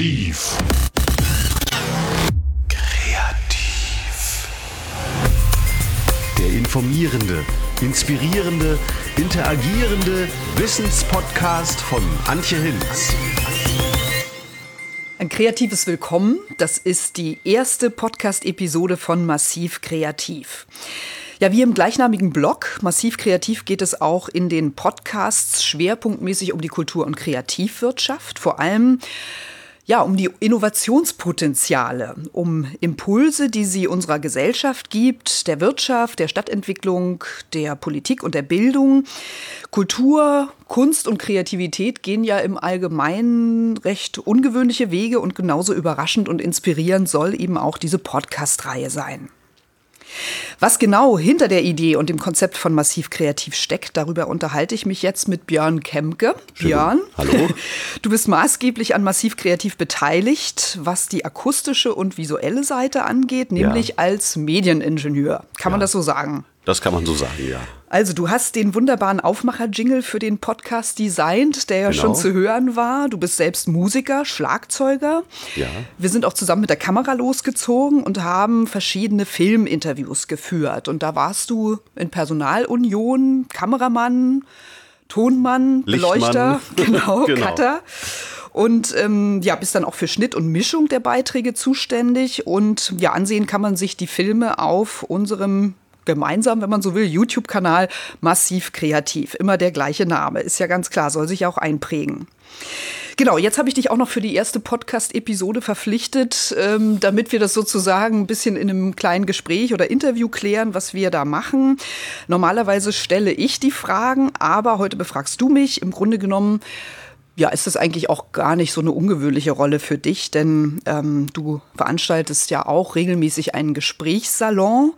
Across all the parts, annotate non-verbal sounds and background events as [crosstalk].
Massiv. Kreativ. Der informierende, inspirierende, interagierende Wissenspodcast von Antje Hinz. Ein kreatives Willkommen. Das ist die erste Podcast-Episode von Massiv Kreativ. Ja, wie im gleichnamigen Blog Massiv Kreativ geht es auch in den Podcasts schwerpunktmäßig um die Kultur- und Kreativwirtschaft. Vor allem ja, um die Innovationspotenziale, um Impulse, die sie unserer Gesellschaft gibt, der Wirtschaft, der Stadtentwicklung, der Politik und der Bildung. Kultur, Kunst und Kreativität gehen ja im Allgemeinen recht ungewöhnliche Wege und genauso überraschend und inspirierend soll eben auch diese Podcast-Reihe sein. Was genau hinter der Idee und dem Konzept von Massiv Kreativ steckt, darüber unterhalte ich mich jetzt mit Björn Kemke. Björn, hallo. [laughs] Du bist maßgeblich an Massiv Kreativ beteiligt, was die akustische und visuelle Seite angeht, nämlich ja. als Medieningenieur. Kann ja. man das so sagen? Das kann man so sagen, ja. Also, du hast den wunderbaren Aufmacher-Jingle für den Podcast designt, der ja genau. schon zu hören war. Du bist selbst Musiker, Schlagzeuger. Ja. Wir sind auch zusammen mit der Kamera losgezogen und haben verschiedene Filminterviews geführt. Und da warst du in Personalunion, Kameramann, Tonmann, Beleuchter, [laughs] genau, genau. Cutter. Und ähm, ja, bist dann auch für Schnitt und Mischung der Beiträge zuständig. Und ja, ansehen kann man sich die Filme auf unserem gemeinsam, wenn man so will, YouTube-Kanal massiv kreativ. Immer der gleiche Name, ist ja ganz klar, soll sich auch einprägen. Genau, jetzt habe ich dich auch noch für die erste Podcast-Episode verpflichtet, ähm, damit wir das sozusagen ein bisschen in einem kleinen Gespräch oder Interview klären, was wir da machen. Normalerweise stelle ich die Fragen, aber heute befragst du mich. Im Grunde genommen ja, ist das eigentlich auch gar nicht so eine ungewöhnliche Rolle für dich, denn ähm, du veranstaltest ja auch regelmäßig einen Gesprächssalon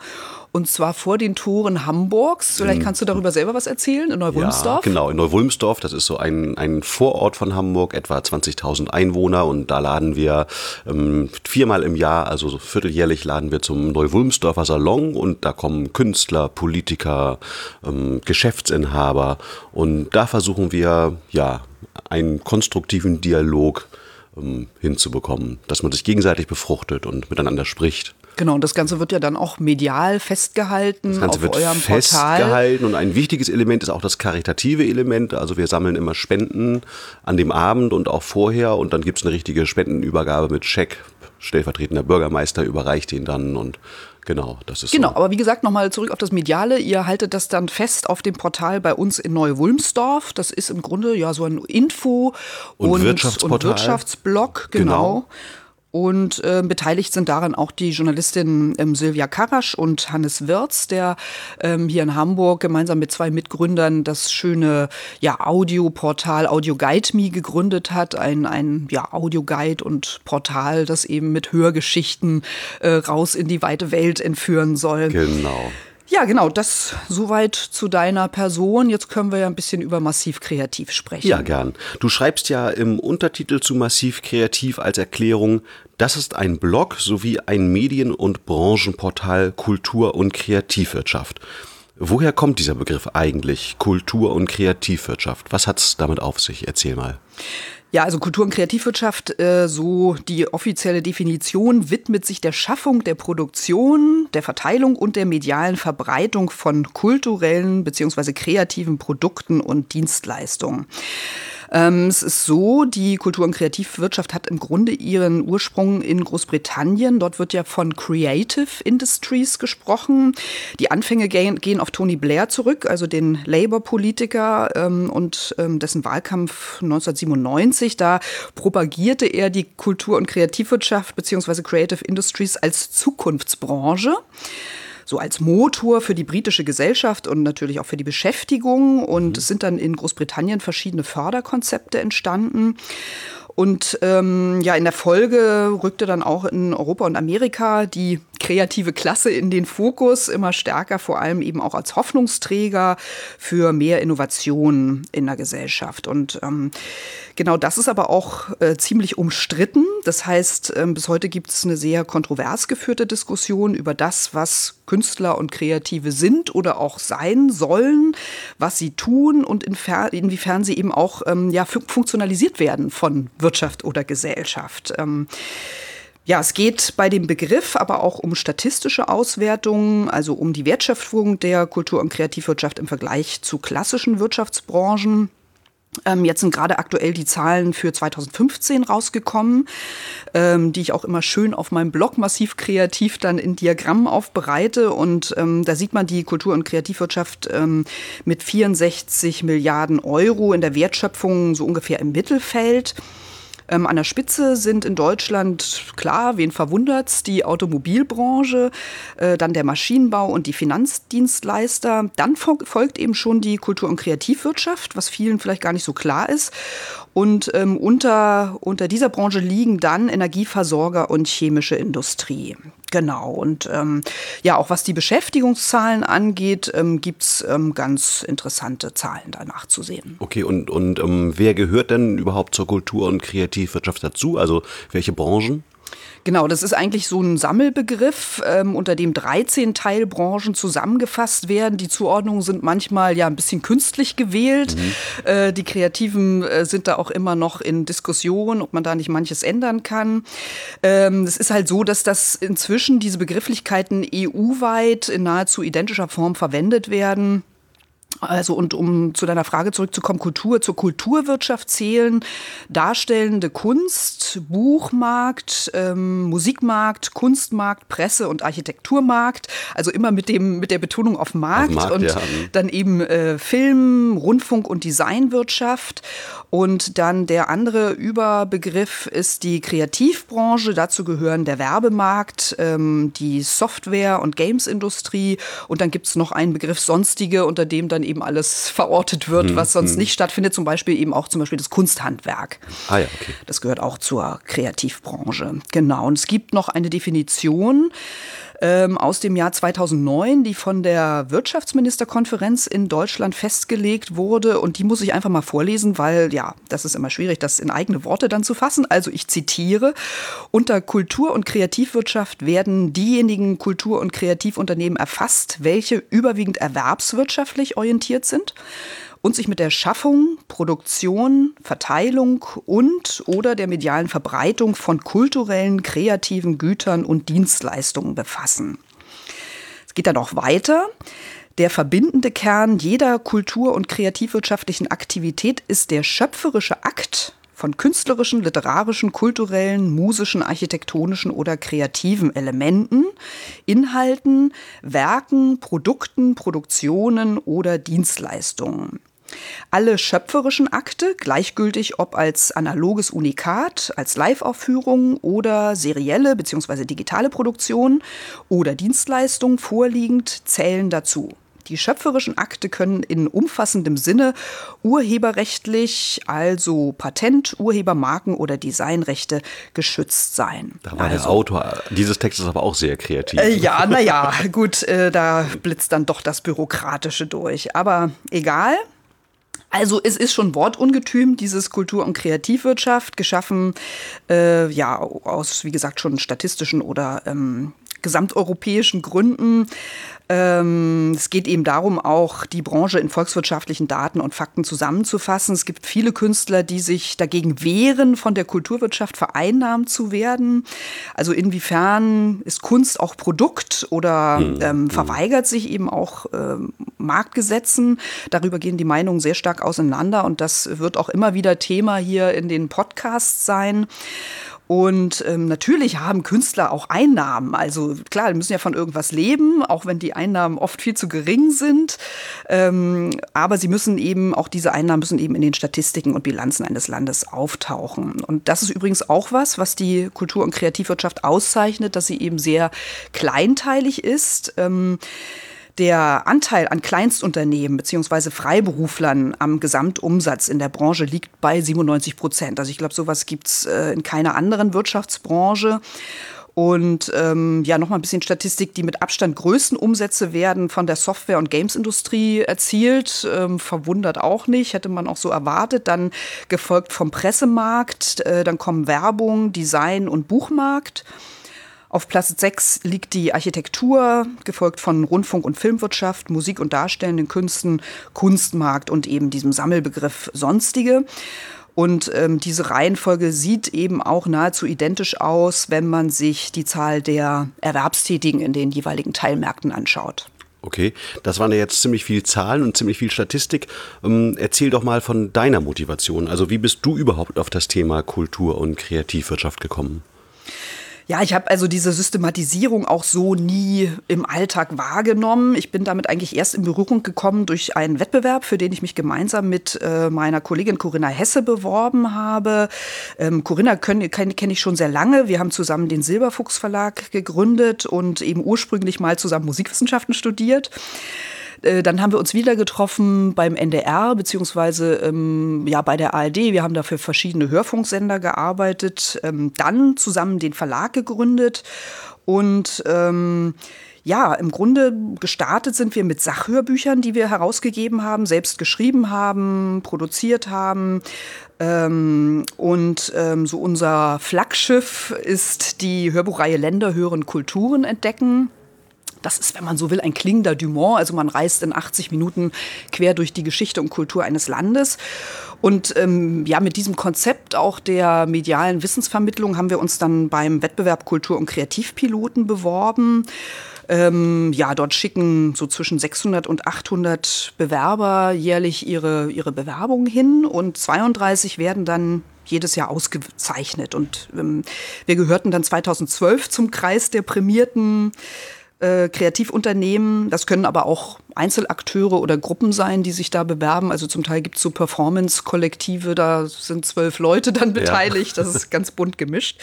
und zwar vor den Toren Hamburgs. Vielleicht mhm. kannst du darüber selber was erzählen, in Neuwulmsdorf? Ja, genau, in Neuwulmsdorf. Das ist so ein, ein Vorort von Hamburg, etwa 20.000 Einwohner. Und da laden wir ähm, viermal im Jahr, also so vierteljährlich, laden wir zum Neuwulmsdorfer Salon. Und da kommen Künstler, Politiker, ähm, Geschäftsinhaber. Und da versuchen wir, ja, einen konstruktiven Dialog ähm, hinzubekommen, dass man sich gegenseitig befruchtet und miteinander spricht. Genau, und das Ganze wird ja dann auch medial festgehalten das Ganze auf wird eurem festgehalten Portal. und ein wichtiges Element ist auch das karitative Element. Also wir sammeln immer Spenden an dem Abend und auch vorher und dann gibt es eine richtige Spendenübergabe mit Scheck. Stellvertretender Bürgermeister überreicht ihn dann und Genau, das ist Genau, so. aber wie gesagt, nochmal zurück auf das Mediale. Ihr haltet das dann fest auf dem Portal bei uns in Neu-Wulmsdorf. Das ist im Grunde ja so ein Info- und, und, Wirtschaftsportal. und Wirtschaftsblog. genau. genau. Und äh, beteiligt sind daran auch die Journalistin ähm, Silvia Karasch und Hannes Wirz, der ähm, hier in Hamburg gemeinsam mit zwei Mitgründern das schöne ja, Audioportal Audio Guide Me gegründet hat. Ein, ein ja, Audioguide und Portal, das eben mit Hörgeschichten äh, raus in die weite Welt entführen soll. Genau. Ja, genau, das soweit zu deiner Person. Jetzt können wir ja ein bisschen über Massiv Kreativ sprechen. Ja, gern. Du schreibst ja im Untertitel zu Massiv Kreativ als Erklärung, das ist ein Blog sowie ein Medien- und Branchenportal Kultur- und Kreativwirtschaft. Woher kommt dieser Begriff eigentlich, Kultur- und Kreativwirtschaft? Was hat es damit auf sich? Erzähl mal. Ja, also Kultur- und Kreativwirtschaft, äh, so die offizielle Definition, widmet sich der Schaffung, der Produktion, der Verteilung und der medialen Verbreitung von kulturellen bzw. kreativen Produkten und Dienstleistungen. Ähm, es ist so, die Kultur- und Kreativwirtschaft hat im Grunde ihren Ursprung in Großbritannien. Dort wird ja von Creative Industries gesprochen. Die Anfänge gehen, gehen auf Tony Blair zurück, also den Labour-Politiker ähm, und ähm, dessen Wahlkampf 1997. Da propagierte er die Kultur- und Kreativwirtschaft bzw. Creative Industries als Zukunftsbranche so als Motor für die britische Gesellschaft und natürlich auch für die Beschäftigung. Und mhm. es sind dann in Großbritannien verschiedene Förderkonzepte entstanden. Und ähm, ja, in der Folge rückte dann auch in Europa und Amerika die kreative Klasse in den Fokus, immer stärker, vor allem eben auch als Hoffnungsträger für mehr Innovationen in der Gesellschaft. Und ähm, genau das ist aber auch äh, ziemlich umstritten. Das heißt, ähm, bis heute gibt es eine sehr kontrovers geführte Diskussion über das, was Künstler und Kreative sind oder auch sein sollen, was sie tun und inwiefern sie eben auch ähm, ja, funktionalisiert werden von Wirtschaft oder Gesellschaft. Ähm, ja, es geht bei dem Begriff aber auch um statistische Auswertungen, also um die Wertschöpfung der Kultur- und Kreativwirtschaft im Vergleich zu klassischen Wirtschaftsbranchen. Ähm, jetzt sind gerade aktuell die Zahlen für 2015 rausgekommen, ähm, die ich auch immer schön auf meinem Blog massiv kreativ dann in Diagrammen aufbereite. Und ähm, da sieht man die Kultur- und Kreativwirtschaft ähm, mit 64 Milliarden Euro in der Wertschöpfung so ungefähr im Mittelfeld. Ähm, an der Spitze sind in Deutschland, klar, wen verwundert's, die Automobilbranche, äh, dann der Maschinenbau und die Finanzdienstleister. Dann folgt eben schon die Kultur- und Kreativwirtschaft, was vielen vielleicht gar nicht so klar ist. Und ähm, unter, unter dieser Branche liegen dann Energieversorger und chemische Industrie. Genau. Und ähm, ja, auch was die Beschäftigungszahlen angeht, ähm, gibt es ähm, ganz interessante Zahlen danach zu sehen. Okay, und, und ähm, wer gehört denn überhaupt zur Kultur- und Kreativwirtschaft dazu? Also welche Branchen? Genau, das ist eigentlich so ein Sammelbegriff, ähm, unter dem 13 Teilbranchen zusammengefasst werden. Die Zuordnungen sind manchmal ja ein bisschen künstlich gewählt. Mhm. Äh, die Kreativen äh, sind da auch immer noch in Diskussion, ob man da nicht manches ändern kann. Ähm, es ist halt so, dass das inzwischen diese Begrifflichkeiten EU-weit in nahezu identischer Form verwendet werden. Also und um zu deiner Frage zurückzukommen, Kultur zur Kulturwirtschaft zählen darstellende Kunst, Buchmarkt, ähm, Musikmarkt, Kunstmarkt, Presse- und Architekturmarkt. Also immer mit dem mit der Betonung auf Markt, auf Markt und ja. dann eben äh, Film, Rundfunk und Designwirtschaft. Und dann der andere Überbegriff ist die Kreativbranche. Dazu gehören der Werbemarkt, ähm, die Software- und Gamesindustrie. Und dann gibt es noch einen Begriff Sonstige, unter dem dann eben alles verortet wird, hm, was sonst hm. nicht stattfindet. Zum Beispiel eben auch zum Beispiel das Kunsthandwerk. Ah ja, okay. Das gehört auch zur Kreativbranche. Genau. Und es gibt noch eine Definition ähm, aus dem Jahr 2009, die von der Wirtschaftsministerkonferenz in Deutschland festgelegt wurde. Und die muss ich einfach mal vorlesen, weil ja, das ist immer schwierig, das in eigene Worte dann zu fassen. Also ich zitiere, unter Kultur- und Kreativwirtschaft werden diejenigen Kultur- und Kreativunternehmen erfasst, welche überwiegend erwerbswirtschaftlich orientiert sind und sich mit der Schaffung, Produktion, Verteilung und oder der medialen Verbreitung von kulturellen, kreativen Gütern und Dienstleistungen befassen. Es geht dann auch weiter. Der verbindende Kern jeder kultur- und kreativwirtschaftlichen Aktivität ist der schöpferische Akt von künstlerischen, literarischen, kulturellen, musischen, architektonischen oder kreativen Elementen, Inhalten, Werken, Produkten, Produktionen oder Dienstleistungen. Alle schöpferischen Akte, gleichgültig ob als analoges Unikat, als Live-Aufführung oder serielle bzw. digitale Produktion oder Dienstleistung vorliegend, zählen dazu. Die schöpferischen Akte können in umfassendem Sinne urheberrechtlich, also Patent, Urhebermarken oder Designrechte geschützt sein. Da war also, der Autor dieses Textes aber auch sehr kreativ. Äh, ja, naja, gut, äh, da blitzt dann doch das Bürokratische durch. Aber egal, also es ist schon Wortungetüm, dieses Kultur- und Kreativwirtschaft, geschaffen äh, ja aus, wie gesagt, schon statistischen oder ähm, gesamteuropäischen Gründen. Ähm, es geht eben darum, auch die Branche in volkswirtschaftlichen Daten und Fakten zusammenzufassen. Es gibt viele Künstler, die sich dagegen wehren, von der Kulturwirtschaft vereinnahmt zu werden. Also inwiefern ist Kunst auch Produkt oder hm, ähm, hm. verweigert sich eben auch ähm, Marktgesetzen? Darüber gehen die Meinungen sehr stark auseinander und das wird auch immer wieder Thema hier in den Podcasts sein. Und ähm, natürlich haben Künstler auch Einnahmen. Also klar, die müssen ja von irgendwas leben, auch wenn die Einnahmen oft viel zu gering sind. Ähm, aber sie müssen eben, auch diese Einnahmen müssen eben in den Statistiken und Bilanzen eines Landes auftauchen. Und das ist übrigens auch was, was die Kultur- und Kreativwirtschaft auszeichnet, dass sie eben sehr kleinteilig ist. Ähm, der Anteil an Kleinstunternehmen bzw. Freiberuflern am Gesamtumsatz in der Branche liegt bei 97 Prozent. Also ich glaube, sowas gibt es äh, in keiner anderen Wirtschaftsbranche. Und ähm, ja, nochmal ein bisschen Statistik, die mit Abstand größten Umsätze werden von der Software- und Games-Industrie erzielt. Ähm, verwundert auch nicht, hätte man auch so erwartet. Dann gefolgt vom Pressemarkt, äh, dann kommen Werbung, Design und Buchmarkt. Auf Platz 6 liegt die Architektur, gefolgt von Rundfunk- und Filmwirtschaft, Musik- und darstellenden Künsten, Kunstmarkt und eben diesem Sammelbegriff Sonstige. Und ähm, diese Reihenfolge sieht eben auch nahezu identisch aus, wenn man sich die Zahl der Erwerbstätigen in den jeweiligen Teilmärkten anschaut. Okay, das waren ja jetzt ziemlich viel Zahlen und ziemlich viel Statistik. Ähm, erzähl doch mal von deiner Motivation. Also wie bist du überhaupt auf das Thema Kultur und Kreativwirtschaft gekommen? Ja, ich habe also diese Systematisierung auch so nie im Alltag wahrgenommen. Ich bin damit eigentlich erst in Berührung gekommen durch einen Wettbewerb, für den ich mich gemeinsam mit äh, meiner Kollegin Corinna Hesse beworben habe. Ähm, Corinna kenne kenn ich schon sehr lange. Wir haben zusammen den Silberfuchs Verlag gegründet und eben ursprünglich mal zusammen Musikwissenschaften studiert. Äh, dann haben wir uns wieder getroffen beim NDR beziehungsweise ähm, ja bei der ARD. Wir haben dafür verschiedene Hörfunksender gearbeitet, ähm, dann zusammen den Verlag gegründet und ähm, ja, im Grunde gestartet sind wir mit Sachhörbüchern, die wir herausgegeben haben, selbst geschrieben haben, produziert haben. Ähm, und ähm, so unser Flaggschiff ist die Hörbuchreihe Länder hören Kulturen entdecken. Das ist, wenn man so will, ein klingender Dumont. Also man reist in 80 Minuten quer durch die Geschichte und Kultur eines Landes. Und ähm, ja, mit diesem Konzept auch der medialen Wissensvermittlung haben wir uns dann beim Wettbewerb Kultur- und Kreativpiloten beworben. Ähm, ja, dort schicken so zwischen 600 und 800 Bewerber jährlich ihre, ihre Bewerbungen hin und 32 werden dann jedes Jahr ausgezeichnet. Und ähm, wir gehörten dann 2012 zum Kreis der prämierten äh, Kreativunternehmen. Das können aber auch Einzelakteure oder Gruppen sein, die sich da bewerben. Also zum Teil gibt es so Performance-Kollektive, da sind zwölf Leute dann beteiligt. Ja. Das ist ganz bunt gemischt.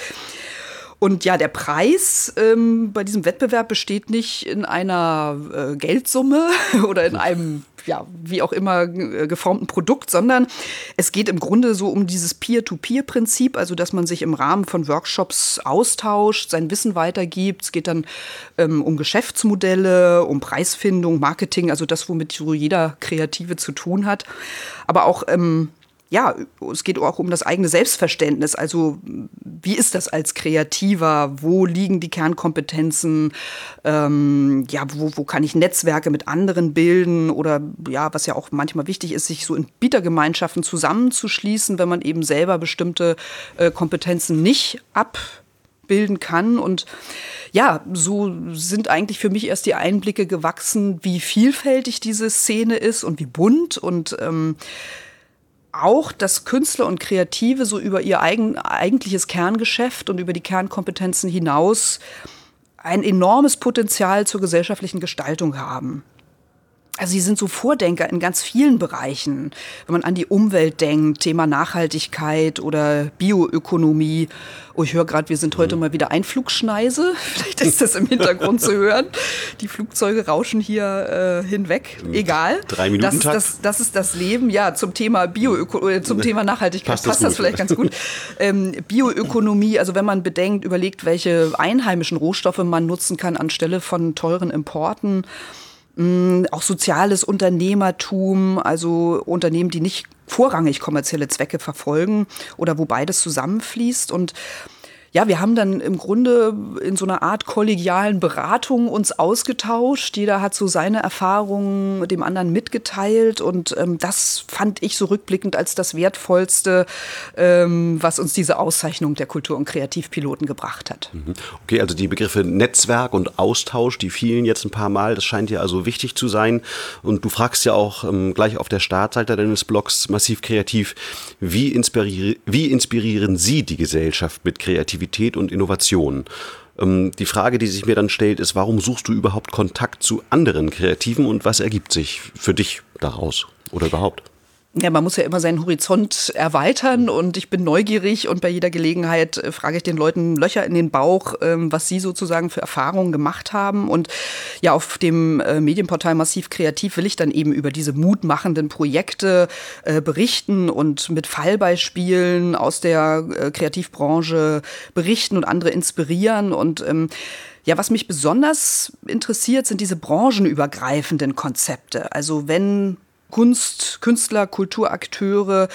Und ja, der Preis ähm, bei diesem Wettbewerb besteht nicht in einer äh, Geldsumme [laughs] oder in einem, ja, wie auch immer äh, geformten Produkt, sondern es geht im Grunde so um dieses Peer-to-Peer-Prinzip, also dass man sich im Rahmen von Workshops austauscht, sein Wissen weitergibt. Es geht dann ähm, um Geschäftsmodelle, um Preisfindung, Marketing, also das, womit so jeder Kreative zu tun hat. Aber auch ähm, ja, es geht auch um das eigene Selbstverständnis. Also wie ist das als Kreativer? Wo liegen die Kernkompetenzen? Ähm, ja, wo, wo kann ich Netzwerke mit anderen bilden? Oder ja, was ja auch manchmal wichtig ist, sich so in Bietergemeinschaften zusammenzuschließen, wenn man eben selber bestimmte äh, Kompetenzen nicht abbilden kann. Und ja, so sind eigentlich für mich erst die Einblicke gewachsen, wie vielfältig diese Szene ist und wie bunt und ähm, auch, dass Künstler und Kreative so über ihr eigen, eigentliches Kerngeschäft und über die Kernkompetenzen hinaus ein enormes Potenzial zur gesellschaftlichen Gestaltung haben. Also sie sind so Vordenker in ganz vielen Bereichen. Wenn man an die Umwelt denkt, Thema Nachhaltigkeit oder Bioökonomie. Oh, ich höre gerade, wir sind heute mhm. mal wieder Einflugschneise. [laughs] Vielleicht ist das im Hintergrund zu hören. Die Flugzeuge rauschen hier äh, hinweg. Egal. Drei Minuten das, das, das ist das Leben. Ja, zum Thema Bioöko äh, zum Thema Nachhaltigkeit passt, passt das, das, vielleicht ganz gut. Ähm, Bioökonomie, also wenn man bedenkt, überlegt, welche einheimischen Rohstoffe man nutzen kann anstelle von teuren Importen. Mm, auch soziales Unternehmertum, also Unternehmen, die nicht vorrangig kommerzielle Zwecke verfolgen oder wo beides zusammenfließt. Und ja, wir haben dann im Grunde in so einer Art kollegialen Beratung uns ausgetauscht. Jeder hat so seine Erfahrungen dem anderen mitgeteilt und ähm, das fand ich so rückblickend als das Wertvollste, ähm, was uns diese Auszeichnung der Kultur- und Kreativpiloten gebracht hat. Mhm. Okay, also die Begriffe Netzwerk und Austausch, die fielen jetzt ein paar Mal, das scheint dir also wichtig zu sein. Und du fragst ja auch ähm, gleich auf der Startseite deines Blogs massiv kreativ, wie, inspirier wie inspirieren Sie die Gesellschaft mit Kreativität? Kreativität und Innovation. Ähm, die Frage, die sich mir dann stellt, ist, warum suchst du überhaupt Kontakt zu anderen Kreativen und was ergibt sich für dich daraus oder überhaupt? Ja, man muss ja immer seinen Horizont erweitern und ich bin neugierig und bei jeder Gelegenheit äh, frage ich den Leuten Löcher in den Bauch, ähm, was sie sozusagen für Erfahrungen gemacht haben. Und ja, auf dem äh, Medienportal Massiv Kreativ will ich dann eben über diese mutmachenden Projekte äh, berichten und mit Fallbeispielen aus der Kreativbranche berichten und andere inspirieren und ähm, ja, was mich besonders interessiert, sind diese branchenübergreifenden Konzepte. Also wenn Kunst, Künstler, Kulturakteure,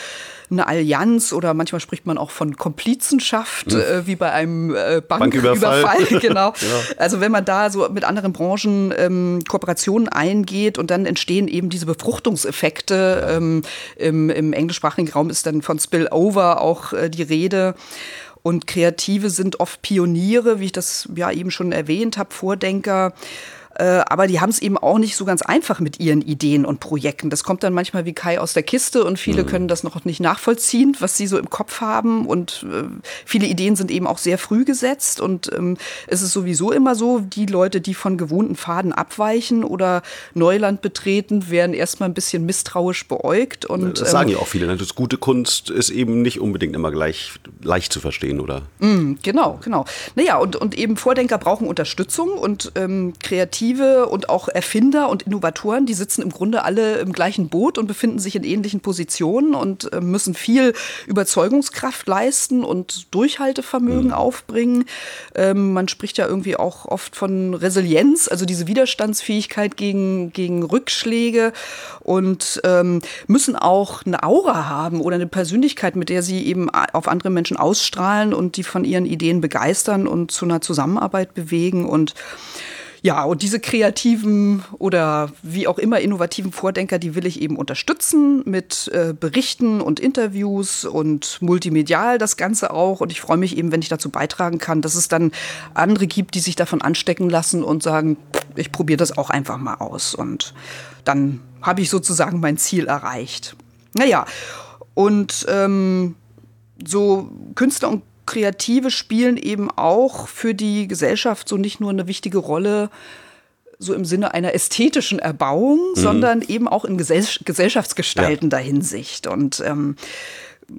eine Allianz oder manchmal spricht man auch von Komplizenschaft, hm. äh, wie bei einem äh, Banküberfall. Banküberfall [laughs] genau. [laughs] ja. Also wenn man da so mit anderen Branchen ähm, Kooperationen eingeht und dann entstehen eben diese Befruchtungseffekte. Ja. Ähm, im, Im englischsprachigen Raum ist dann von Spillover auch äh, die Rede. Und Kreative sind oft Pioniere, wie ich das ja eben schon erwähnt habe, Vordenker. Äh, aber die haben es eben auch nicht so ganz einfach mit ihren Ideen und Projekten. Das kommt dann manchmal wie Kai aus der Kiste und viele mhm. können das noch nicht nachvollziehen, was sie so im Kopf haben. Und äh, viele Ideen sind eben auch sehr früh gesetzt. Und ähm, es ist sowieso immer so, die Leute, die von gewohnten Pfaden abweichen oder Neuland betreten, werden erstmal ein bisschen misstrauisch beäugt. Und, das sagen ähm, ja auch viele. Ne? Das gute Kunst ist eben nicht unbedingt immer gleich leicht zu verstehen, oder? Mm, genau, genau. Naja, und, und eben Vordenker brauchen Unterstützung und ähm, kreativ Kreative und auch Erfinder und Innovatoren, die sitzen im Grunde alle im gleichen Boot und befinden sich in ähnlichen Positionen und äh, müssen viel Überzeugungskraft leisten und Durchhaltevermögen mhm. aufbringen. Ähm, man spricht ja irgendwie auch oft von Resilienz, also diese Widerstandsfähigkeit gegen, gegen Rückschläge und ähm, müssen auch eine Aura haben oder eine Persönlichkeit, mit der sie eben auf andere Menschen ausstrahlen und die von ihren Ideen begeistern und zu einer Zusammenarbeit bewegen und ja, und diese kreativen oder wie auch immer innovativen Vordenker, die will ich eben unterstützen mit äh, Berichten und Interviews und multimedial das Ganze auch. Und ich freue mich eben, wenn ich dazu beitragen kann, dass es dann andere gibt, die sich davon anstecken lassen und sagen, ich probiere das auch einfach mal aus. Und dann habe ich sozusagen mein Ziel erreicht. Naja, und ähm, so Künstler und Kreative spielen eben auch für die Gesellschaft so nicht nur eine wichtige Rolle, so im Sinne einer ästhetischen Erbauung, mhm. sondern eben auch in gesell gesellschaftsgestaltender ja. Hinsicht. Und ähm,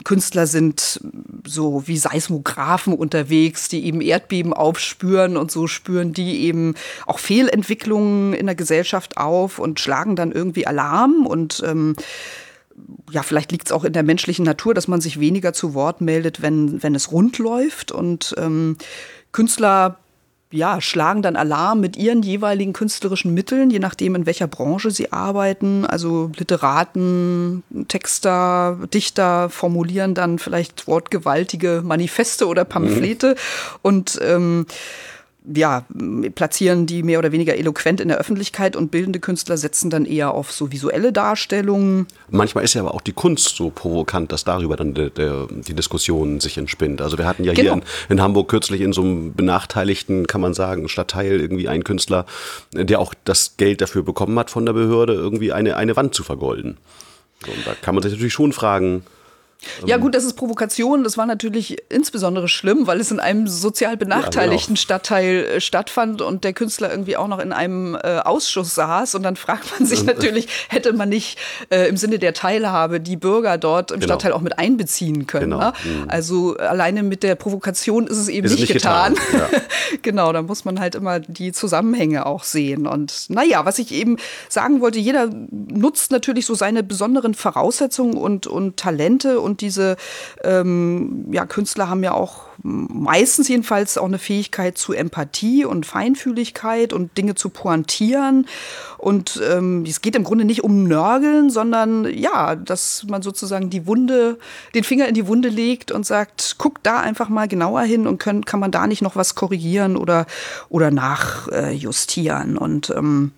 Künstler sind so wie Seismographen unterwegs, die eben Erdbeben aufspüren und so spüren die eben auch Fehlentwicklungen in der Gesellschaft auf und schlagen dann irgendwie Alarm und ähm, ja, vielleicht liegt es auch in der menschlichen Natur, dass man sich weniger zu Wort meldet, wenn, wenn es rund läuft. Und ähm, Künstler ja, schlagen dann Alarm mit ihren jeweiligen künstlerischen Mitteln, je nachdem, in welcher Branche sie arbeiten. Also Literaten, Texter, Dichter formulieren dann vielleicht wortgewaltige Manifeste oder Pamphlete. Mhm. Und ähm, ja, platzieren die mehr oder weniger eloquent in der Öffentlichkeit und bildende Künstler setzen dann eher auf so visuelle Darstellungen. Manchmal ist ja aber auch die Kunst so provokant, dass darüber dann de, de, die Diskussion sich entspinnt. Also wir hatten ja genau. hier in, in, Hamburg kürzlich in so einem benachteiligten, kann man sagen, Stadtteil irgendwie einen Künstler, der auch das Geld dafür bekommen hat von der Behörde, irgendwie eine, eine Wand zu vergolden. So, und da kann man sich natürlich schon fragen, ja, gut, das ist Provokation. Das war natürlich insbesondere schlimm, weil es in einem sozial benachteiligten ja, genau. Stadtteil äh, stattfand und der Künstler irgendwie auch noch in einem äh, Ausschuss saß. Und dann fragt man sich natürlich, hätte man nicht äh, im Sinne der Teilhabe die Bürger dort im genau. Stadtteil auch mit einbeziehen können. Genau. Ne? Mhm. Also alleine mit der Provokation ist es eben ist nicht, nicht, getan. getan. Ja. [laughs] genau, da muss man halt immer die Zusammenhänge auch sehen. Und naja, was ich eben sagen wollte, jeder nutzt natürlich so seine besonderen Voraussetzungen und, und Talente und diese ähm, ja, Künstler haben ja auch meistens jedenfalls auch eine Fähigkeit zu Empathie und Feinfühligkeit und Dinge zu pointieren. Und ähm, es geht im Grunde nicht um Nörgeln, sondern ja, dass man sozusagen die Wunde, den Finger in die Wunde legt und sagt, guck da einfach mal genauer hin und können, kann man da nicht noch was korrigieren oder, oder nachjustieren. und ähm,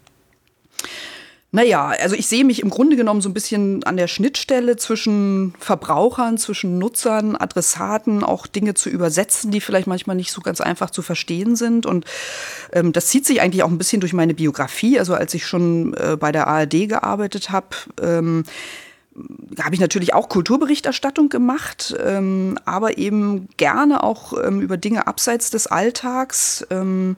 naja, also ich sehe mich im Grunde genommen so ein bisschen an der Schnittstelle zwischen Verbrauchern, zwischen Nutzern, Adressaten, auch Dinge zu übersetzen, die vielleicht manchmal nicht so ganz einfach zu verstehen sind. Und ähm, das zieht sich eigentlich auch ein bisschen durch meine Biografie. Also als ich schon äh, bei der ARD gearbeitet habe, ähm, habe ich natürlich auch Kulturberichterstattung gemacht, ähm, aber eben gerne auch ähm, über Dinge abseits des Alltags. Ähm,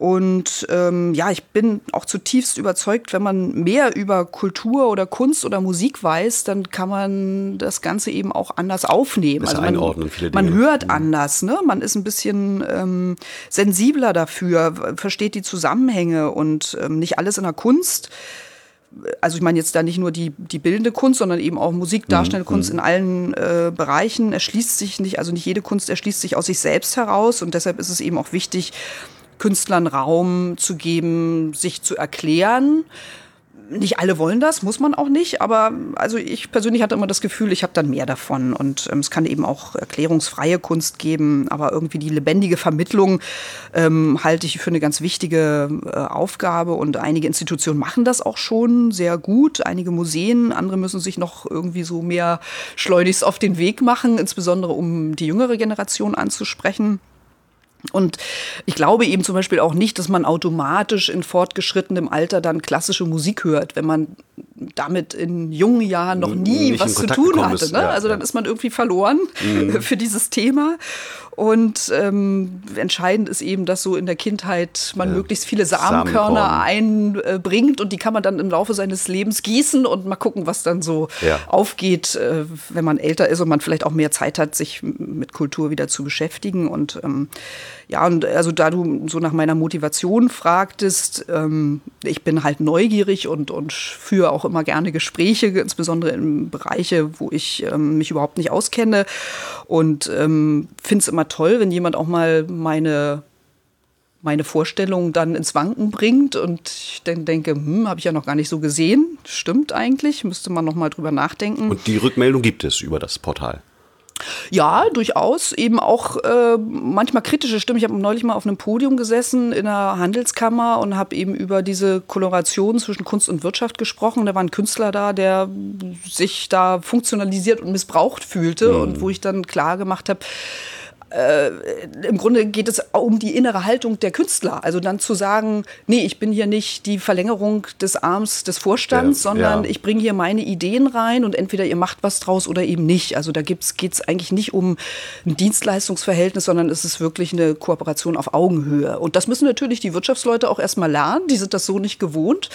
Und ähm, ja, ich bin auch zutiefst überzeugt, wenn man mehr über Kultur oder Kunst oder Musik weiß, dann kann man das Ganze eben auch anders aufnehmen. Also man, viele man Dinge. hört Mhm. anders, ne? Man ist ein bisschen ähm, sensibler dafür, versteht die Zusammenhänge und ähm, nicht alles in der Kunst also ich meine jetzt da nicht nur die, die bildende Kunst, sondern eben auch Musik, darstellende Kunst in allen äh, Bereichen erschließt sich nicht, also nicht jede Kunst erschließt sich aus sich selbst heraus und deshalb ist es eben auch wichtig, Künstlern Raum zu geben, sich zu erklären. Nicht alle wollen das, muss man auch nicht, aber also ich persönlich hatte immer das Gefühl, ich habe dann mehr davon und ähm, es kann eben auch erklärungsfreie Kunst geben, aber irgendwie die lebendige Vermittlung ähm, halte ich für eine ganz wichtige äh, Aufgabe und einige Institutionen machen das auch schon sehr gut, einige Museen, andere müssen sich noch irgendwie so mehr schleunigst auf den Weg machen, insbesondere um die jüngere Generation anzusprechen. Und ich glaube eben zum Beispiel auch nicht, dass man automatisch in fortgeschrittenem Alter dann klassische Musik hört, wenn man damit in jungen Jahren noch nie was zu tun hatte. ist, Ne? ja, also dann ja. ist man irgendwie verloren [laughs] für dieses Thema. Und ähm, entscheidend ist eben, dass so in der Kindheit man möglichst viele Samenkörner Samenkorn. einbringt und die kann man dann im Laufe seines Lebens gießen und mal gucken, was dann so Ja. aufgeht, äh, wenn man älter ist und man vielleicht auch mehr Zeit hat, sich mit Kultur wieder zu beschäftigen. Und ähm, ja, und also da du so nach meiner Motivation fragtest, ähm, ich bin halt neugierig und, und führe auch immer gerne Gespräche, insbesondere in Bereiche, wo ich ähm, mich überhaupt nicht auskenne. Und ähm, finde es immer toll, wenn jemand auch mal meine meine Vorstellung dann ins Wanken bringt und ich dann denke, hm, habe ich ja noch gar nicht so gesehen. Stimmt eigentlich, müsste man noch mal drüber nachdenken. Und die Rückmeldung gibt es über das Portal. Ja, durchaus. Eben auch äh, manchmal kritische Stimmen. Ich habe neulich mal auf einem Podium gesessen in einer Handelskammer und habe eben über diese Koloration zwischen Kunst und Wirtschaft gesprochen. Da war ein Künstler da, der sich da funktionalisiert und missbraucht fühlte und wo ich dann klar gemacht habe, äh, im Grunde geht es um die innere Haltung der Künstler. Also dann zu sagen, nee, ich bin hier nicht die Verlängerung des Arms des Vorstands, Ja, sondern ja. ich bringe hier meine Ideen rein und entweder ihr macht was draus oder eben nicht. Also da geht es eigentlich nicht um ein Dienstleistungsverhältnis, sondern es ist wirklich eine Kooperation auf Augenhöhe. Und das müssen natürlich die Wirtschaftsleute auch erstmal lernen. Die sind das so nicht gewohnt.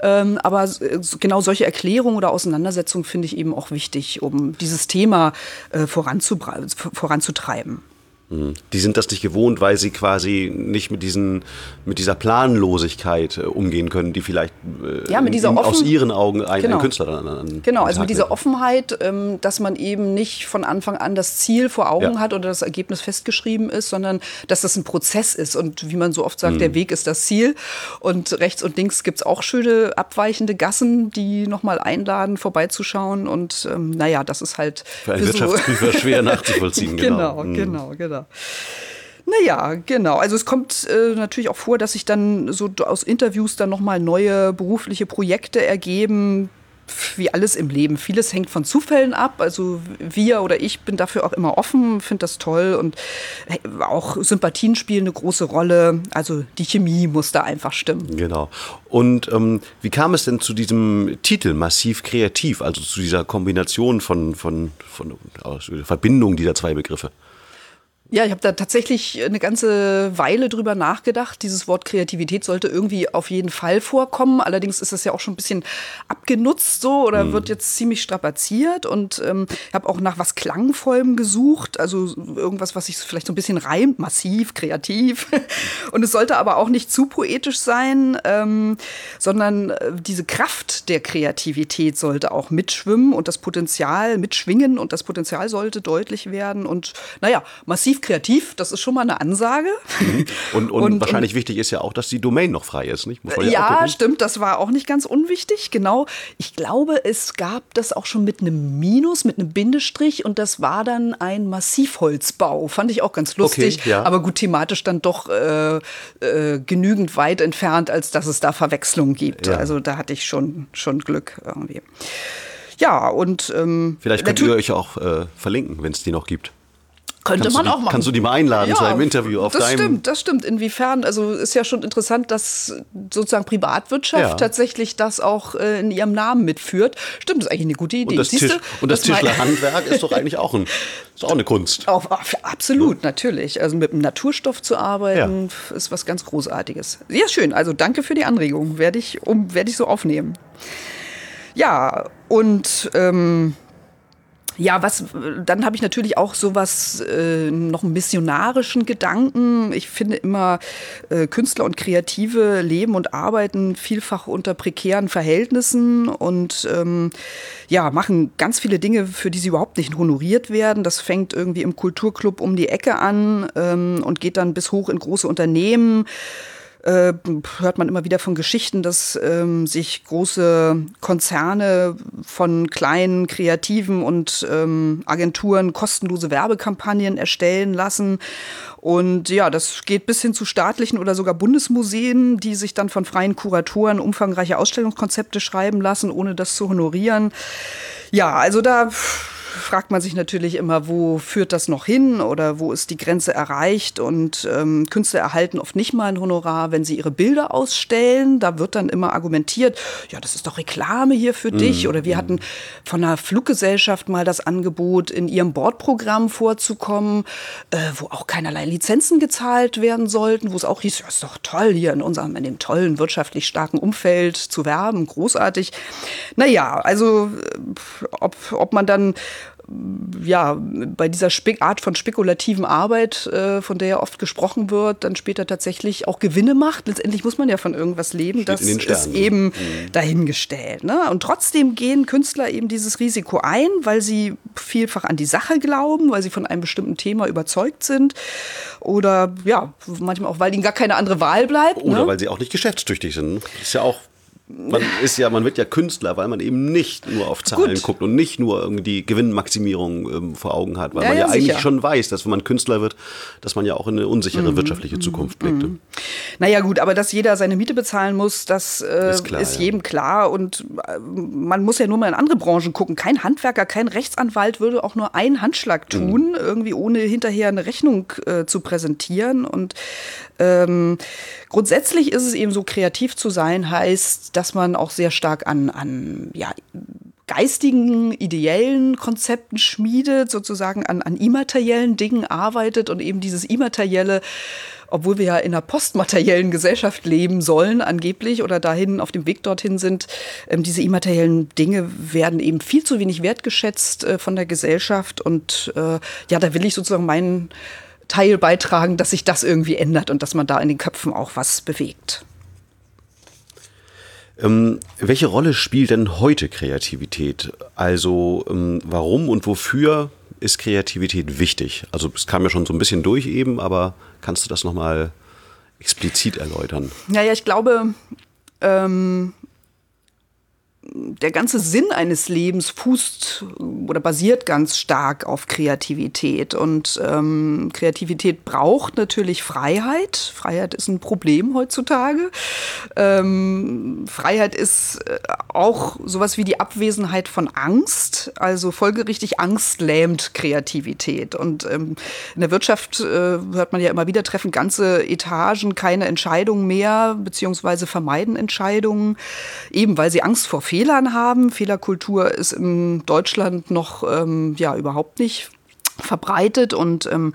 Ähm, aber äh, genau solche Erklärungen oder Auseinandersetzungen finde ich eben auch wichtig, um dieses Thema äh, voranzutreiben. Die sind das nicht gewohnt, weil sie quasi nicht mit, diesen, mit dieser Planlosigkeit äh, umgehen können, die vielleicht äh, Ja, mit dieser in- offen- aus ihren Augen ein, Genau. ein Künstler dann an, Genau, also mit dieser. Offenheit, ähm, dass man eben nicht von Anfang an das Ziel vor Augen Ja. hat oder das Ergebnis festgeschrieben ist, sondern dass das ein Prozess ist. Und wie man so oft sagt, Mhm. der Weg ist das Ziel. Und rechts und links gibt's auch schöne abweichende Gassen, die nochmal einladen, vorbeizuschauen. Und ähm, naja, das ist halt Für einen so- Wirtschaftsprüfer schwer nachzuvollziehen. genau, [laughs] Mhm. genau, genau. Naja, genau. Also es kommt äh, natürlich auch vor, dass sich dann so aus Interviews dann nochmal neue berufliche Projekte ergeben, wie alles im Leben. Vieles hängt von Zufällen ab. Also wir oder ich bin dafür auch immer offen, finde das toll und äh, auch Sympathien spielen eine große Rolle. Also die Chemie muss da einfach stimmen. Genau. Und ähm, wie kam es denn zu diesem Titel Massiv Kreativ, also zu dieser Kombination von, von, von aus Verbindung dieser zwei Begriffe? Ja, ich habe da tatsächlich eine ganze Weile drüber nachgedacht. Dieses Wort Kreativität sollte irgendwie auf jeden Fall vorkommen. Allerdings ist das ja auch schon ein bisschen abgenutzt so oder wird jetzt ziemlich strapaziert. Und ähm, ich habe auch nach was Klangvollem gesucht. Also irgendwas, was sich vielleicht so ein bisschen reimt, massiv, kreativ. [laughs] Und es sollte aber auch nicht zu poetisch sein, ähm, sondern äh, diese Kraft der Kreativität sollte auch mitschwimmen und das Potenzial mitschwingen und das Potenzial sollte deutlich werden. Und naja, massiv kreativ, das ist schon mal eine Ansage. Und, und, [laughs] wahrscheinlich wichtig ist ja auch, dass die Domain noch frei ist, nicht? Muss man Ja, gucken. stimmt, das war auch nicht ganz unwichtig. Genau. Ich glaube, es gab das auch schon mit einem Minus, mit einem Bindestrich und das war dann ein Massivholzbau. Fand ich auch ganz lustig. Okay, ja. Aber gut, thematisch dann doch äh, äh, genügend weit entfernt, als dass es da Verwechslungen gibt. Ja. Also da hatte ich schon, schon Glück irgendwie. Ja, und ähm, Vielleicht könnt ihr euch auch äh, verlinken, wenn es die noch gibt. Könnte kannst man die, auch machen. Kannst du die mal einladen zu einem Interview auf das deinem... stimmt, das stimmt. Inwiefern, also ist ja schon interessant, dass sozusagen Privatwirtschaft Ja. tatsächlich das auch äh, in ihrem Namen mitführt. Stimmt, ist eigentlich eine gute Idee. Und das, Tisch, und das das Tischlerhandwerk ist doch eigentlich auch, ein, [laughs] ist auch eine Kunst. Auf, absolut, natürlich. Also mit einem Naturstoff zu arbeiten, ist was ganz Großartiges. Sehr schön. Also danke für die Anregung. Werde ich, um, werde ich so aufnehmen. Ja, und ähm, ja, was dann habe ich natürlich auch sowas äh, noch einen missionarischen Gedanken. Ich finde immer äh, Künstler und Kreative leben und arbeiten vielfach unter prekären Verhältnissen und ähm, ja machen ganz viele Dinge, für die sie überhaupt nicht honoriert werden. Das fängt irgendwie im Kulturclub um die Ecke an ähm, und geht dann bis hoch in große Unternehmen äh, hört man immer wieder von Geschichten, dass ähm, sich große Konzerne von kleinen Kreativen und ähm, Agenturen kostenlose Werbekampagnen erstellen lassen. Und ja, das geht bis hin zu staatlichen oder sogar Bundesmuseen, die sich dann von freien Kuratoren umfangreiche Ausstellungskonzepte schreiben lassen, ohne das zu honorieren. Ja, also da fragt man sich natürlich immer, wo führt das noch hin oder wo ist die Grenze erreicht? Und ähm, Künstler erhalten oft nicht mal ein Honorar, wenn sie ihre Bilder ausstellen. Da wird dann immer argumentiert, ja, das ist doch Reklame hier für dich. Oder wir hatten von einer Fluggesellschaft mal das Angebot, in ihrem Bordprogramm vorzukommen, äh, wo auch keinerlei Lizenzen gezahlt werden sollten, wo es auch hieß, ja, ist doch toll, hier in unserem, in dem tollen, wirtschaftlich starken Umfeld zu werben, großartig. Naja, also äh, ob, ob man dann ja, bei dieser Spe Art von spekulativen Arbeit, äh, von der ja oft gesprochen wird, dann später tatsächlich auch Gewinne macht. Letztendlich muss man ja von irgendwas leben. Steht das ist eben Mhm. dahingestellt. Ne? Und trotzdem gehen Künstler eben dieses Risiko ein, weil sie vielfach an die Sache glauben, weil sie von einem bestimmten Thema überzeugt sind. Oder ja, manchmal auch, weil ihnen gar keine andere Wahl bleibt. Oder ne? weil sie auch nicht geschäftstüchtig sind. Ist ja auch. Man ist ja, man wird ja Künstler, weil man eben nicht nur auf Zahlen Gut. guckt und nicht nur irgendwie die Gewinnmaximierung ähm, vor Augen hat, weil Ja, man ja, ja, eigentlich sicher. schon weiß, dass wenn man Künstler wird, dass man ja auch in eine Mhm. unsichere wirtschaftliche Zukunft blickt. Naja gut, aber dass jeder seine Miete bezahlen muss, das äh, Ist ist, klar, ja. jedem klar. Und äh, man muss ja nur mal in andere Branchen gucken. Kein Handwerker, kein Rechtsanwalt würde auch nur einen Handschlag tun, irgendwie ohne hinterher eine Rechnung äh, zu präsentieren. Und ähm, grundsätzlich ist es eben so, kreativ zu sein heißt, dass man auch sehr stark an, an ja, geistigen, ideellen Konzepten schmiedet, sozusagen an, an immateriellen Dingen arbeitet und eben dieses immaterielle, obwohl wir ja in einer postmateriellen Gesellschaft leben sollen, angeblich, oder dahin auf dem Weg dorthin sind, ähm, diese immateriellen Dinge werden eben viel zu wenig wertgeschätzt äh, von der Gesellschaft. Und äh, ja, da will ich sozusagen meinen Teil beitragen, dass sich das irgendwie ändert und dass man da in den Köpfen auch was bewegt. Ähm, welche Rolle spielt denn heute Kreativität? Also ähm, warum und wofür ist Kreativität wichtig? Also es kam ja schon so ein bisschen durch eben, aber kannst du das nochmal explizit erläutern? Ja, ja, ich glaube, ähm, der ganze Sinn eines Lebens fußt oder basiert ganz stark auf Kreativität. Und ähm, Kreativität braucht natürlich Freiheit. Freiheit ist ein Problem heutzutage. Ähm, Freiheit ist äh, auch sowas wie die Abwesenheit von Angst. Also folgerichtig Angst lähmt Kreativität. Und ähm, in der Wirtschaft äh, hört man ja immer wieder, treffen ganze Etagen keine Entscheidungen mehr, beziehungsweise vermeiden Entscheidungen, eben weil sie Angst vor Fehlern haben. Fehlerkultur ist in Deutschland noch ähm, ja überhaupt nicht verbreitet und ähm,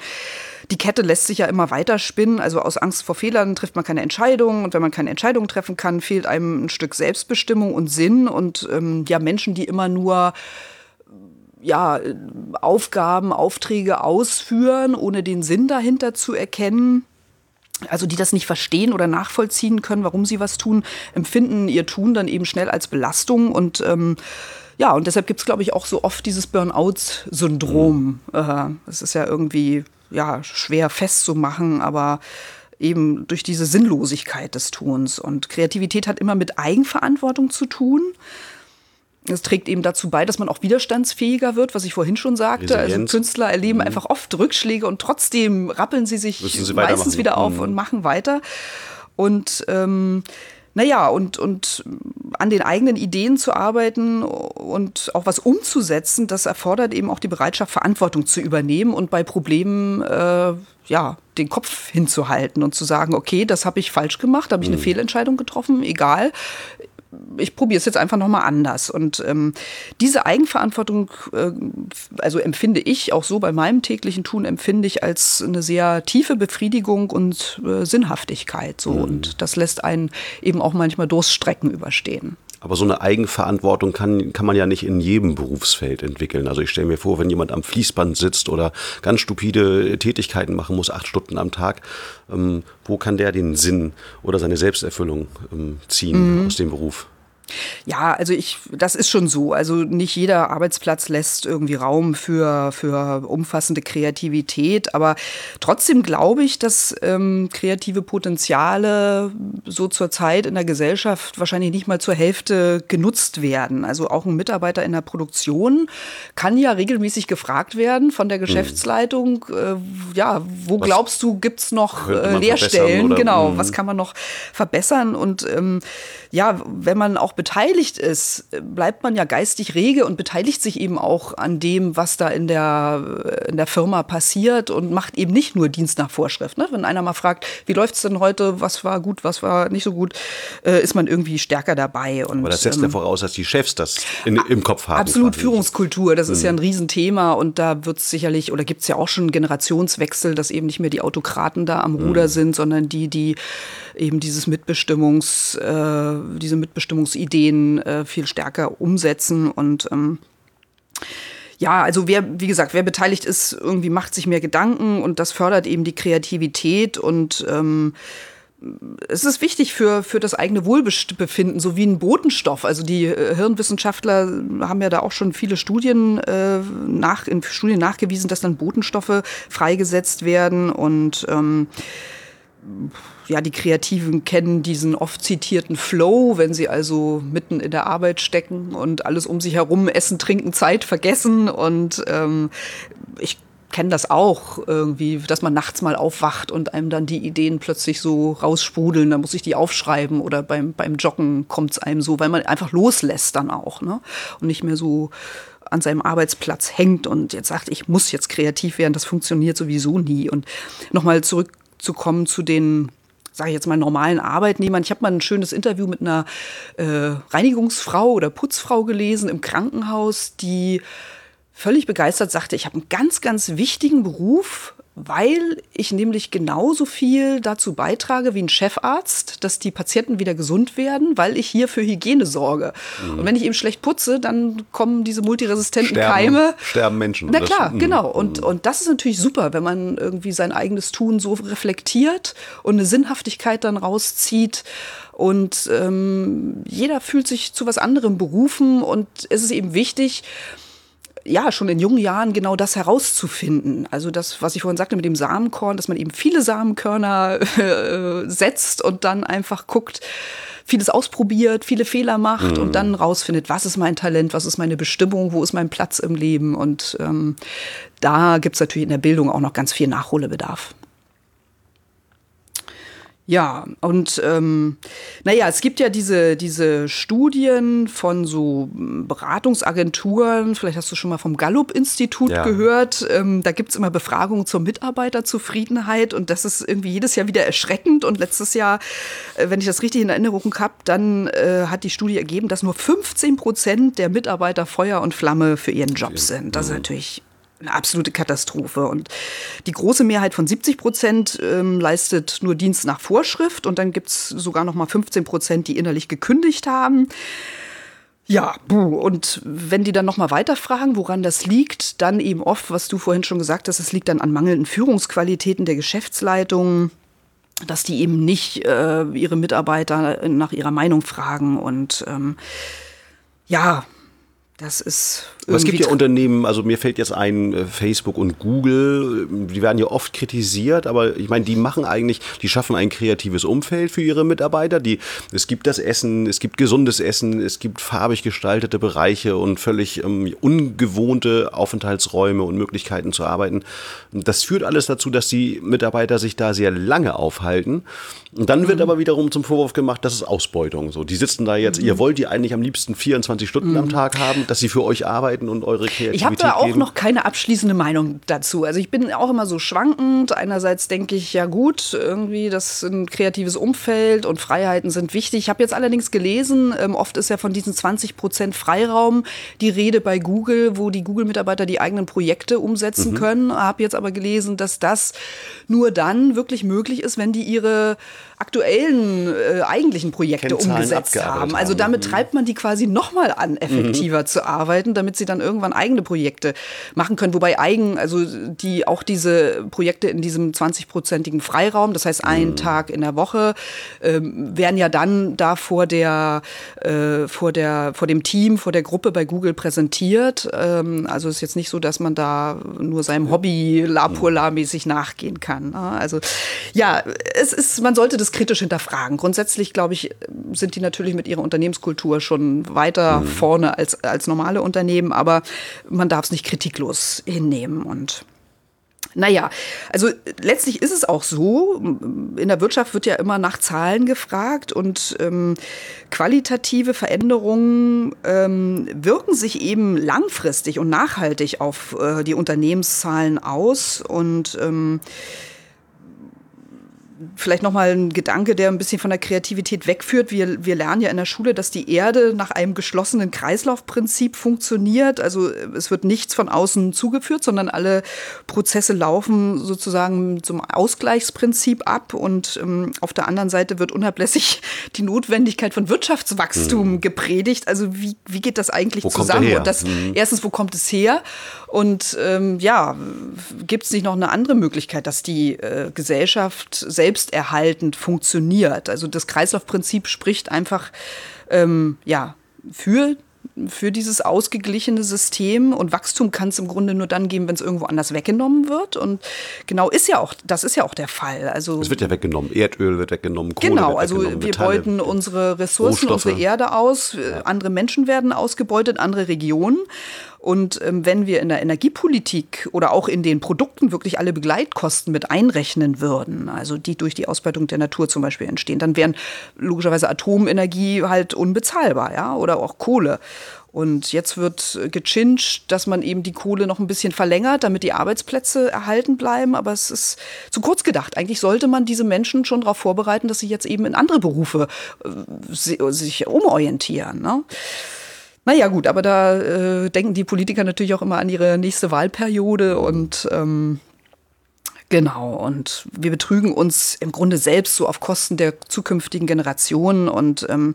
die Kette lässt sich ja immer weiter spinnen. Also aus Angst vor Fehlern trifft man keine Entscheidungen. Und wenn man keine Entscheidungen treffen kann, fehlt einem ein Stück Selbstbestimmung und Sinn. Und ähm, ja, Menschen, die immer nur ja, Aufgaben, Aufträge ausführen, ohne den Sinn dahinter zu erkennen, also die das nicht verstehen oder nachvollziehen können, warum sie was tun, empfinden ihr Tun dann eben schnell als Belastung und ähm, ja, und deshalb gibt es, glaube ich, auch so oft dieses Burnout-Syndrom. Äh, Das ist ja irgendwie ja, schwer festzumachen, aber eben durch diese Sinnlosigkeit des Tuns. Und Kreativität hat immer mit Eigenverantwortung zu tun. Es trägt eben dazu bei, dass man auch widerstandsfähiger wird, was ich vorhin schon sagte. Also. Künstler erleben einfach oft Rückschläge und trotzdem rappeln sie sich sie meistens wieder auf Mhm. und machen weiter. Und ähm, naja, und, und an den eigenen Ideen zu arbeiten und auch was umzusetzen, das erfordert eben auch die Bereitschaft, Verantwortung zu übernehmen und bei Problemen äh, ja, den Kopf hinzuhalten und zu sagen, okay, das habe ich falsch gemacht, habe ich eine mhm. Fehlentscheidung getroffen, egal ich probiere es jetzt einfach nochmal anders. Und ähm, diese Eigenverantwortung, äh, also empfinde ich auch so bei meinem täglichen Tun, empfinde ich als eine sehr tiefe Befriedigung und äh, Sinnhaftigkeit. So. Mhm. Und das lässt einen eben auch manchmal Durststrecken überstehen. Aber so eine Eigenverantwortung kann, kann man ja nicht in jedem Berufsfeld entwickeln. Also ich stelle mir vor, wenn jemand am Fließband sitzt oder ganz stupide Tätigkeiten machen muss, acht Stunden am Tag, ähm, wo kann der den Sinn oder seine Selbsterfüllung ähm, ziehen mhm. aus dem Beruf? Ja, also ich, das ist schon so. Also nicht jeder Arbeitsplatz lässt irgendwie Raum für, für umfassende Kreativität. Aber trotzdem glaube ich, dass ähm, kreative Potenziale so zur Zeit in der Gesellschaft wahrscheinlich nicht mal zur Hälfte genutzt werden. Also auch ein Mitarbeiter in der Produktion kann ja regelmäßig gefragt werden von der hm. Geschäftsleitung, äh, ja, wo was glaubst du, gibt es noch äh, Leerstellen? Genau, hm. was kann man noch verbessern? Und ähm, ja, wenn man auch beteiligt ist, bleibt man ja geistig rege und beteiligt sich eben auch an dem, was da in der, in der Firma passiert und macht eben nicht nur Dienst nach Vorschrift. Ne? Wenn einer mal fragt, wie läuft es denn heute, was war gut, was war nicht so gut, äh, ist man irgendwie stärker dabei. Und, Aber das setzt ähm, ja voraus, dass die Chefs das in, im Kopf haben. Absolut, Führungskultur, das ist mhm. ja ein Riesenthema und da wird es sicherlich, oder gibt es ja auch schon Generationswechsel, dass eben nicht mehr die Autokraten da am Ruder mhm. sind, sondern die, die eben dieses Mitbestimmungs, äh, diese Mitbestimmungsidee Ideen äh, viel stärker umsetzen. Und ähm, ja, also wer, wie gesagt, wer beteiligt ist, irgendwie macht sich mehr Gedanken und das fördert eben die Kreativität. Und ähm, es ist wichtig für, für das eigene Wohlbefinden, so wie ein Botenstoff. Also die äh, Hirnwissenschaftler haben ja da auch schon viele Studien, äh, nach, in Studien nachgewiesen, dass dann Botenstoffe freigesetzt werden. Und ähm, ja, die Kreativen kennen diesen oft zitierten Flow, wenn sie also mitten in der Arbeit stecken und alles um sich herum essen, trinken, Zeit vergessen. Und ähm, ich kenne das auch irgendwie, dass man nachts mal aufwacht und einem dann die Ideen plötzlich so raussprudeln. Da muss ich die aufschreiben oder beim, beim Joggen kommt es einem so, weil man einfach loslässt dann auch ne? und nicht mehr so an seinem Arbeitsplatz hängt und jetzt sagt, ich muss jetzt kreativ werden, das funktioniert sowieso nie. Und nochmal zurückzukommen zu den sage ich jetzt mal, normalen Arbeitnehmern. Ich habe mal ein schönes Interview mit einer äh, Reinigungsfrau oder Putzfrau gelesen im Krankenhaus, die völlig begeistert sagte, ich habe einen ganz, ganz wichtigen Beruf, weil ich nämlich genauso viel dazu beitrage wie ein Chefarzt, dass die Patienten wieder gesund werden, weil ich hier für Hygiene sorge. Mhm. Und wenn ich eben schlecht putze, dann kommen diese multiresistenten sterben, Keime. Sterben Menschen. Na klar, das, genau. Und, mhm. und das ist natürlich super, wenn man irgendwie sein eigenes Tun so reflektiert und eine Sinnhaftigkeit dann rauszieht. Und ähm, jeder fühlt sich zu was anderem berufen und es ist eben wichtig, ja, schon in jungen Jahren genau das herauszufinden. Also das, was ich vorhin sagte mit dem Samenkorn, dass man eben viele Samenkörner [laughs] äh, setzt und dann einfach guckt, vieles ausprobiert, viele Fehler macht mhm. und dann rausfindet, was ist mein Talent, was ist meine Bestimmung, wo ist mein Platz im Leben. Und ähm, da gibt es natürlich in der Bildung auch noch ganz viel Nachholbedarf. Ja, und ähm, naja, es gibt ja diese, diese Studien von so Beratungsagenturen, vielleicht hast du schon mal vom Gallup-Institut ja. gehört, ähm, da gibt's immer Befragungen zur Mitarbeiterzufriedenheit und das ist irgendwie jedes Jahr wieder erschreckend und letztes Jahr, äh, wenn ich das richtig in Erinnerung habe, dann äh, hat die Studie ergeben, dass nur 15 Prozent der Mitarbeiter Feuer und Flamme für ihren Job sind. Das ist mhm. natürlich eine absolute Katastrophe. Und die große Mehrheit von 70 Prozent ähm, leistet nur Dienst nach Vorschrift und dann gibt es sogar noch mal 15 Prozent, die innerlich gekündigt haben. Ja, und wenn die dann noch mal weiterfragen, woran das liegt, dann eben oft, was du vorhin schon gesagt hast, es liegt dann an mangelnden Führungsqualitäten der Geschäftsleitung, dass die eben nicht äh, ihre Mitarbeiter nach ihrer Meinung fragen und ähm, ja, das ist Aber es gibt ja Unternehmen, also mir fällt jetzt ein, äh, Facebook und Google, die werden ja oft kritisiert, aber ich meine, die machen eigentlich, die schaffen ein kreatives Umfeld für ihre Mitarbeiter. Die, es gibt das Essen, es gibt gesundes Essen, es gibt farbig gestaltete Bereiche und völlig ähm, ungewohnte Aufenthaltsräume und Möglichkeiten zu arbeiten. Das führt alles dazu, dass die Mitarbeiter sich da sehr lange aufhalten. Und dann wird mhm. aber wiederum zum Vorwurf gemacht, das ist Ausbeutung. So, die sitzen da jetzt, mhm. ihr wollt die eigentlich am liebsten 24 Stunden mhm. am Tag haben, dass sie für euch arbeiten und eure Kreativität Ich habe da auch geben. noch keine abschließende Meinung dazu. Also ich bin auch immer so schwankend. Einerseits denke ich, ja gut, irgendwie das ist ein kreatives Umfeld und Freiheiten sind wichtig. Ich habe jetzt allerdings gelesen, ähm, oft ist ja von diesen 20 Prozent Freiraum die Rede bei Google, wo die Google-Mitarbeiter die eigenen Projekte umsetzen mhm. können. Habe jetzt aber gelesen, dass das nur dann wirklich möglich ist, wenn die ihre aktuellen äh, eigentlichen Projekte umgesetzt haben. Also damit mhm. treibt man die quasi nochmal an, effektiver mhm. zu arbeiten, damit sie dann irgendwann eigene Projekte machen können. Wobei eigen, also die auch diese Projekte in diesem 20-prozentigen Freiraum, das heißt einen mhm. Tag in der Woche, ähm, werden ja dann da vor der, äh, vor der, vor dem Team, vor der Gruppe bei Google präsentiert. Ähm, also ist jetzt nicht so, dass man da nur seinem Hobby la pour la mäßig nachgehen kann. Ne? Also ja, es ist, man sollte das kritisch hinterfragen. Grundsätzlich, glaube ich, sind die natürlich mit ihrer Unternehmenskultur schon weiter mhm. vorne als, als normale Unternehmen, aber man darf es nicht kritiklos hinnehmen und naja, also letztlich ist es auch so, in der Wirtschaft wird ja immer nach Zahlen gefragt und ähm, qualitative Veränderungen ähm, wirken sich eben langfristig und nachhaltig auf äh, die Unternehmenszahlen aus und ähm, vielleicht nochmal ein Gedanke, der ein bisschen von der Kreativität wegführt. Wir, wir lernen ja in der Schule, dass die Erde nach einem geschlossenen Kreislaufprinzip funktioniert. Also es wird nichts von außen zugeführt, sondern alle Prozesse laufen sozusagen zum Ausgleichsprinzip ab. Und ähm, auf der anderen Seite wird unablässig die Notwendigkeit von Wirtschaftswachstum mhm. gepredigt. Also wie, wie geht das eigentlich wo zusammen? Und das, mhm. erstens, wo kommt es her? Und ähm, ja, gibt es nicht noch eine andere Möglichkeit, dass die äh, Gesellschaft selbsterhaltend funktioniert? Also das Kreislaufprinzip spricht einfach ähm, ja für für dieses ausgeglichene System und Wachstum kann es im Grunde nur dann geben, wenn es irgendwo anders weggenommen wird und genau ist ja auch das ist ja auch der Fall. Also es wird ja weggenommen, Erdöl wird weggenommen, Kohle genau, wird also weggenommen, wir Metalle, beuten unsere Ressourcen, Rohstoffe. unsere Erde aus, andere Menschen werden ausgebeutet, andere Regionen und ähm, wenn wir in der Energiepolitik oder auch in den Produkten wirklich alle Begleitkosten mit einrechnen würden, also die durch die Ausbeutung der Natur zum Beispiel entstehen, dann wären logischerweise Atomenergie halt unbezahlbar, ja, oder auch Kohle. Und jetzt wird gechinscht, dass man eben die Kohle noch ein bisschen verlängert, damit die Arbeitsplätze erhalten bleiben. Aber es ist zu kurz gedacht. Eigentlich sollte man diese Menschen schon darauf vorbereiten, dass sie jetzt eben in andere Berufe äh, sich umorientieren. Ne? Naja, gut, aber da äh, denken die Politiker natürlich auch immer an ihre nächste Wahlperiode und ähm, genau, und wir betrügen uns im Grunde selbst so auf Kosten der zukünftigen Generationen und ähm,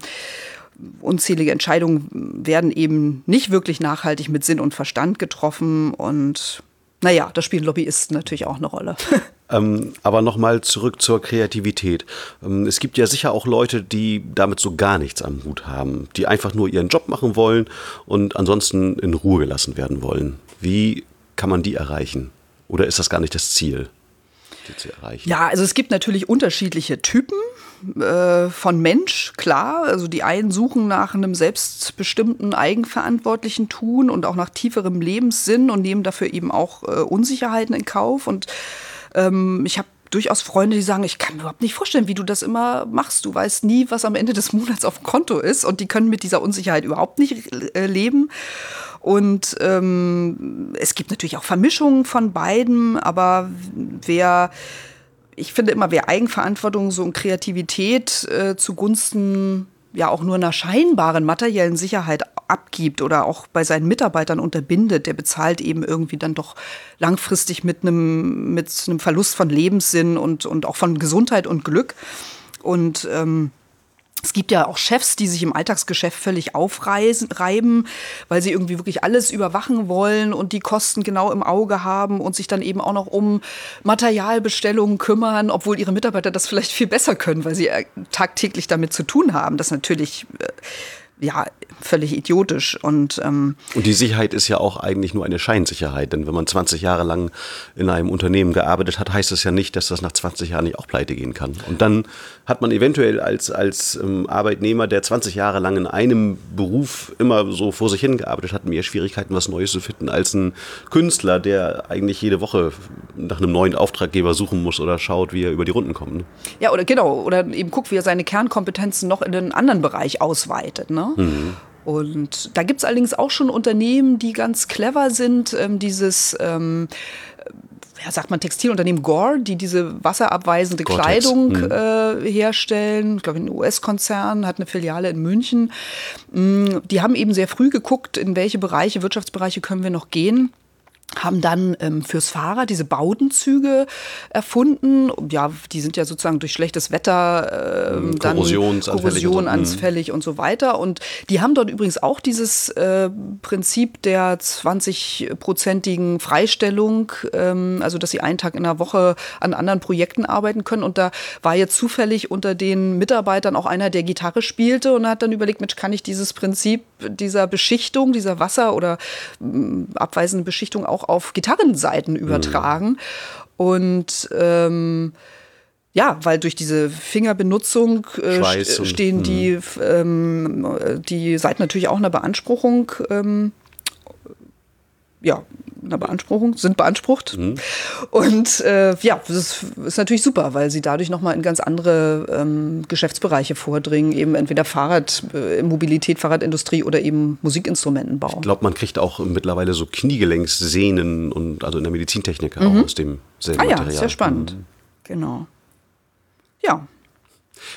unzählige Entscheidungen werden eben nicht wirklich nachhaltig mit Sinn und Verstand getroffen und naja, da spielen Lobbyisten natürlich auch eine Rolle. [laughs] Ähm, aber nochmal zurück zur Kreativität. Ähm, es gibt ja sicher auch Leute, die damit so gar nichts am Hut haben, die einfach nur ihren Job machen wollen und ansonsten in Ruhe gelassen werden wollen. Wie kann man die erreichen? Oder ist das gar nicht das Ziel, die zu erreichen? Ja, also es gibt natürlich unterschiedliche Typen äh, von Mensch, klar. Also die einen suchen nach einem selbstbestimmten, eigenverantwortlichen Tun und auch nach tieferem Lebenssinn und nehmen dafür eben auch äh, Unsicherheiten in Kauf und ähm, ich habe durchaus Freunde, die sagen, ich kann mir überhaupt nicht vorstellen, wie du das immer machst. Du weißt nie, was am Ende des Monats auf dem Konto ist und die können mit dieser Unsicherheit überhaupt nicht äh, leben. Und ähm, es gibt natürlich auch Vermischungen von beiden, aber wer, ich finde immer, wer Eigenverantwortung so und Kreativität äh, zugunsten ja auch nur einer scheinbaren materiellen Sicherheit abgibt oder auch bei seinen Mitarbeitern unterbindet, der bezahlt eben irgendwie dann doch langfristig mit einem, mit einem Verlust von Lebenssinn und, und auch von Gesundheit und Glück. Und ähm, es gibt ja auch Chefs, die sich im Alltagsgeschäft völlig aufreiben, weil sie irgendwie wirklich alles überwachen wollen und die Kosten genau im Auge haben und sich dann eben auch noch um Materialbestellungen kümmern, obwohl ihre Mitarbeiter das vielleicht viel besser können, weil sie tagtäglich damit zu tun haben. Das natürlich äh, ja, völlig idiotisch. Und, ähm, und die Sicherheit ist ja auch eigentlich nur eine Scheinsicherheit, denn wenn man 20 Jahre lang in einem Unternehmen gearbeitet hat, heißt das ja nicht, dass das nach 20 Jahren nicht auch pleite gehen kann. Und dann hat man eventuell als, als ähm, Arbeitnehmer, der 20 Jahre lang in einem Beruf immer so vor sich hin gearbeitet hat, mehr Schwierigkeiten, was Neues zu finden, als ein Künstler, der eigentlich jede Woche nach einem neuen Auftraggeber suchen muss oder schaut, wie er über die Runden kommt. Ne? Ja, oder genau, oder eben guckt, wie er seine Kernkompetenzen noch in einen anderen Bereich ausweitet. Ne? Mhm. Und da gibt es allerdings auch schon Unternehmen, die ganz clever sind, ähm, dieses ähm, ja, sagt man Textilunternehmen Gore, die diese wasserabweisende Gore Kleidung mhm. äh, herstellen. Ich glaube, ein US-Konzern hat eine Filiale in München. Mm, die haben eben sehr früh geguckt, in welche Bereiche, Wirtschaftsbereiche können wir noch gehen haben dann ähm, fürs Fahrrad diese Baudenzüge erfunden. Ja, die sind ja sozusagen durch schlechtes Wetter ähm, dann Korrosion anfällig und so weiter. Und die haben dort übrigens auch dieses äh, Prinzip der 20-prozentigen Freistellung, ähm, also dass sie einen Tag in der Woche an anderen Projekten arbeiten können. Und da war jetzt zufällig unter den Mitarbeitern auch einer, der Gitarre spielte und hat dann überlegt, Mensch, kann ich dieses Prinzip dieser Beschichtung, dieser Wasser- oder äh, abweisenden Beschichtung auch auch auf Gitarrenseiten übertragen. Mhm. Und ähm, ja, weil durch diese Fingerbenutzung äh, stehen die, mhm. ähm, die Seiten natürlich auch einer Beanspruchung ähm, ja, einer Beanspruchung, sind beansprucht. Mhm. Und äh, ja, das ist natürlich super, weil sie dadurch nochmal in ganz andere ähm, Geschäftsbereiche vordringen, eben entweder Fahrrad, äh, Mobilität, Fahrradindustrie oder eben Musikinstrumentenbau. Ich glaube, man kriegt auch mittlerweile so Kniegelenksehnen und also in der Medizintechnik mhm. auch aus dem selben ah, Material. Ja, sehr spannend. Mhm. Genau. Ja,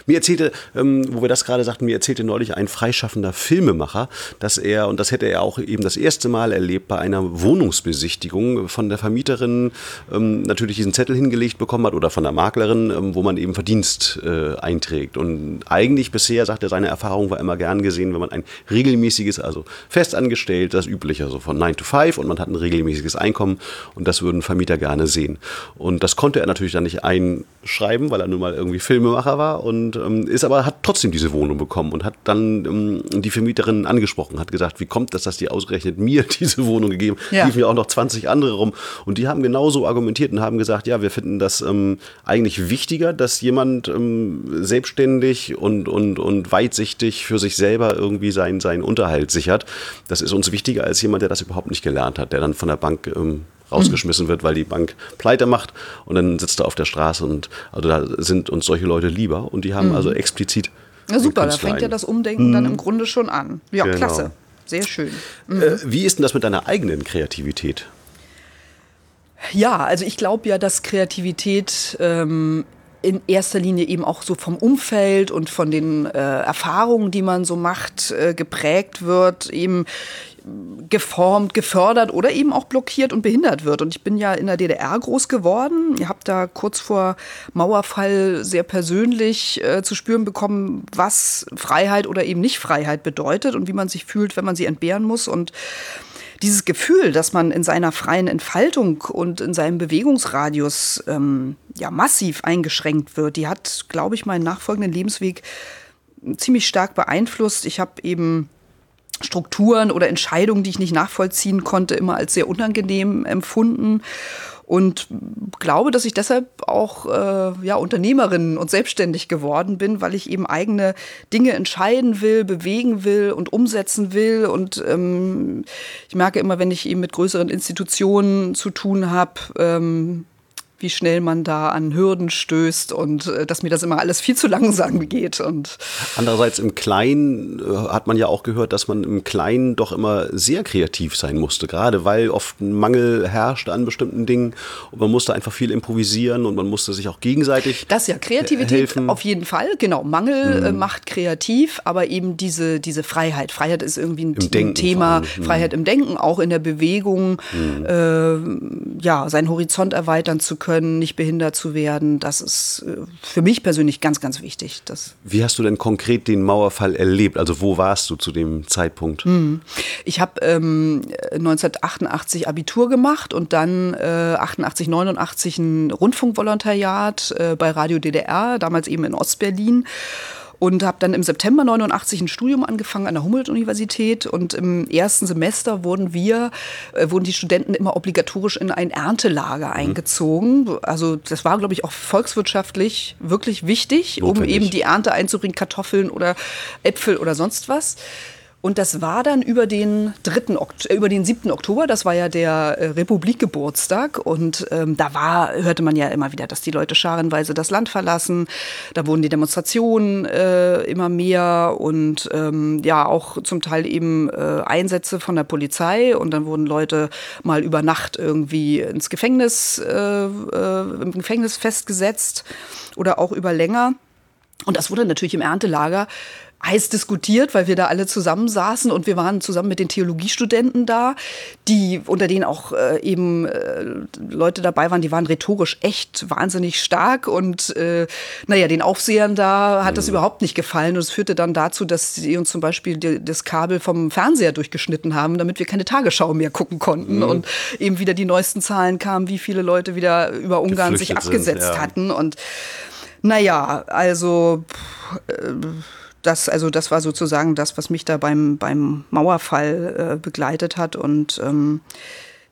mir erzählte, ähm, wo wir das gerade sagten, mir erzählte neulich ein freischaffender Filmemacher, dass er, und das hätte er auch eben das erste Mal erlebt, bei einer Wohnungsbesichtigung von der Vermieterin ähm, natürlich diesen Zettel hingelegt bekommen hat oder von der Maklerin, ähm, wo man eben Verdienst äh, einträgt. Und eigentlich bisher, sagt er, seine Erfahrung war immer gern gesehen, wenn man ein regelmäßiges, also festangestellt, das übliche, also von 9 to 5 und man hat ein regelmäßiges Einkommen und das würden Vermieter gerne sehen. Und das konnte er natürlich dann nicht einschreiben, weil er nun mal irgendwie Filmemacher war und ähm, ist aber hat trotzdem diese Wohnung bekommen und hat dann ähm, die Vermieterin angesprochen, hat gesagt, wie kommt das, dass die ausgerechnet mir [laughs] diese Wohnung gegeben, ja. liefen ja auch noch 20 andere rum und die haben genauso argumentiert und haben gesagt, ja, wir finden das ähm, eigentlich wichtiger, dass jemand ähm, selbstständig und, und, und weitsichtig für sich selber irgendwie seinen, seinen Unterhalt sichert. Das ist uns wichtiger als jemand, der das überhaupt nicht gelernt hat, der dann von der Bank ähm, rausgeschmissen wird, weil die Bank pleite macht und dann sitzt er auf der Straße und also da sind uns solche Leute lieber und die haben mhm. also explizit. Ja, super, da fängt ja das Umdenken mhm. dann im Grunde schon an. Ja, genau. klasse. Sehr schön. Mhm. Äh, wie ist denn das mit deiner eigenen Kreativität? Ja, also ich glaube ja, dass Kreativität ähm, in erster Linie eben auch so vom Umfeld und von den äh, Erfahrungen, die man so macht, äh, geprägt wird. Eben geformt, gefördert oder eben auch blockiert und behindert wird. Und ich bin ja in der DDR groß geworden. Ihr habt da kurz vor Mauerfall sehr persönlich äh, zu spüren bekommen, was Freiheit oder eben nicht Freiheit bedeutet und wie man sich fühlt, wenn man sie entbehren muss. Und dieses Gefühl, dass man in seiner freien Entfaltung und in seinem Bewegungsradius ähm, ja massiv eingeschränkt wird, die hat, glaube ich, meinen nachfolgenden Lebensweg ziemlich stark beeinflusst. Ich habe eben Strukturen oder Entscheidungen, die ich nicht nachvollziehen konnte, immer als sehr unangenehm empfunden. Und glaube, dass ich deshalb auch äh, ja, Unternehmerin und selbstständig geworden bin, weil ich eben eigene Dinge entscheiden will, bewegen will und umsetzen will. Und ähm, ich merke immer, wenn ich eben mit größeren Institutionen zu tun habe, ähm, wie schnell man da an Hürden stößt und äh, dass mir das immer alles viel zu langsam [laughs] geht. Und Andererseits im Kleinen äh, hat man ja auch gehört, dass man im Kleinen doch immer sehr kreativ sein musste, gerade weil oft ein Mangel herrschte an bestimmten Dingen und man musste einfach viel improvisieren und man musste sich auch gegenseitig Das ja, Kreativität helfen. auf jeden Fall, genau. Mangel äh, mhm. macht kreativ, aber eben diese, diese Freiheit. Freiheit ist irgendwie ein, ein Thema, mhm. Freiheit im Denken, auch in der Bewegung, mhm. äh, ja, seinen Horizont erweitern zu können können, nicht behindert zu werden. Das ist äh, für mich persönlich ganz, ganz wichtig. Das Wie hast du denn konkret den Mauerfall erlebt? Also wo warst du zu dem Zeitpunkt? Hm. Ich habe ähm, 1988 Abitur gemacht und dann äh, 88, 89 ein Rundfunkvolontariat äh, bei Radio DDR, damals eben in Ostberlin. Und habe dann im September 89 ein Studium angefangen an der Humboldt-Universität und im ersten Semester wurden wir, äh, wurden die Studenten immer obligatorisch in ein Erntelager mhm. eingezogen. Also das war, glaube ich, auch volkswirtschaftlich wirklich wichtig, Notwendig. um eben die Ernte einzubringen, Kartoffeln oder Äpfel oder sonst was. Und das war dann über den, 3. Oktober, über den 7. Oktober, das war ja der äh, Republikgeburtstag. Und ähm, da war, hörte man ja immer wieder, dass die Leute scharenweise das Land verlassen. Da wurden die Demonstrationen äh, immer mehr und ähm, ja auch zum Teil eben äh, Einsätze von der Polizei. Und dann wurden Leute mal über Nacht irgendwie ins Gefängnis, äh, äh, im Gefängnis festgesetzt oder auch über länger. Und das wurde natürlich im Erntelager heiß diskutiert, weil wir da alle zusammensaßen und wir waren zusammen mit den Theologiestudenten da, die unter denen auch äh, eben äh, Leute dabei waren, die waren rhetorisch echt wahnsinnig stark und äh, naja, den Aufsehern da hat das mhm. überhaupt nicht gefallen und es führte dann dazu, dass sie uns zum Beispiel die, das Kabel vom Fernseher durchgeschnitten haben, damit wir keine Tagesschau mehr gucken konnten mhm. und eben wieder die neuesten Zahlen kamen, wie viele Leute wieder über Ungarn sich abgesetzt sind, ja. hatten und naja, also pff, äh, das, also das war sozusagen das, was mich da beim, beim Mauerfall äh, begleitet hat. Und ähm,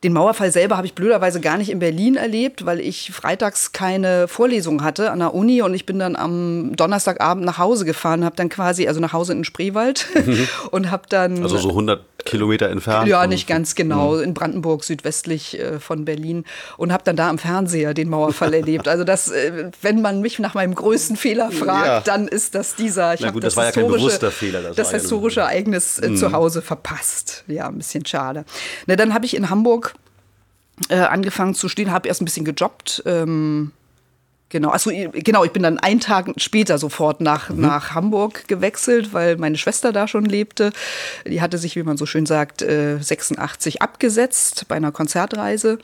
den Mauerfall selber habe ich blöderweise gar nicht in Berlin erlebt, weil ich freitags keine Vorlesung hatte an der Uni und ich bin dann am Donnerstagabend nach Hause gefahren, habe dann quasi, also nach Hause in den Spreewald mhm. [laughs] und habe dann... Also so 100 Kilometer entfernt? Ja, nicht ganz genau, mhm. in Brandenburg, südwestlich äh, von Berlin und habe dann da am Fernseher den Mauerfall erlebt. Also das, äh, wenn man mich nach meinem größten Fehler fragt, ja. dann ist das dieser, ich habe das, das, historische, ja Fehler, das, das historische Ereignis äh, mhm. zu Hause verpasst. Ja, ein bisschen schade. Na, dann habe ich in Hamburg äh, angefangen zu studieren, habe erst ein bisschen gejobbt. Ähm, Genau, also genau, ich bin dann einen Tag später sofort nach, mhm. nach Hamburg gewechselt, weil meine Schwester da schon lebte. Die hatte sich, wie man so schön sagt, 86 äh, abgesetzt bei einer Konzertreise.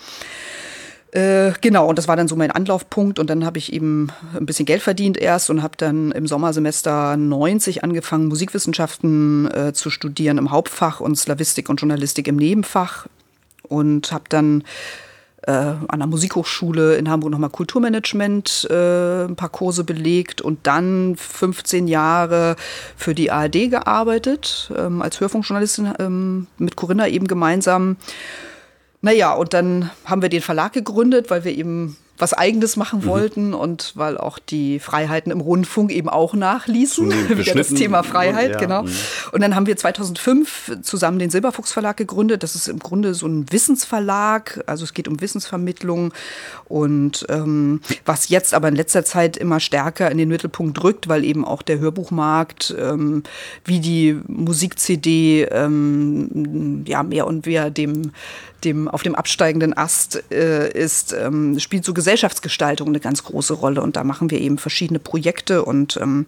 Äh, genau, und das war dann so mein Anlaufpunkt. Und dann habe ich eben ein bisschen Geld verdient erst und habe dann im Sommersemester 90 angefangen, Musikwissenschaften äh, zu studieren im Hauptfach und Slavistik und Journalistik im Nebenfach. Und habe dann äh, an der Musikhochschule in Hamburg nochmal Kulturmanagement äh, ein paar Kurse belegt und dann 15 Jahre für die ARD gearbeitet, ähm, als Hörfunkjournalistin ähm, mit Corinna eben gemeinsam. Naja, und dann haben wir den Verlag gegründet, weil wir eben was Eigenes machen mhm. wollten und weil auch die Freiheiten im Rundfunk eben auch nachließen. [laughs] Wieder das Thema Freiheit, und, ja. genau. Mhm. Und dann haben wir 2005 zusammen den Silberfuchs Verlag gegründet. Das ist im Grunde so ein Wissensverlag. Also es geht um Wissensvermittlung und ähm, was jetzt aber in letzter Zeit immer stärker in den Mittelpunkt rückt, weil eben auch der Hörbuchmarkt ähm, wie die Musik-CD ähm, ja mehr und mehr dem dem, auf dem absteigenden Ast äh, ist, ähm, spielt so Gesellschaftsgestaltung eine ganz große Rolle. Und da machen wir eben verschiedene Projekte und ähm,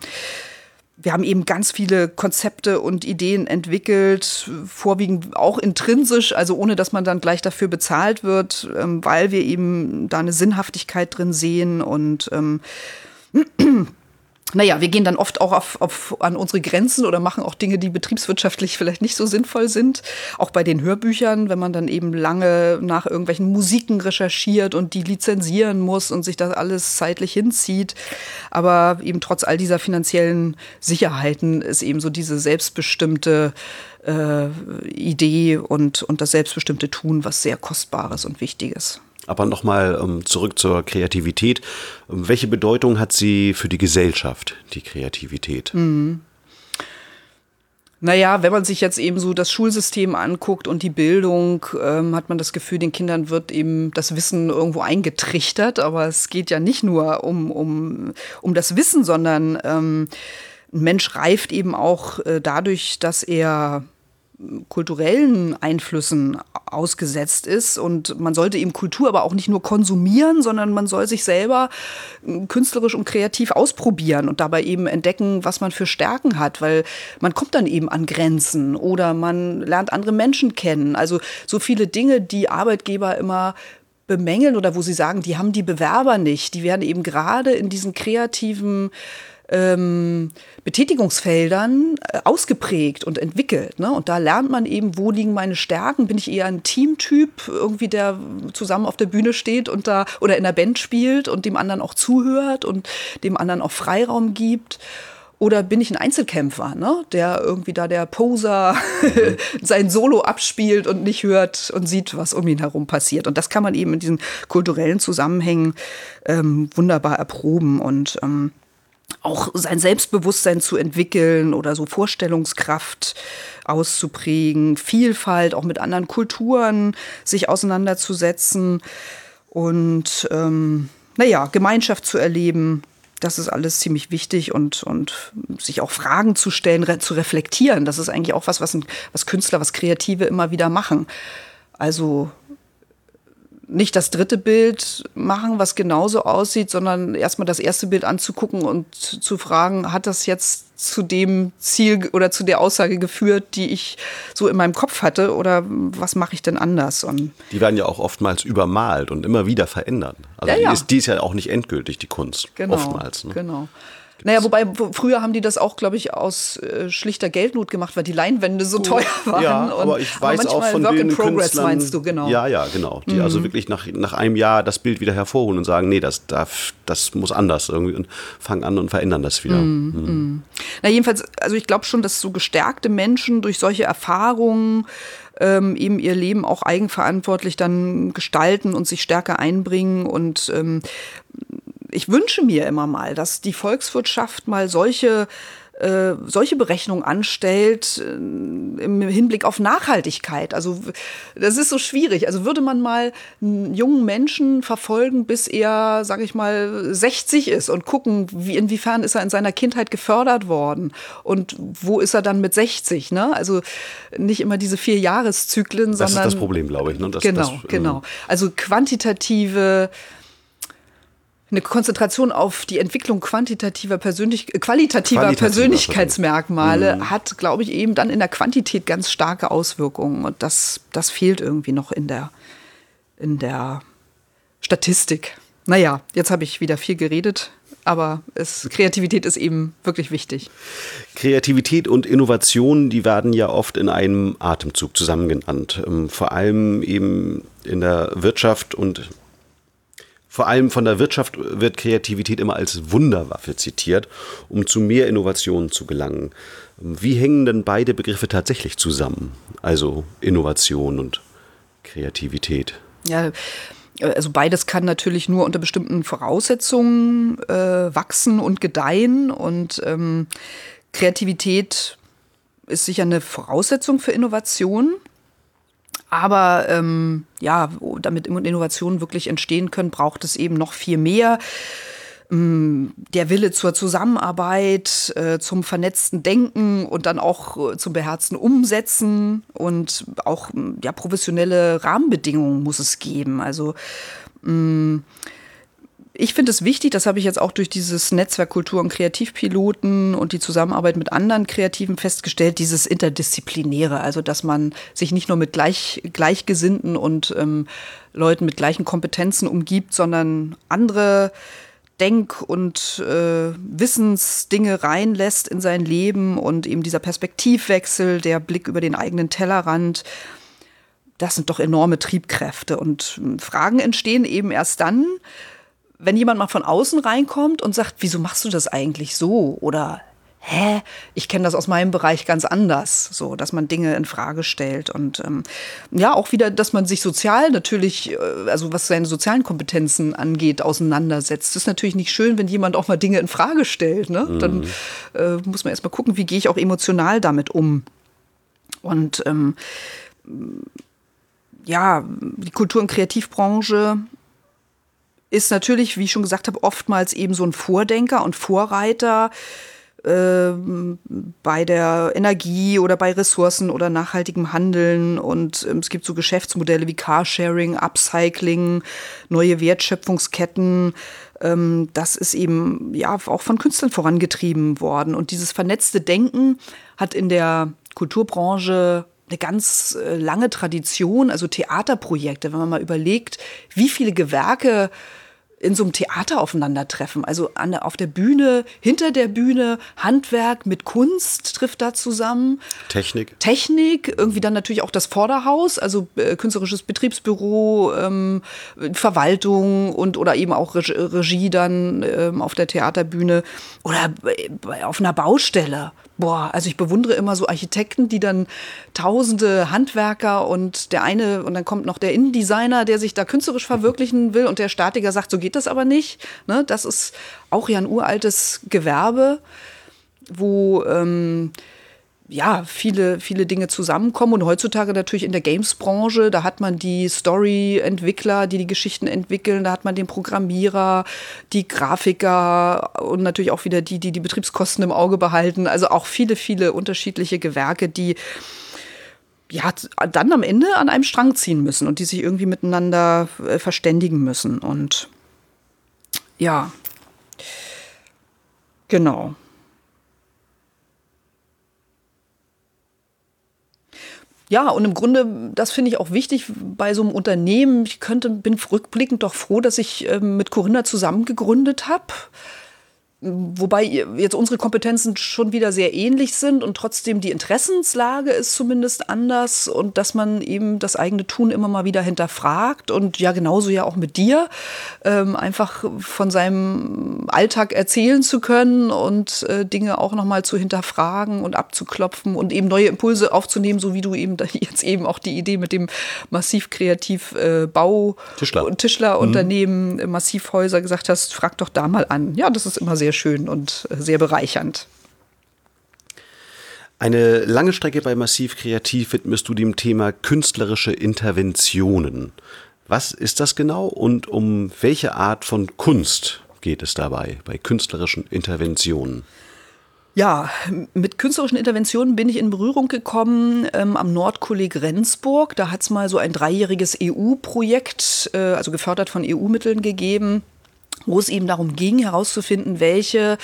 wir haben eben ganz viele Konzepte und Ideen entwickelt, vorwiegend auch intrinsisch, also ohne dass man dann gleich dafür bezahlt wird, ähm, weil wir eben da eine Sinnhaftigkeit drin sehen und ähm, naja, wir gehen dann oft auch auf, auf, an unsere Grenzen oder machen auch Dinge, die betriebswirtschaftlich vielleicht nicht so sinnvoll sind. Auch bei den Hörbüchern, wenn man dann eben lange nach irgendwelchen Musiken recherchiert und die lizenzieren muss und sich das alles zeitlich hinzieht. Aber eben trotz all dieser finanziellen Sicherheiten ist eben so diese selbstbestimmte äh, Idee und, und das selbstbestimmte Tun was sehr Kostbares und Wichtiges. Aber nochmal ähm, zurück zur Kreativität. Ähm, welche Bedeutung hat sie für die Gesellschaft, die Kreativität? Mhm. Naja, wenn man sich jetzt eben so das Schulsystem anguckt und die Bildung, ähm, hat man das Gefühl, den Kindern wird eben das Wissen irgendwo eingetrichtert. Aber es geht ja nicht nur um, um, um das Wissen, sondern ähm, ein Mensch reift eben auch äh, dadurch, dass er kulturellen Einflüssen ausgesetzt ist. Und man sollte eben Kultur aber auch nicht nur konsumieren, sondern man soll sich selber äh, künstlerisch und kreativ ausprobieren und dabei eben entdecken, was man für Stärken hat, weil man kommt dann eben an Grenzen oder man lernt andere Menschen kennen. Also so viele Dinge, die Arbeitgeber immer bemängeln oder wo sie sagen, die haben die Bewerber nicht, die werden eben gerade in diesen kreativen ähm, Betätigungsfeldern äh, ausgeprägt und entwickelt. Ne? Und da lernt man eben, wo liegen meine Stärken. Bin ich eher ein Teamtyp, irgendwie der zusammen auf der Bühne steht und da oder in der Band spielt und dem anderen auch zuhört und dem anderen auch Freiraum gibt. Oder bin ich ein Einzelkämpfer, ne? der irgendwie da der Poser [laughs] sein Solo abspielt und nicht hört und sieht, was um ihn herum passiert. Und das kann man eben in diesen kulturellen Zusammenhängen ähm, wunderbar erproben und ähm, auch sein Selbstbewusstsein zu entwickeln oder so Vorstellungskraft auszuprägen, Vielfalt auch mit anderen Kulturen sich auseinanderzusetzen und ähm, naja, Gemeinschaft zu erleben das ist alles ziemlich wichtig und, und sich auch Fragen zu stellen, re zu reflektieren. Das ist eigentlich auch was, was, ein, was Künstler, was Kreative immer wieder machen. Also nicht das dritte Bild machen, was genauso aussieht, sondern erstmal das erste Bild anzugucken und zu fragen, hat das jetzt zu dem Ziel oder zu der Aussage geführt, die ich so in meinem Kopf hatte oder was mache ich denn anders? Und die werden ja auch oftmals übermalt und immer wieder verändert. Also ja, ja. Die, ist, die, ist, ja auch nicht endgültig, die Kunst. Genau, oftmals. Ne? Genau. Naja, wobei früher haben die das auch, glaube ich, aus äh, schlichter Geldnot gemacht, weil die Leinwände so teuer waren. Ja, und, aber ich weiß aber auch von Work den in Progress Künstlern, meinst du, genau. Ja, ja, genau. Die mhm. also wirklich nach, nach einem Jahr das Bild wieder hervorholen und sagen, nee, das, darf, das muss anders irgendwie und fangen an und verändern das wieder. Mhm. Mhm. Na jedenfalls, also ich glaube schon, dass so gestärkte Menschen durch solche Erfahrungen ähm, eben ihr Leben auch eigenverantwortlich dann gestalten und sich stärker einbringen und ähm, ich wünsche mir immer mal, dass die Volkswirtschaft mal solche äh, solche Berechnungen anstellt äh, im Hinblick auf Nachhaltigkeit. Also das ist so schwierig. Also würde man mal einen jungen Menschen verfolgen, bis er, sage ich mal, 60 ist und gucken, wie, inwiefern ist er in seiner Kindheit gefördert worden und wo ist er dann mit 60. Ne? Also nicht immer diese vier Jahreszyklen, das sondern... Das ist das Problem, glaube ich. Ne? Das, genau, das, ähm, genau. Also quantitative eine Konzentration auf die Entwicklung quantitativer Persönlich äh, qualitativer, qualitativer Persönlichkeitsmerkmale mhm. hat, glaube ich, eben dann in der Quantität ganz starke Auswirkungen. Und das, das fehlt irgendwie noch in der, in der Statistik. Naja, jetzt habe ich wieder viel geredet, aber es, Kreativität ist eben wirklich wichtig. Kreativität und Innovation, die werden ja oft in einem Atemzug zusammen genannt. Ähm, vor allem eben in der Wirtschaft und vor allem von der Wirtschaft wird Kreativität immer als Wunderwaffe zitiert, um zu mehr Innovationen zu gelangen. Wie hängen denn beide Begriffe tatsächlich zusammen? Also Innovation und Kreativität. Ja, also beides kann natürlich nur unter bestimmten Voraussetzungen äh, wachsen und gedeihen. Und ähm, Kreativität ist sicher eine Voraussetzung für Innovation. Aber ähm, ja, damit Innovationen wirklich entstehen können, braucht es eben noch viel mehr. Ähm, der Wille zur Zusammenarbeit, äh, zum vernetzten Denken und dann auch äh, zum beherzten Umsetzen und auch ja, professionelle Rahmenbedingungen muss es geben. Also mh, ich finde es wichtig, das habe ich jetzt auch durch dieses Netzwerk Kultur- und Kreativpiloten und die Zusammenarbeit mit anderen Kreativen festgestellt, dieses Interdisziplinäre, also dass man sich nicht nur mit gleich, Gleichgesinnten und ähm, Leuten mit gleichen Kompetenzen umgibt, sondern andere Denk- und äh, Wissensdinge reinlässt in sein Leben und eben dieser Perspektivwechsel, der Blick über den eigenen Tellerrand, das sind doch enorme Triebkräfte. Und hm, Fragen entstehen eben erst dann, wenn jemand mal von außen reinkommt und sagt, wieso machst du das eigentlich so? Oder hä, ich kenne das aus meinem Bereich ganz anders, so, dass man Dinge in Frage stellt und ähm, ja auch wieder, dass man sich sozial natürlich, äh, also was seine sozialen Kompetenzen angeht, auseinandersetzt. Das ist natürlich nicht schön, wenn jemand auch mal Dinge in Frage stellt. Ne? Mhm. Dann äh, muss man erst mal gucken, wie gehe ich auch emotional damit um. Und ähm, ja, die Kultur- und Kreativbranche ist natürlich, wie ich schon gesagt habe, oftmals eben so ein Vordenker und Vorreiter äh, bei der Energie oder bei Ressourcen oder nachhaltigem Handeln. Und ähm, es gibt so Geschäftsmodelle wie Carsharing, Upcycling, neue Wertschöpfungsketten. Ähm, das ist eben ja auch von Künstlern vorangetrieben worden. Und dieses vernetzte Denken hat in der Kulturbranche eine ganz äh, lange Tradition, also Theaterprojekte, wenn man mal überlegt, wie viele Gewerke in so einem Theater aufeinandertreffen. Also an auf der Bühne, hinter der Bühne, Handwerk mit Kunst trifft da zusammen. Technik. Technik, irgendwie dann natürlich auch das Vorderhaus, also äh, künstlerisches Betriebsbüro, ähm, Verwaltung und oder eben auch Regie, Regie dann ähm, auf der Theaterbühne oder auf einer Baustelle. Boah, also ich bewundere immer so Architekten, die dann tausende Handwerker und der eine, und dann kommt noch der Innendesigner, der sich da künstlerisch verwirklichen will und der Statiker sagt, so geht das aber nicht. Ne? Das ist auch ja ein uraltes Gewerbe, wo ähm, ja, viele, viele Dinge zusammenkommen. Und heutzutage natürlich in der Games-Branche, da hat man die Story-Entwickler, die die Geschichten entwickeln, da hat man den Programmierer, die Grafiker und natürlich auch wieder die, die die Betriebskosten im Auge behalten. Also auch viele, viele unterschiedliche Gewerke, die ja, dann am Ende an einem Strang ziehen müssen und die sich irgendwie miteinander äh, verständigen müssen. Und ja, genau. Ja, und im Grunde, das finde ich auch wichtig bei so einem Unternehmen. Ich könnte, bin rückblickend doch froh, dass ich äh, mit Corinna zusammen gegründet habe. Wobei jetzt unsere Kompetenzen schon wieder sehr ähnlich sind und trotzdem die Interessenslage ist zumindest anders und dass man eben das eigene Tun immer mal wieder hinterfragt und ja genauso ja auch mit dir ähm, einfach von seinem Alltag erzählen zu können und äh, Dinge auch nochmal zu hinterfragen und abzuklopfen und eben neue Impulse aufzunehmen, so wie du eben [laughs] jetzt eben auch die Idee mit dem massiv kreativ äh, Bau Tischler. und Tischlerunternehmen mhm. Massivhäuser gesagt hast, frag doch da mal an. Ja, das ist immer sehr sehr schön und sehr bereichernd. Eine lange Strecke bei Massiv Kreativ widmest du dem Thema künstlerische Interventionen. Was ist das genau und um welche Art von Kunst geht es dabei, bei künstlerischen Interventionen? Ja, mit künstlerischen Interventionen bin ich in Berührung gekommen ähm, am Nordkolleg Rendsburg. Da hat es mal so ein dreijähriges EU-Projekt, äh, also gefördert von EU-Mitteln gegeben wo es eben darum ging, herauszufinden, welche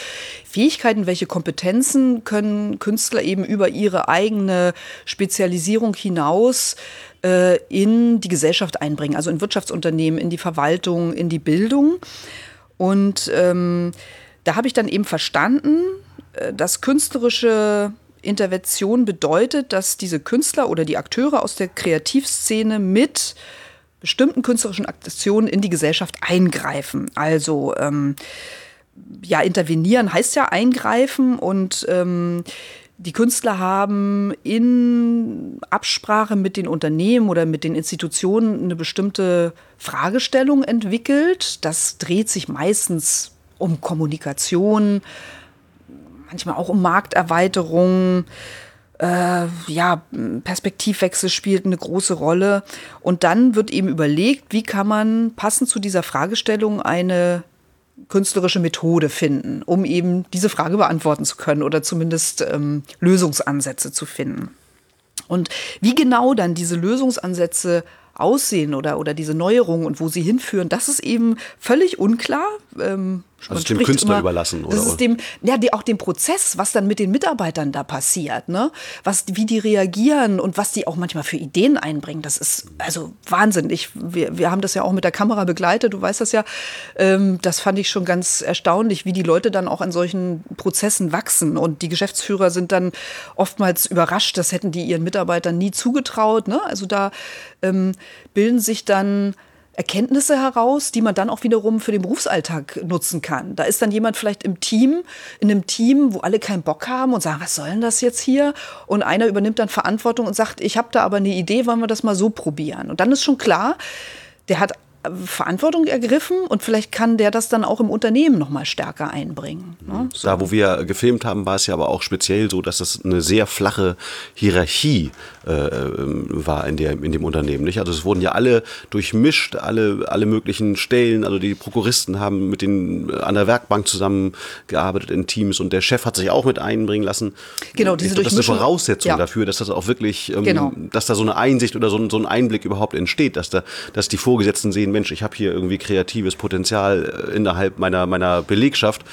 Fähigkeiten, welche Kompetenzen können Künstler eben über ihre eigene Spezialisierung hinaus äh, in die Gesellschaft einbringen, also in Wirtschaftsunternehmen, in die Verwaltung, in die Bildung. Und ähm, da habe ich dann eben verstanden, äh, dass künstlerische Intervention bedeutet, dass diese Künstler oder die Akteure aus der Kreativszene mit bestimmten künstlerischen Aktionen in die Gesellschaft eingreifen. Also ähm, ja, intervenieren heißt ja eingreifen und ähm, die Künstler haben in Absprache mit den Unternehmen oder mit den Institutionen eine bestimmte Fragestellung entwickelt. Das dreht sich meistens um Kommunikation, manchmal auch um Markterweiterung äh, ja, Perspektivwechsel spielt eine große Rolle. Und dann wird eben überlegt, wie kann man passend zu dieser Fragestellung eine künstlerische Methode finden, um eben diese Frage beantworten zu können oder zumindest ähm, Lösungsansätze zu finden. Und wie genau dann diese Lösungsansätze aussehen oder, oder diese Neuerungen und wo sie hinführen, das ist eben völlig unklar. Ähm, also dem Künstler immer, überlassen, oder? Das ist dem, ja, die, auch dem Prozess, was dann mit den Mitarbeitern da passiert, ne? Was, wie die reagieren und was die auch manchmal für Ideen einbringen. Das ist also Wahnsinn. Ich, wir, wir haben das ja auch mit der Kamera begleitet, du weißt das ja. Ähm, das fand ich schon ganz erstaunlich, wie die Leute dann auch an solchen Prozessen wachsen. Und die Geschäftsführer sind dann oftmals überrascht, das hätten die ihren Mitarbeitern nie zugetraut. Ne? Also da ähm, bilden sich dann Erkenntnisse heraus, die man dann auch wiederum für den Berufsalltag nutzen kann. Da ist dann jemand vielleicht im Team, in einem Team, wo alle keinen Bock haben und sagen, was soll denn das jetzt hier? Und einer übernimmt dann Verantwortung und sagt, ich habe da aber eine Idee, wollen wir das mal so probieren? Und dann ist schon klar, der hat Verantwortung ergriffen und vielleicht kann der das dann auch im Unternehmen noch mal stärker einbringen. Ne? Da, wo wir gefilmt haben, war es ja aber auch speziell so, dass das eine sehr flache Hierarchie äh, war in, der, in dem Unternehmen. Nicht? Also es wurden ja alle durchmischt, alle, alle möglichen Stellen. Also die Prokuristen haben mit den äh, an der Werkbank zusammengearbeitet in Teams und der Chef hat sich auch mit einbringen lassen. Genau, diese ich, Das ist eine Voraussetzung ja. dafür, dass das auch wirklich, ähm, genau. dass da so eine Einsicht oder so, so ein Einblick überhaupt entsteht, dass da, dass die Vorgesetzten sehen, Mensch, ich habe hier irgendwie kreatives Potenzial äh, innerhalb meiner, meiner Belegschaft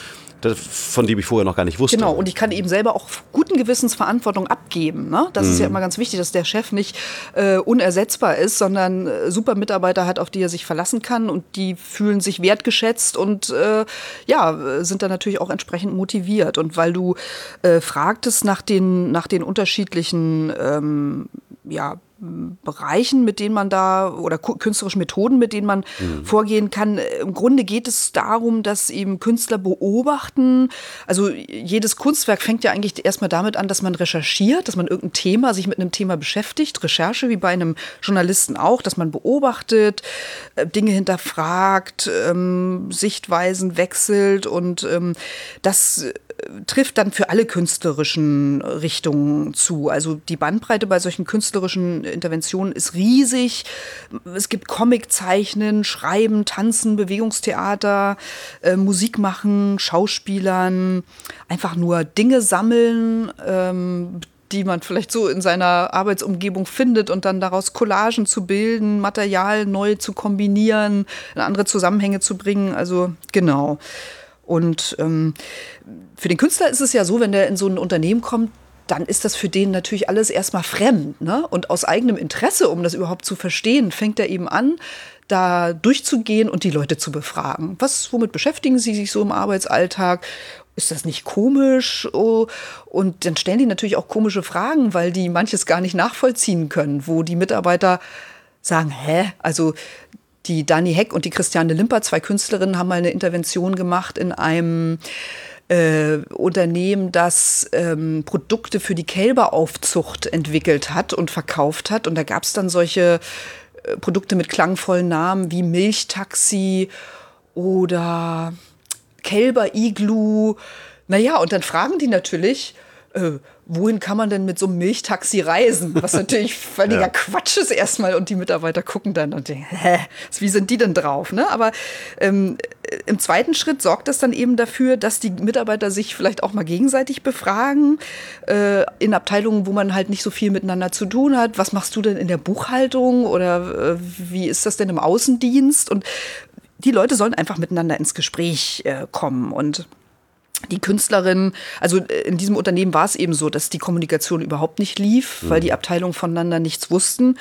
das, von dem ich vorher noch gar nicht wusste. Genau, und ich kann eben selber auch guten Gewissens Verantwortung abgeben. Ne? Das mhm. ist ja mhm. immer ganz wichtig, dass der Chef nicht äh, unersetzbar ist, sondern äh, super Mitarbeiter hat, auf die er sich verlassen kann und die fühlen sich wertgeschätzt und äh, ja, sind dann natürlich auch entsprechend motiviert. Und weil du äh, fragtest nach den, nach den unterschiedlichen ähm, ja, Bereichen, mit denen man da oder künstlerischen Methoden, mit denen man mhm. vorgehen kann. Im Grunde geht es darum, dass eben Künstler beobachten. Also jedes Kunstwerk fängt ja eigentlich erstmal damit an, dass man recherchiert, dass man irgendein Thema, sich mit einem Thema beschäftigt. Recherche wie bei einem Journalisten auch, dass man beobachtet, äh, Dinge hinterfragt, ähm, Sichtweisen wechselt und ähm, das trifft dann für alle künstlerischen Richtungen zu. Also die Bandbreite bei solchen künstlerischen Interventionen ist riesig. Es gibt Comiczeichnen, Schreiben, Tanzen, Bewegungstheater, äh, Musik machen, Schauspielern, einfach nur Dinge sammeln, ähm, die man vielleicht so in seiner Arbeitsumgebung findet und dann daraus Collagen zu bilden, Material neu zu kombinieren, in andere Zusammenhänge zu bringen. Also genau. Und ähm, für den Künstler ist es ja so, wenn der in so ein Unternehmen kommt, dann ist das für den natürlich alles erstmal fremd. Ne? Und aus eigenem Interesse, um das überhaupt zu verstehen, fängt er eben an, da durchzugehen und die Leute zu befragen. Was, womit beschäftigen sie sich so im Arbeitsalltag? Ist das nicht komisch? Oh, und dann stellen die natürlich auch komische Fragen, weil die manches gar nicht nachvollziehen können, wo die Mitarbeiter sagen, hä? Also die Dani Heck und die Christiane Limper, zwei Künstlerinnen, haben mal eine Intervention gemacht in einem äh, Unternehmen, das ähm, Produkte für die Kälberaufzucht entwickelt hat und verkauft hat. Und da gab es dann solche äh, Produkte mit klangvollen Namen wie Milchtaxi oder Kälber-Iglu. Naja, und dann fragen die natürlich, äh, wohin kann man denn mit so einem Milchtaxi reisen? Was natürlich [laughs] völliger ja. Quatsch ist erstmal. Und die Mitarbeiter gucken dann und denken, hä, wie sind die denn drauf? Ne? Aber ähm, im zweiten Schritt sorgt das dann eben dafür, dass die Mitarbeiter sich vielleicht auch mal gegenseitig befragen, äh, in Abteilungen, wo man halt nicht so viel miteinander zu tun hat. Was machst du denn in der Buchhaltung oder äh, wie ist das denn im Außendienst? Und die Leute sollen einfach miteinander ins Gespräch äh, kommen und die Künstlerin, also äh, in diesem Unternehmen war es eben so, dass die Kommunikation überhaupt nicht lief, mhm. weil die Abteilungen voneinander nichts wussten.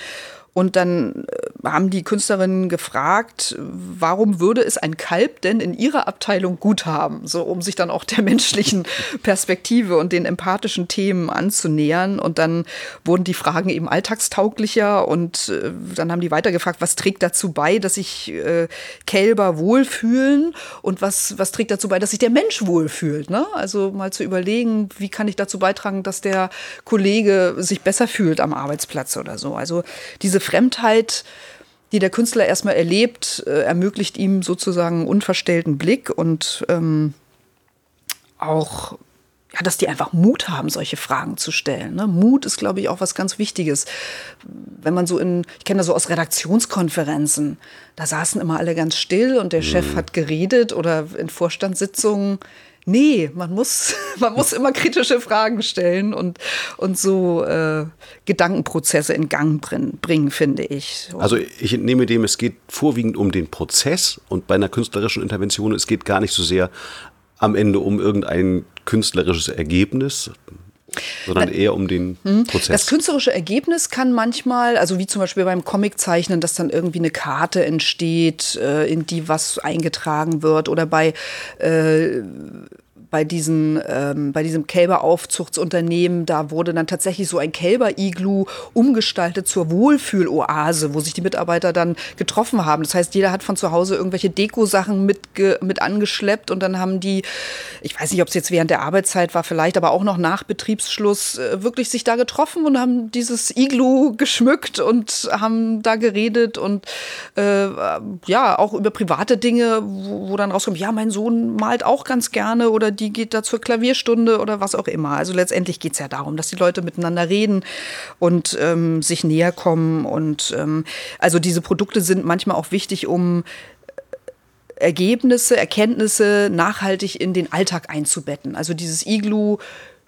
Und dann äh, haben die Künstlerinnen gefragt, warum würde es ein Kalb denn in ihrer Abteilung gut haben? So, um sich dann auch der [laughs] menschlichen Perspektive und den empathischen Themen anzunähern. Und dann wurden die Fragen eben alltagstauglicher und äh, dann haben die weitergefragt, was trägt dazu bei, dass sich äh, Kälber wohlfühlen und was, was trägt dazu bei, dass sich der Mensch wohlfühlt? Ne? Also mal zu überlegen, wie kann ich dazu beitragen, dass der Kollege sich besser fühlt am Arbeitsplatz oder so. Also diese Fremdheit, die der Künstler erstmal erlebt, äh, ermöglicht ihm sozusagen einen unverstellten Blick und ähm, auch ja, dass die einfach Mut haben, solche Fragen zu stellen. Ne? Mut ist, glaube ich, auch was ganz Wichtiges. Wenn man so in, ich kenne das so aus Redaktionskonferenzen, da saßen immer alle ganz still und der mhm. Chef hat geredet oder in Vorstandssitzungen Nee, man muss, [laughs] man muss immer kritische Fragen stellen und, und so äh, Gedankenprozesse in Gang bringen, bringen finde ich. Also ich entnehme dem, es geht vorwiegend um den Prozess und bei einer künstlerischen Intervention, es geht gar nicht so sehr am Ende um irgendein künstlerisches Ergebnis, sondern eher um den hm. Prozess. Das künstlerische Ergebnis kann manchmal, also wie zum Beispiel beim Comiczeichnen, dass dann irgendwie eine Karte entsteht, äh, in die was eingetragen wird oder bei äh, bei, diesen, ähm, bei diesem Kälberaufzuchtsunternehmen, da wurde dann tatsächlich so ein Kälber-Iglu umgestaltet zur Wohlfühloase, wo sich die Mitarbeiter dann getroffen haben. Das heißt, jeder hat von zu Hause irgendwelche Deko-Sachen mit, mit angeschleppt und dann haben die, ich weiß nicht, ob es jetzt während der Arbeitszeit war, vielleicht aber auch noch nach Betriebsschluss, äh, wirklich sich da getroffen und haben dieses Iglu geschmückt und haben da geredet und äh, ja, auch über private Dinge, wo, wo dann rauskommt, ja, mein Sohn malt auch ganz gerne oder die geht da zur Klavierstunde oder was auch immer. Also letztendlich geht es ja darum, dass die Leute miteinander reden und ähm, sich näher kommen. Und ähm, also diese Produkte sind manchmal auch wichtig, um äh, Ergebnisse, Erkenntnisse nachhaltig in den Alltag einzubetten. Also dieses Iglu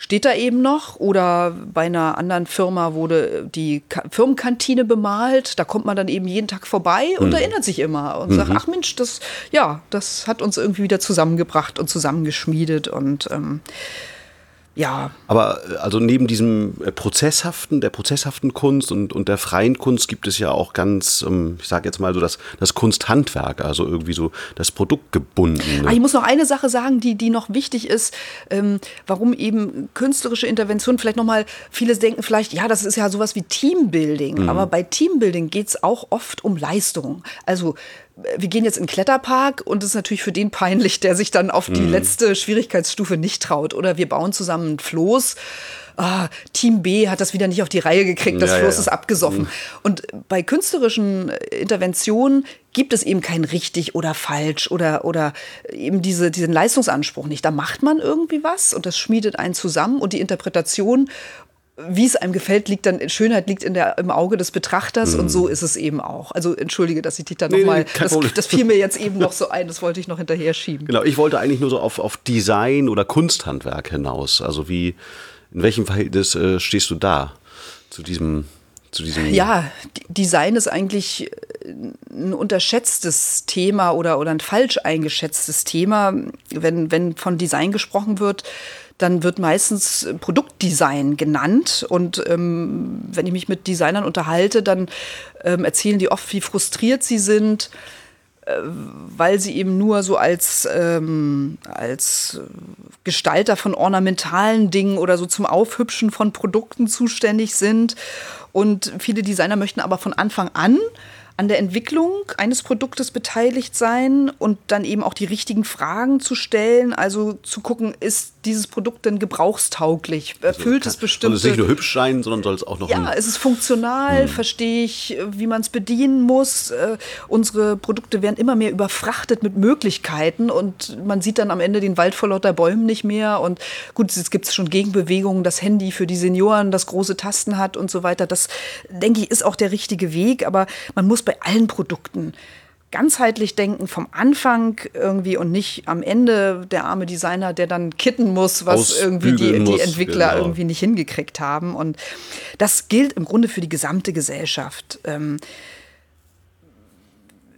steht da eben noch. Oder bei einer anderen Firma wurde die Ka Firmenkantine bemalt. Da kommt man dann eben jeden Tag vorbei und mhm. erinnert sich immer und mhm. sagt, ach Mensch, das, ja, das hat uns irgendwie wieder zusammengebracht und zusammengeschmiedet. Und ähm, ja. Aber äh, also neben diesem äh, prozesshaften, der prozesshaften Kunst und, und der freien Kunst gibt es ja auch ganz, ähm, ich sage jetzt mal so das, das Kunsthandwerk, also irgendwie so das Produktgebundene. Ah, ich muss noch eine Sache sagen, die, die noch wichtig ist, ähm, warum eben künstlerische Intervention vielleicht nochmal, viele denken vielleicht, ja, das ist ja sowas wie Teambuilding, mhm. aber bei Teambuilding geht es auch oft um Leistung. Also wir gehen jetzt in den Kletterpark und es ist natürlich für den peinlich, der sich dann auf die mhm. letzte Schwierigkeitsstufe nicht traut. Oder wir bauen zusammen ein Floß. Ah, Team B hat das wieder nicht auf die Reihe gekriegt, das ja, Floß ja. ist abgesoffen. Mhm. Und bei künstlerischen Interventionen gibt es eben kein richtig oder falsch oder, oder eben diese, diesen Leistungsanspruch nicht. Da macht man irgendwie was und das schmiedet einen zusammen und die Interpretation wie es einem gefällt, liegt dann, Schönheit liegt in der, im Auge des Betrachters mhm. und so ist es eben auch. Also entschuldige, dass ich dich da nochmal, nee, das, das fiel mir jetzt eben noch so ein, das wollte ich noch hinterher schieben. Genau, ich wollte eigentlich nur so auf, auf Design oder Kunsthandwerk hinaus. Also wie, in welchem Verhältnis äh, stehst du da zu diesem zu diesem ja, Design ist eigentlich ein unterschätztes Thema oder, oder ein falsch eingeschätztes Thema. Wenn, wenn von Design gesprochen wird, dann wird meistens Produktdesign genannt. Und ähm, wenn ich mich mit Designern unterhalte, dann ähm, erzählen die oft, wie frustriert sie sind, äh, weil sie eben nur so als, ähm, als Gestalter von ornamentalen Dingen oder so zum Aufhübschen von Produkten zuständig sind. Und viele Designer möchten aber von Anfang an an der Entwicklung eines Produktes beteiligt sein und dann eben auch die richtigen Fragen zu stellen, also zu gucken, ist dieses Produkt denn gebrauchstauglich? Also Erfüllt also, es bestimmte... Soll es nicht nur hübsch sein, sondern soll es auch noch... Ja, es ist funktional, hm. verstehe ich, wie man es bedienen muss. Äh, unsere Produkte werden immer mehr überfrachtet mit Möglichkeiten und man sieht dann am Ende den Wald vor lauter Bäumen nicht mehr. Und gut, jetzt gibt es schon Gegenbewegungen, das Handy für die Senioren, das große Tasten hat und so weiter. Das, denke ich, ist auch der richtige Weg, aber man muss bei allen Produkten ganzheitlich denken vom Anfang irgendwie und nicht am Ende der arme Designer, der dann kitten muss, was irgendwie die, die Entwickler genau. irgendwie nicht hingekriegt haben. Und das gilt im Grunde für die gesamte Gesellschaft. Ähm,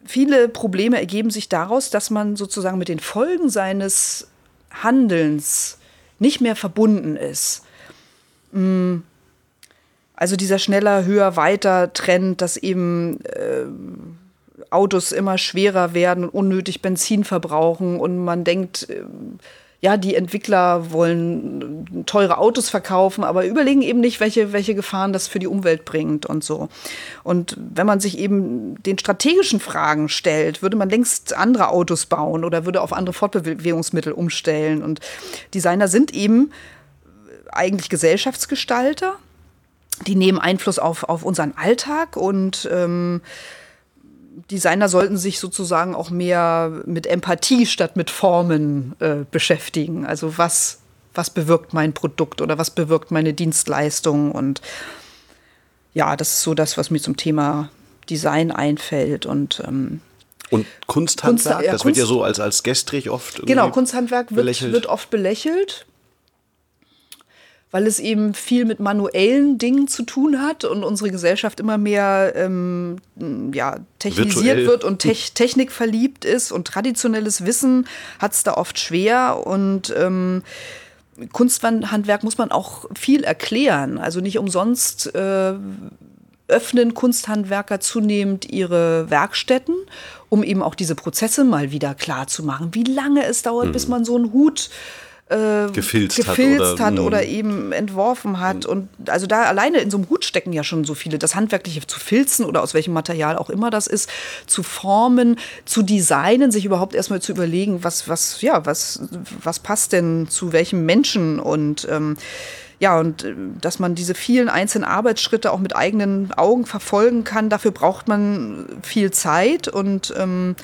viele Probleme ergeben sich daraus, dass man sozusagen mit den Folgen seines Handelns nicht mehr verbunden ist. Mm. Also dieser schneller, höher, weiter Trend, dass eben äh, Autos immer schwerer werden und unnötig Benzin verbrauchen und man denkt, äh, ja, die Entwickler wollen teure Autos verkaufen, aber überlegen eben nicht, welche, welche Gefahren das für die Umwelt bringt und so. Und wenn man sich eben den strategischen Fragen stellt, würde man längst andere Autos bauen oder würde auf andere Fortbewegungsmittel umstellen. Und Designer sind eben eigentlich Gesellschaftsgestalter. Die nehmen Einfluss auf, auf unseren Alltag und ähm, Designer sollten sich sozusagen auch mehr mit Empathie statt mit Formen äh, beschäftigen. Also was, was bewirkt mein Produkt oder was bewirkt meine Dienstleistung? Und ja, das ist so das, was mir zum Thema Design einfällt. Und ähm, und Kunsthandwerk, Kunst, ja, das Kunst, wird ja so als, als gestrig oft. Genau, Kunsthandwerk wird, wird oft belächelt weil es eben viel mit manuellen Dingen zu tun hat und unsere Gesellschaft immer mehr ähm, ja, technisiert Virtuell. wird und te Technik verliebt ist und traditionelles Wissen hat es da oft schwer und ähm, Kunsthandwerk muss man auch viel erklären. Also nicht umsonst äh, öffnen Kunsthandwerker zunehmend ihre Werkstätten, um eben auch diese Prozesse mal wieder klar zu machen. Wie lange es dauert, mhm. bis man so einen Hut äh, gefilzt, gefilzt hat, oder, hat oder, eben entworfen hat. Hm. Und also da alleine in so einem Hut stecken ja schon so viele. Das Handwerkliche zu filzen oder aus welchem Material auch immer das ist, zu formen, zu designen, sich überhaupt erstmal zu überlegen, was, was, ja, was, was passt denn zu welchem Menschen und ähm, ja, und äh, dass man diese vielen einzelnen Arbeitsschritte auch mit eigenen Augen verfolgen kann, dafür braucht man viel Zeit und ähm,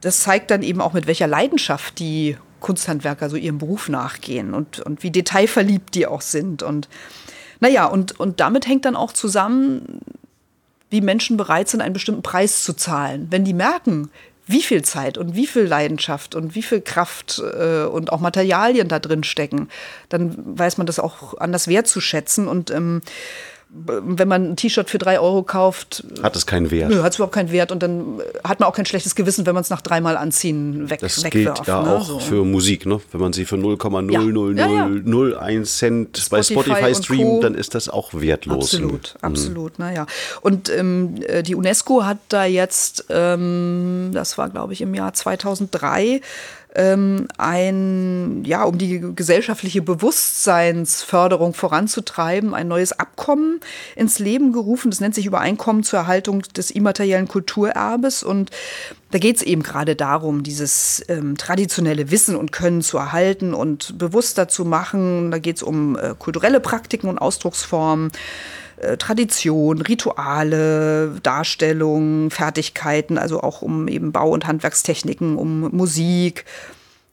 das zeigt dann eben auch, mit welcher Leidenschaft die Kunsthandwerker so ihrem Beruf nachgehen und, und wie detailverliebt die auch sind. Und naja, und, und damit hängt dann auch zusammen, wie Menschen bereit sind, einen bestimmten Preis zu zahlen. Wenn die merken, wie viel Zeit und wie viel Leidenschaft und wie viel Kraft äh, und auch Materialien da drin stecken, dann weiß man das auch anders wertzuschätzen und ähm, wenn man ein T-Shirt für drei Euro kauft, hat es keinen Wert. Nö, hat es überhaupt keinen Wert und dann hat man auch kein schlechtes Gewissen, wenn man es nach dreimal anziehen weg, das wegwirft. Das gilt ja ne? auch so. für Musik, ne? Wenn man sie für 0,00001 Ja. Ja, ja. Cent Spotify bei Spotify streamt, dann ist das auch wertlos. Absolut, absolut, naja. Und ähm, äh, die UNESCO hat da jetzt, ähm, das war glaube ich im Jahr 2003, ähm, ein, ja, um die gesellschaftliche Bewusstseinsförderung voranzutreiben, ein neues Abkommen ins Leben gerufen. Das nennt sich Übereinkommen zur Erhaltung des immateriellen Kulturerbes. Und da geht es eben gerade darum, dieses ähm, traditionelle Wissen und Können zu erhalten und bewusster zu machen. Da geht es um äh, kulturelle Praktiken und Ausdrucksformen. Äh, Tradition, Rituale, Darstellung, Fertigkeiten, also auch um eben Bau- und Handwerkstechniken, um Musik,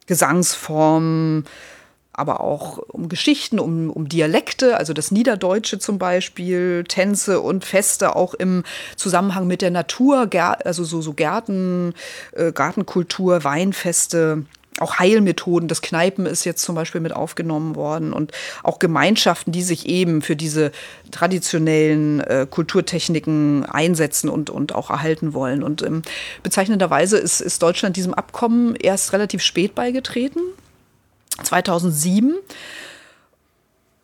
Gesangsformen, aber auch um Geschichten, um, um Dialekte, also das Niederdeutsche zum Beispiel, Tänze und Feste auch im Zusammenhang mit der Natur, also so, so Gärten, äh, Gartenkultur, Weinfeste. Auch Heilmethoden, das Kneipen ist jetzt zum Beispiel mit aufgenommen worden und auch Gemeinschaften, die sich eben für diese traditionellen äh, Kulturtechniken einsetzen und, und auch erhalten wollen. Und ähm, bezeichnenderweise ist, ist Deutschland diesem Abkommen erst relativ spät beigetreten. 2007.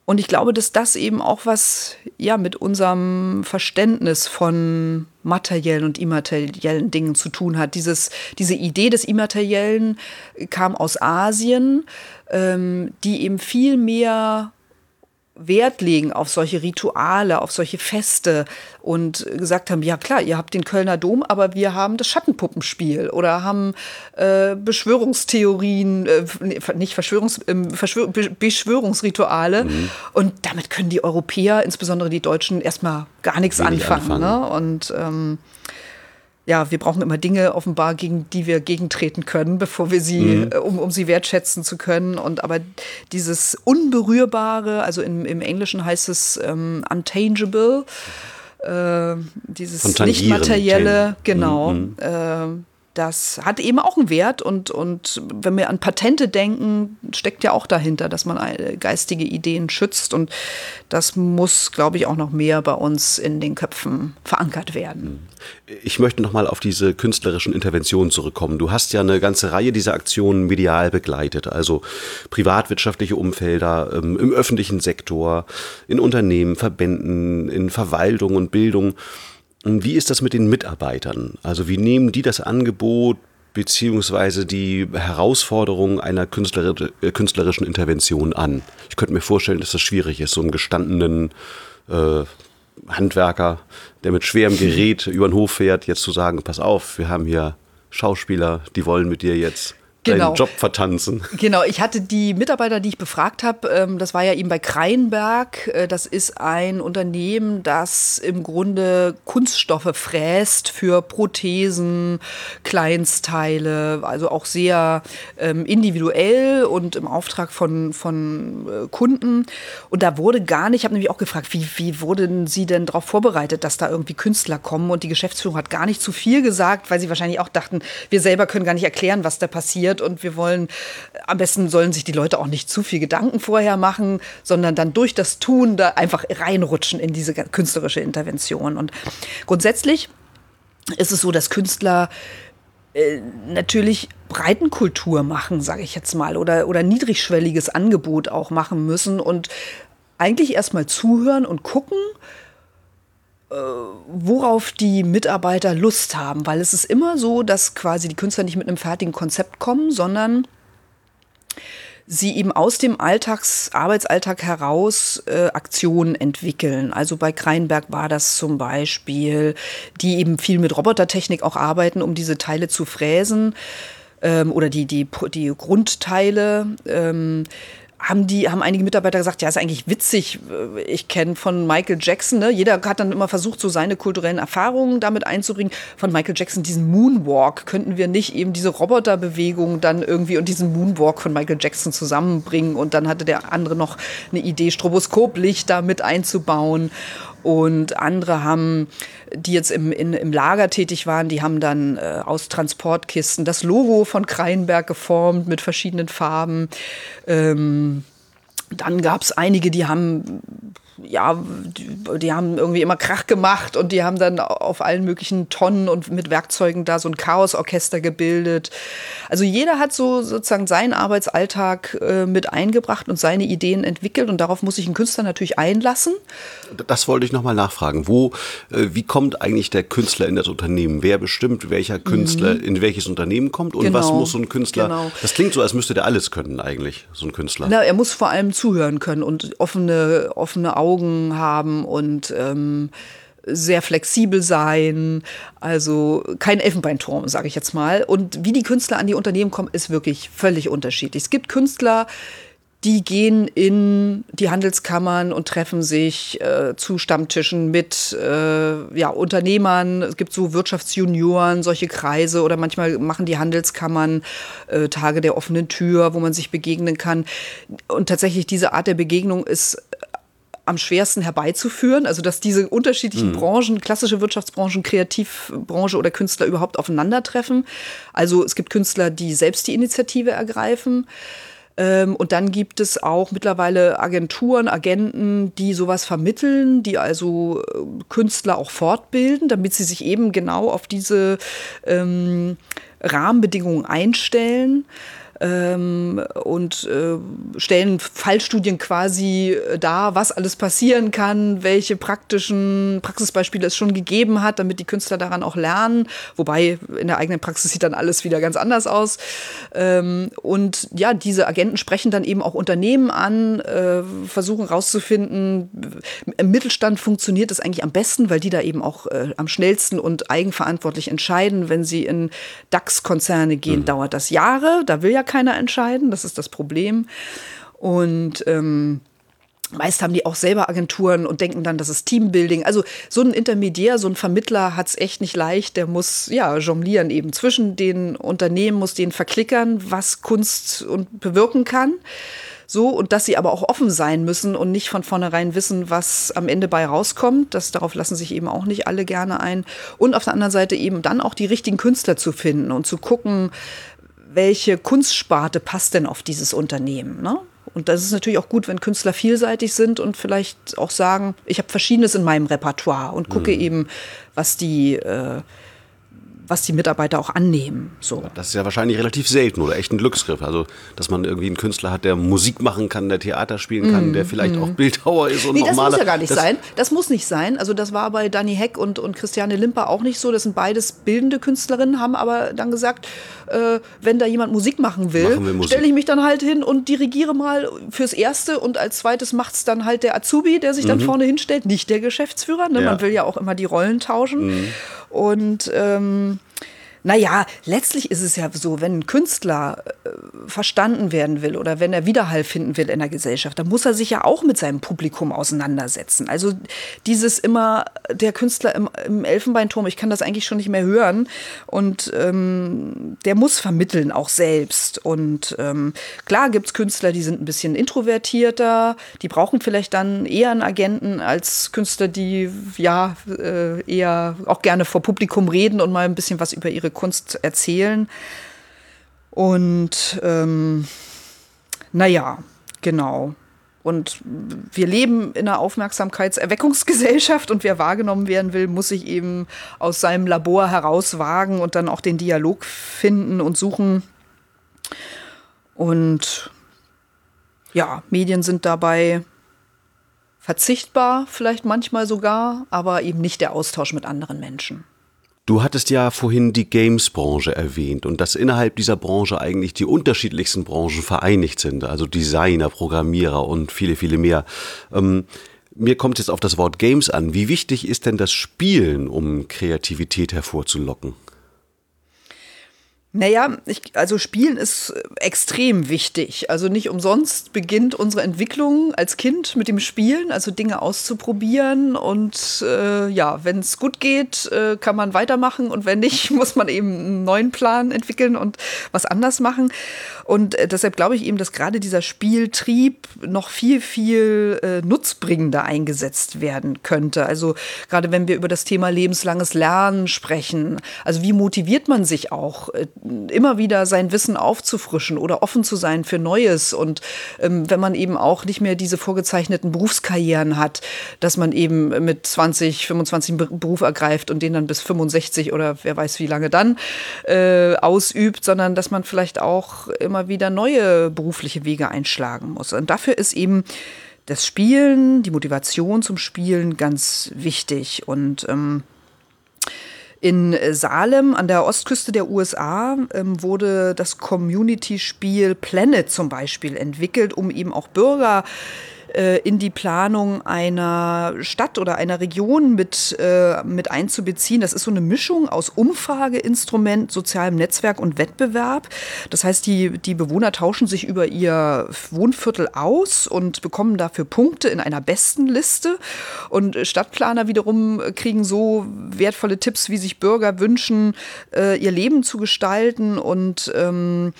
Und ich glaube, dass das eben auch was ja mit unserem Verständnis von materiellen und immateriellen Dingen zu tun hat. Dieses, diese Idee des Immateriellen kam aus Asien, ähm, die eben viel mehr Wert legen auf solche Rituale, auf solche Feste und gesagt haben, ja klar, ihr habt den Kölner Dom, aber wir haben das Schattenpuppenspiel oder haben äh, Beschwörungstheorien, äh, nicht Verschwörungs, ähm, Verschwör Be Beschwörungsrituale und damit können die Europäer, insbesondere die Deutschen, erstmal gar nichts Wenig anfangen. anfangen. Ne? Und ähm, ja, wir brauchen immer Dinge offenbar, gegen die wir gegentreten können, bevor wir sie, äh, um, um sie wertschätzen zu können. Und aber dieses Unberührbare, also im, im Englischen heißt es ähm, untangible, äh, dieses nicht-materielle, genau. Äh, das hat eben auch einen Wert und, und wenn wir an Patente denken, steckt ja auch dahinter, dass man äh, geistige Ideen schützt und das muss, glaube ich, auch noch mehr bei uns in den Köpfen verankert werden. Ich möchte nochmal auf diese künstlerischen Interventionen zurückkommen. Du hast ja eine ganze Reihe dieser Aktionen medial begleitet, also privatwirtschaftliche Umfelder, ähm, im öffentlichen Sektor, in Unternehmen, Verbänden, in Verwaltung und Bildung. Wie ist das mit den Mitarbeitern? Also wie nehmen die das Angebot beziehungsweise die Herausforderungen einer äh, künstlerischen Intervention an? Ich könnte mir vorstellen, dass das schwierig ist, so einen gestandenen äh, Handwerker, der mit schwerem [laughs] Gerät über den Hof fährt, jetzt zu sagen, pass auf, wir haben hier Schauspieler, die wollen mit dir jetzt Genau. Job vertanzen. Genau, ich hatte die Mitarbeiter, die ich befragt habe, ähm, das war ja eben bei Kreinberg. Äh, das ist ein Unternehmen, das im Grunde Kunststoffe fräst für Prothesen, Kleinstteile, also auch sehr ähm, individuell und im Auftrag von, von äh, Kunden. Und da wurde gar nicht, ich habe nämlich auch gefragt, wie, wie wurden Sie denn darauf vorbereitet, dass da irgendwie Künstler kommen? Und die Geschäftsführung hat gar nicht zu viel gesagt, weil sie wahrscheinlich auch dachten, wir selber können gar nicht erklären, was da passiert und wir wollen, am besten sollen sich die Leute auch nicht zu viel Gedanken vorher machen, sondern dann durch das Tun da einfach reinrutschen in diese künstlerische Intervention. Und grundsätzlich ist es so, dass Künstler äh, natürlich Breitenkultur machen, sage ich jetzt mal, oder, oder niedrigschwelliges Angebot auch machen müssen und eigentlich erstmal zuhören und gucken, worauf die Mitarbeiter Lust haben, weil es ist immer so, dass quasi die Künstler nicht mit einem fertigen Konzept kommen, sondern sie eben aus dem Alltags Arbeitsalltag heraus äh, Aktionen entwickeln. Also bei Kreinberg war das zum Beispiel, die eben viel mit Robotertechnik auch arbeiten, um diese Teile zu fräsen ähm, oder die, die, die Grundteile. Ähm, haben die haben einige Mitarbeiter gesagt, ja, ist eigentlich witzig. Ich kenne von Michael Jackson, ne? jeder hat dann immer versucht, so seine kulturellen Erfahrungen damit einzubringen. Von Michael Jackson diesen Moonwalk könnten wir nicht eben diese Roboterbewegung dann irgendwie und diesen Moonwalk von Michael Jackson zusammenbringen. Und dann hatte der andere noch eine Idee, Stroboskoplicht da mit einzubauen. Und andere haben, die jetzt im, in, im Lager tätig waren, die haben dann äh, aus Transportkisten das Logo von Kreinberg geformt mit verschiedenen Farben. Ähm, dann gab es einige, die haben ja, die, die, haben irgendwie immer Krach gemacht und die haben dann auf allen möglichen Tonnen und mit Werkzeugen da so ein Chaosorchester gebildet. Also jeder hat so sozusagen seinen Arbeitsalltag äh, mit eingebracht und seine Ideen entwickelt und darauf muss sich ein Künstler natürlich einlassen. Das wollte ich nochmal nachfragen. Wo, äh, wie kommt eigentlich der Künstler in das Unternehmen? Wer bestimmt, welcher Künstler mhm. in welches Unternehmen kommt und genau. was muss so ein Künstler? Genau. Das klingt so, als müsste der alles können eigentlich, so ein Künstler. Na, er muss vor allem zuhören können und offene, offene Augen Augen haben und ähm, sehr flexibel sein, also kein Elfenbeinturm, sage ich jetzt mal. Und wie die Künstler an die Unternehmen kommen, ist wirklich völlig unterschiedlich. Es gibt Künstler, die gehen in die Handelskammern und treffen sich äh, zu Stammtischen mit äh, ja, Unternehmern. Es gibt so Wirtschaftsjunioren, solche Kreise oder manchmal machen die Handelskammern äh, Tage der offenen Tür, wo man sich begegnen kann. Und tatsächlich diese Art der Begegnung ist am schwersten herbeizuführen, also dass diese unterschiedlichen mhm. Branchen, klassische Wirtschaftsbranchen, Kreativbranche oder Künstler überhaupt aufeinandertreffen. Also es gibt Künstler, die selbst die Initiative ergreifen. Ähm, und dann gibt es auch mittlerweile Agenturen, Agenten, die sowas vermitteln, die also äh, Künstler auch fortbilden, damit sie sich eben genau auf diese ähm, Rahmenbedingungen einstellen ähm, und äh, stellen Fallstudien quasi äh, dar, was alles passieren kann, welche praktischen Praxisbeispiele es schon gegeben hat, damit die Künstler daran auch lernen. Wobei in der eigenen Praxis sieht dann alles wieder ganz anders aus. Ähm, und ja, diese Agenten sprechen dann eben auch Unternehmen an, äh, versuchen rauszufinden, im Mittelstand funktioniert es eigentlich am besten, weil die da eben auch äh, am schnellsten und eigenverantwortlich entscheiden. Wenn sie in DAX-Konzerne gehen, mhm. dauert das Jahre. Da will ja keiner entscheiden. Das ist das Problem. Und ähm, Meist haben die auch selber Agenturen und denken dann, das ist Teambuilding. Also so ein Intermediär, so ein Vermittler hat es echt nicht leicht. Der muss ja jonglieren eben zwischen den Unternehmen, muss denen verklickern, was Kunst und bewirken kann. So, und dass sie aber auch offen sein müssen und nicht von vornherein wissen, was am Ende bei rauskommt. Das, darauf lassen sich eben auch nicht alle gerne ein. Und auf der anderen Seite eben dann auch die richtigen Künstler zu finden und zu gucken, welche Kunstsparte passt denn auf dieses Unternehmen. Ne? Und das ist natürlich auch gut, wenn Künstler vielseitig sind und vielleicht auch sagen, ich habe Verschiedenes in meinem Repertoire und gucke mhm. eben, was die äh, was die Mitarbeiter auch annehmen. So. Das ist ja wahrscheinlich relativ selten oder echt ein Glücksgriff. Also, dass man irgendwie einen Künstler hat, der Musik machen kann, der Theater spielen kann, mm, der vielleicht mm. auch Bildhauer ist und nee, das muss ja gar nicht das sein. Das muss nicht sein. Also, das war bei Dani Heck und, und Christiane Limper auch nicht so. Das sind beides bildende Künstlerinnen, haben aber dann gesagt, äh, wenn da jemand Musik machen will, machen stelle ich mich dann halt hin und dirigiere mal fürs Erste und als zweites macht es dann halt der Azubi, der sich dann mhm. vorne hinstellt, nicht der Geschäftsführer. Ne? Ja. Man will ja auch immer die Rollen tauschen. Mhm. Und ähm, naja, letztlich ist es ja so, wenn ein Künstler äh, verstanden werden will oder wenn er Widerhall finden will in der Gesellschaft, dann muss er sich ja auch mit seinem Publikum auseinandersetzen. Also dieses immer, der Künstler im, im Elfenbeinturm, ich kann das eigentlich schon nicht mehr hören. Und ähm, der muss vermitteln, auch selbst. Und ähm, klar gibt es Künstler, die sind ein bisschen introvertierter, die brauchen vielleicht dann eher einen Agenten als Künstler, die ja äh, eher auch gerne vor Publikum reden und mal ein bisschen was über ihre Kunst erzählen. Und ähm, naja, genau. Und wir leben in einer Aufmerksamkeitserweckungsgesellschaft und wer wahrgenommen werden will, muss sich eben aus seinem Labor herauswagen und dann auch den Dialog finden und suchen. Und ja, Medien sind dabei verzichtbar, vielleicht manchmal sogar, aber eben nicht der Austausch mit anderen Menschen. Du hattest ja vorhin die Games-Branche erwähnt und dass innerhalb dieser Branche eigentlich die unterschiedlichsten Branchen vereinigt sind, also Designer, Programmierer und viele, viele mehr. Ähm, mir kommt jetzt auf das Wort Games an. Wie wichtig ist denn das Spielen, um Kreativität hervorzulocken? Naja, ich, also Spielen ist extrem wichtig. Also nicht umsonst beginnt unsere Entwicklung als Kind mit dem Spielen, also Dinge auszuprobieren. Und äh, ja, wenn es gut geht, äh, kann man weitermachen. Und wenn nicht, [laughs] muss man eben einen neuen Plan entwickeln und was anders machen. Und äh, deshalb glaube ich eben, dass gerade dieser Spieltrieb noch viel, viel äh, nutzbringender eingesetzt werden könnte. Also gerade wenn wir über das Thema lebenslanges Lernen sprechen. Also wie motiviert man sich auch? Immer wieder sein Wissen aufzufrischen oder offen zu sein für Neues. Und ähm, wenn man eben auch nicht mehr diese vorgezeichneten Berufskarrieren hat, dass man eben mit 20, 25 Beruf ergreift und den dann bis 65 oder wer weiß wie lange dann äh, ausübt, sondern dass man vielleicht auch immer wieder neue berufliche Wege einschlagen muss. Und dafür ist eben das Spielen, die Motivation zum Spielen ganz wichtig. Und ähm, in Salem an der Ostküste der USA ähm, wurde das Community-Spiel Planet zum Beispiel entwickelt, um eben auch Bürger äh, in die Planung einer Stadt oder einer Region mit, äh, mit einzubeziehen. Das ist so eine Mischung aus Umfrageinstrument, sozialem Netzwerk und Wettbewerb. Das heißt, die, die Bewohner tauschen sich über ihr Wohnviertel aus und bekommen dafür Punkte in einer besten Liste. Und Stadtplaner wiederum kriegen so wertvolle Tipps, wie sich Bürger wünschen, äh, ihr Leben zu gestalten und ähm,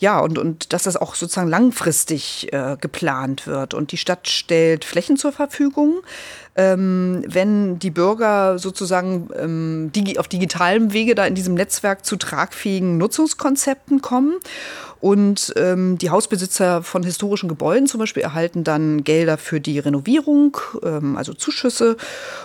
ja, und, und dass das auch sozusagen langfristig äh, geplant wird. Und die Stadt stellt Flächen zur Verfügung. Ähm, wenn die Bürger sozusagen ähm, digi auf digitalem Wege da in diesem Netzwerk zu tragfähigen Nutzungskonzepten kommen. Und ähm, die Hausbesitzer von historischen Gebäuden zum Beispiel erhalten dann Gelder für die Renovierung, ähm, also Zuschüsse.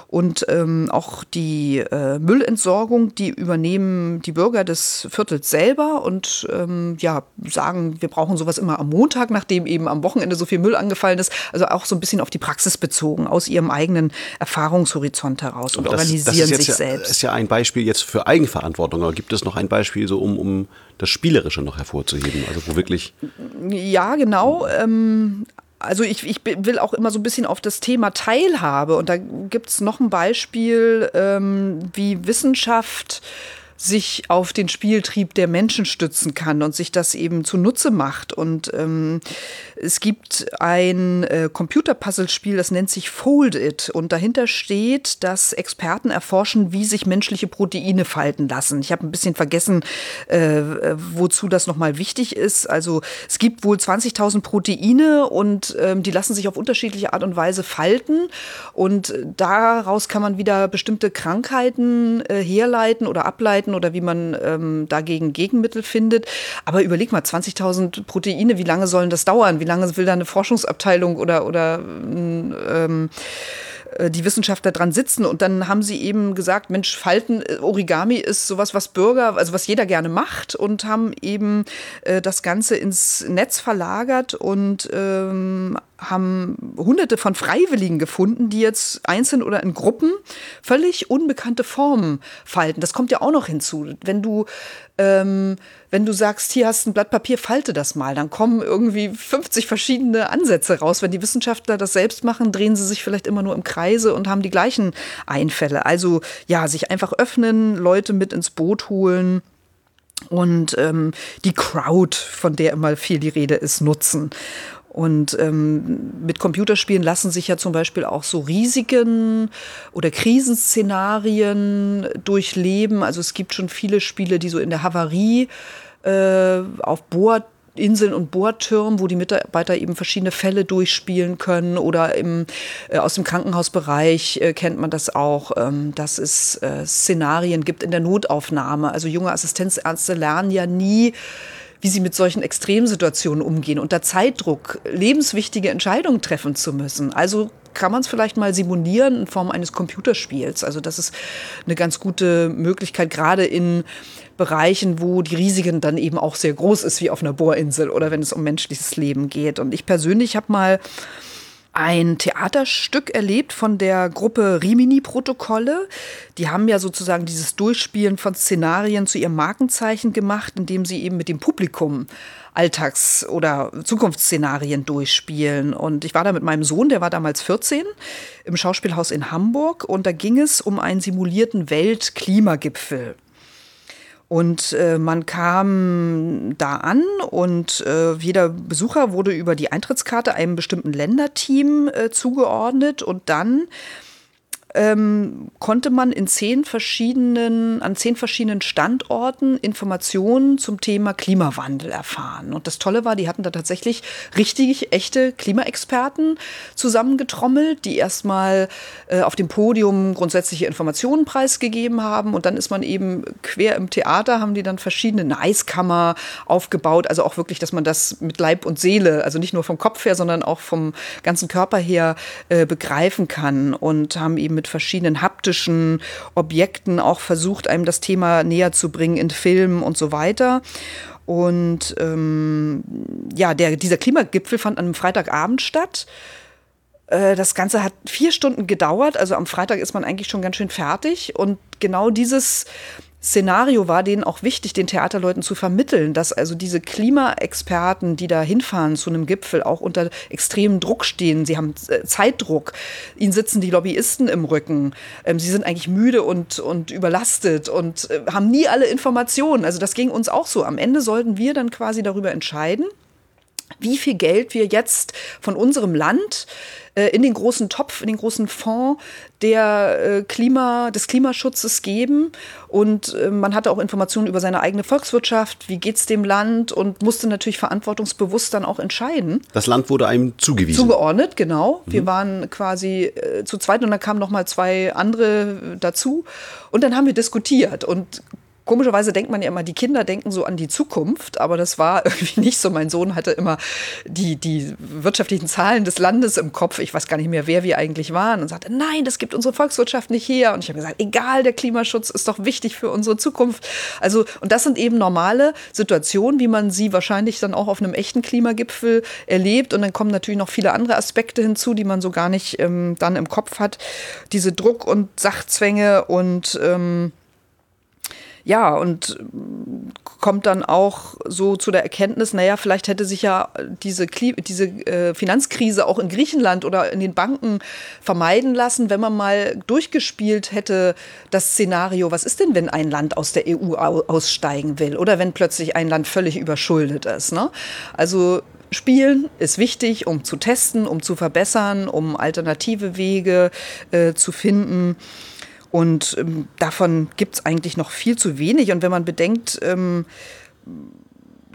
Und ähm, auch die äh, Müllentsorgung, die übernehmen die Bürger des Viertels selber und ähm, ja, sagen, wir brauchen sowas immer am Montag, nachdem eben am Wochenende so viel Müll angefallen ist. Also auch so ein bisschen auf die Praxis bezogen, aus ihrem eigenen Erfahrungshorizont heraus und das, organisieren das sich ja, selbst. Das ist ja ein Beispiel jetzt für Eigenverantwortung. Aber gibt es noch ein Beispiel, so um, um das Spielerische noch hervorzuheben? Also wo wirklich. Ja, genau. Ähm, also ich, ich will auch immer so ein bisschen auf das Thema Teilhabe. Und da gibt es noch ein Beispiel, ähm, wie Wissenschaft sich auf den Spieltrieb der Menschen stützen kann und sich das eben zunutze macht. Und ähm, es gibt ein äh, Computerpuzzlespiel, das nennt sich Fold It. Und dahinter steht, dass Experten erforschen, wie sich menschliche Proteine falten lassen. Ich habe ein bisschen vergessen, äh, wozu das nochmal wichtig ist. Also es gibt wohl 20.000 Proteine und ähm, die lassen sich auf unterschiedliche Art und Weise falten. Und daraus kann man wieder bestimmte Krankheiten äh, herleiten oder ableiten oder wie man ähm, dagegen Gegenmittel findet. Aber überleg mal, 20.000 Proteine, wie lange sollen das dauern? Wie lange will da eine Forschungsabteilung oder, oder ähm, äh, die Wissenschaftler dran sitzen. Und dann haben sie eben gesagt, Mensch, Falten, äh, Origami ist sowas, was Bürger, also was jeder gerne macht und haben eben äh, das Ganze ins Netz verlagert und ähm, haben hunderte von Freiwilligen gefunden, die jetzt einzeln oder in Gruppen völlig unbekannte Formen falten. Das kommt ja auch noch hinzu. Wenn du, ähm, wenn du sagst, hier hast ein Blatt Papier, falte das mal, dann kommen irgendwie 50 verschiedene Ansätze raus. Wenn die Wissenschaftler das selbst machen, drehen sie sich vielleicht immer nur im Kreise und haben die gleichen Einfälle. Also ja, sich einfach öffnen, Leute mit ins Boot holen und ähm, die Crowd, von der immer viel die Rede ist, nutzen. Und ähm, mit Computerspielen lassen sich ja zum Beispiel auch so Risiken oder Krisenszenarien durchleben. Also es gibt schon viele Spiele, die so in der Havarie äh, auf Bohrinseln und Bohrtürmen, wo die Mitarbeiter eben verschiedene Fälle durchspielen können. Oder im, äh, aus dem Krankenhausbereich äh, kennt man das auch, ähm, dass es äh, Szenarien gibt in der Notaufnahme. Also junge Assistenzärzte lernen ja nie, wie sie mit solchen Extremsituationen umgehen, unter Zeitdruck lebenswichtige Entscheidungen treffen zu müssen. Also kann man es vielleicht mal simulieren in Form eines Computerspiels. Also das ist eine ganz gute Möglichkeit, gerade in Bereichen, wo die Risiken dann eben auch sehr groß ist, wie auf einer Bohrinsel oder wenn es um menschliches Leben geht. Und ich persönlich habe mal ein Theaterstück erlebt von der Gruppe Rimini-Protokolle. Die haben ja sozusagen dieses Durchspielen von Szenarien zu ihrem Markenzeichen gemacht, indem sie eben mit dem Publikum Alltags- oder Zukunftsszenarien durchspielen. Und ich war da mit meinem Sohn, der war damals 14, im Schauspielhaus in Hamburg. Und da ging es um einen simulierten Weltklimagipfel. Und äh, man kam da an und äh, jeder Besucher wurde über die Eintrittskarte einem bestimmten Länderteam äh, zugeordnet. Und dann ähm, konnte man in zehn verschiedenen, an zehn verschiedenen Standorten Informationen zum Thema Klimawandel erfahren. Und das Tolle war, die hatten da tatsächlich richtig echte Klimaexperten zusammengetrommelt, die erstmal äh, auf dem Podium grundsätzliche Informationen preisgegeben haben. Und dann ist man eben quer im Theater, haben die dann verschiedene Eiskammer aufgebaut. Also auch wirklich, dass man das mit Leib und Seele, also nicht nur vom Kopf her, sondern auch vom ganzen Körper her äh, begreifen kann. Und haben eben mit verschiedenen haptischen Objekten auch versucht, einem das Thema näher zu bringen in Filmen und so weiter. Und ähm, ja, der, dieser Klimagipfel fand an einem Freitagabend statt. Äh, das Ganze hat vier Stunden gedauert. Also am Freitag ist man eigentlich schon ganz schön fertig. Und genau dieses Szenario war denen auch wichtig, den Theaterleuten zu vermitteln, dass also diese Klimaexperten, die da hinfahren zu einem Gipfel, auch unter extremem Druck stehen. Sie haben äh, Zeitdruck. Ihnen sitzen die Lobbyisten im Rücken. Ähm, sie sind eigentlich müde und, und überlastet und äh, haben nie alle Informationen. Also das ging uns auch so. Am Ende sollten wir dann quasi darüber entscheiden, wie viel Geld wir jetzt von unserem Land in den großen Topf, in den großen Fonds der äh, Klima, des Klimaschutzes geben. Und äh, man hatte auch Informationen über seine eigene Volkswirtschaft, wie geht es dem Land und musste natürlich verantwortungsbewusst dann auch entscheiden. Das Land wurde einem zugewiesen. Zugeordnet, genau. Mhm. Wir waren quasi äh, zu zweit und dann kamen noch mal zwei andere dazu. Und dann haben wir diskutiert und komischerweise denkt man ja immer, die Kinder denken so an die Zukunft, aber das war [laughs] irgendwie nicht so. Mein Sohn hatte immer die, die wirtschaftlichen Zahlen des Landes im Kopf. Ich weiß gar nicht mehr, wer wir eigentlich waren und sagte, nein, das gibt unsere Volkswirtschaft nicht her. Und ich habe gesagt, egal, der Klimaschutz ist doch wichtig für unsere Zukunft. Also, und das sind eben normale Situationen, wie man sie wahrscheinlich dann auch auf einem echten Klimagipfel erlebt. Und dann kommen natürlich noch viele andere Aspekte hinzu, die man so gar nicht ähm, dann im Kopf hat. Diese Druck- und Sachzwänge und ähm, ja, und kommt dann auch so zu der Erkenntnis, naja, vielleicht hätte sich ja diese, diese äh, Finanzkrise auch in Griechenland oder in den Banken vermeiden lassen, wenn man mal durchgespielt hätte, das Szenario, was ist denn, wenn ein Land aus der EU aussteigen will oder wenn plötzlich ein Land völlig überschuldet ist. Ne? Also Spielen ist wichtig, um zu testen, um zu verbessern, um alternative Wege äh, zu finden. Und ähm, davon gibt es eigentlich noch viel zu wenig. Und wenn man bedenkt, ähm,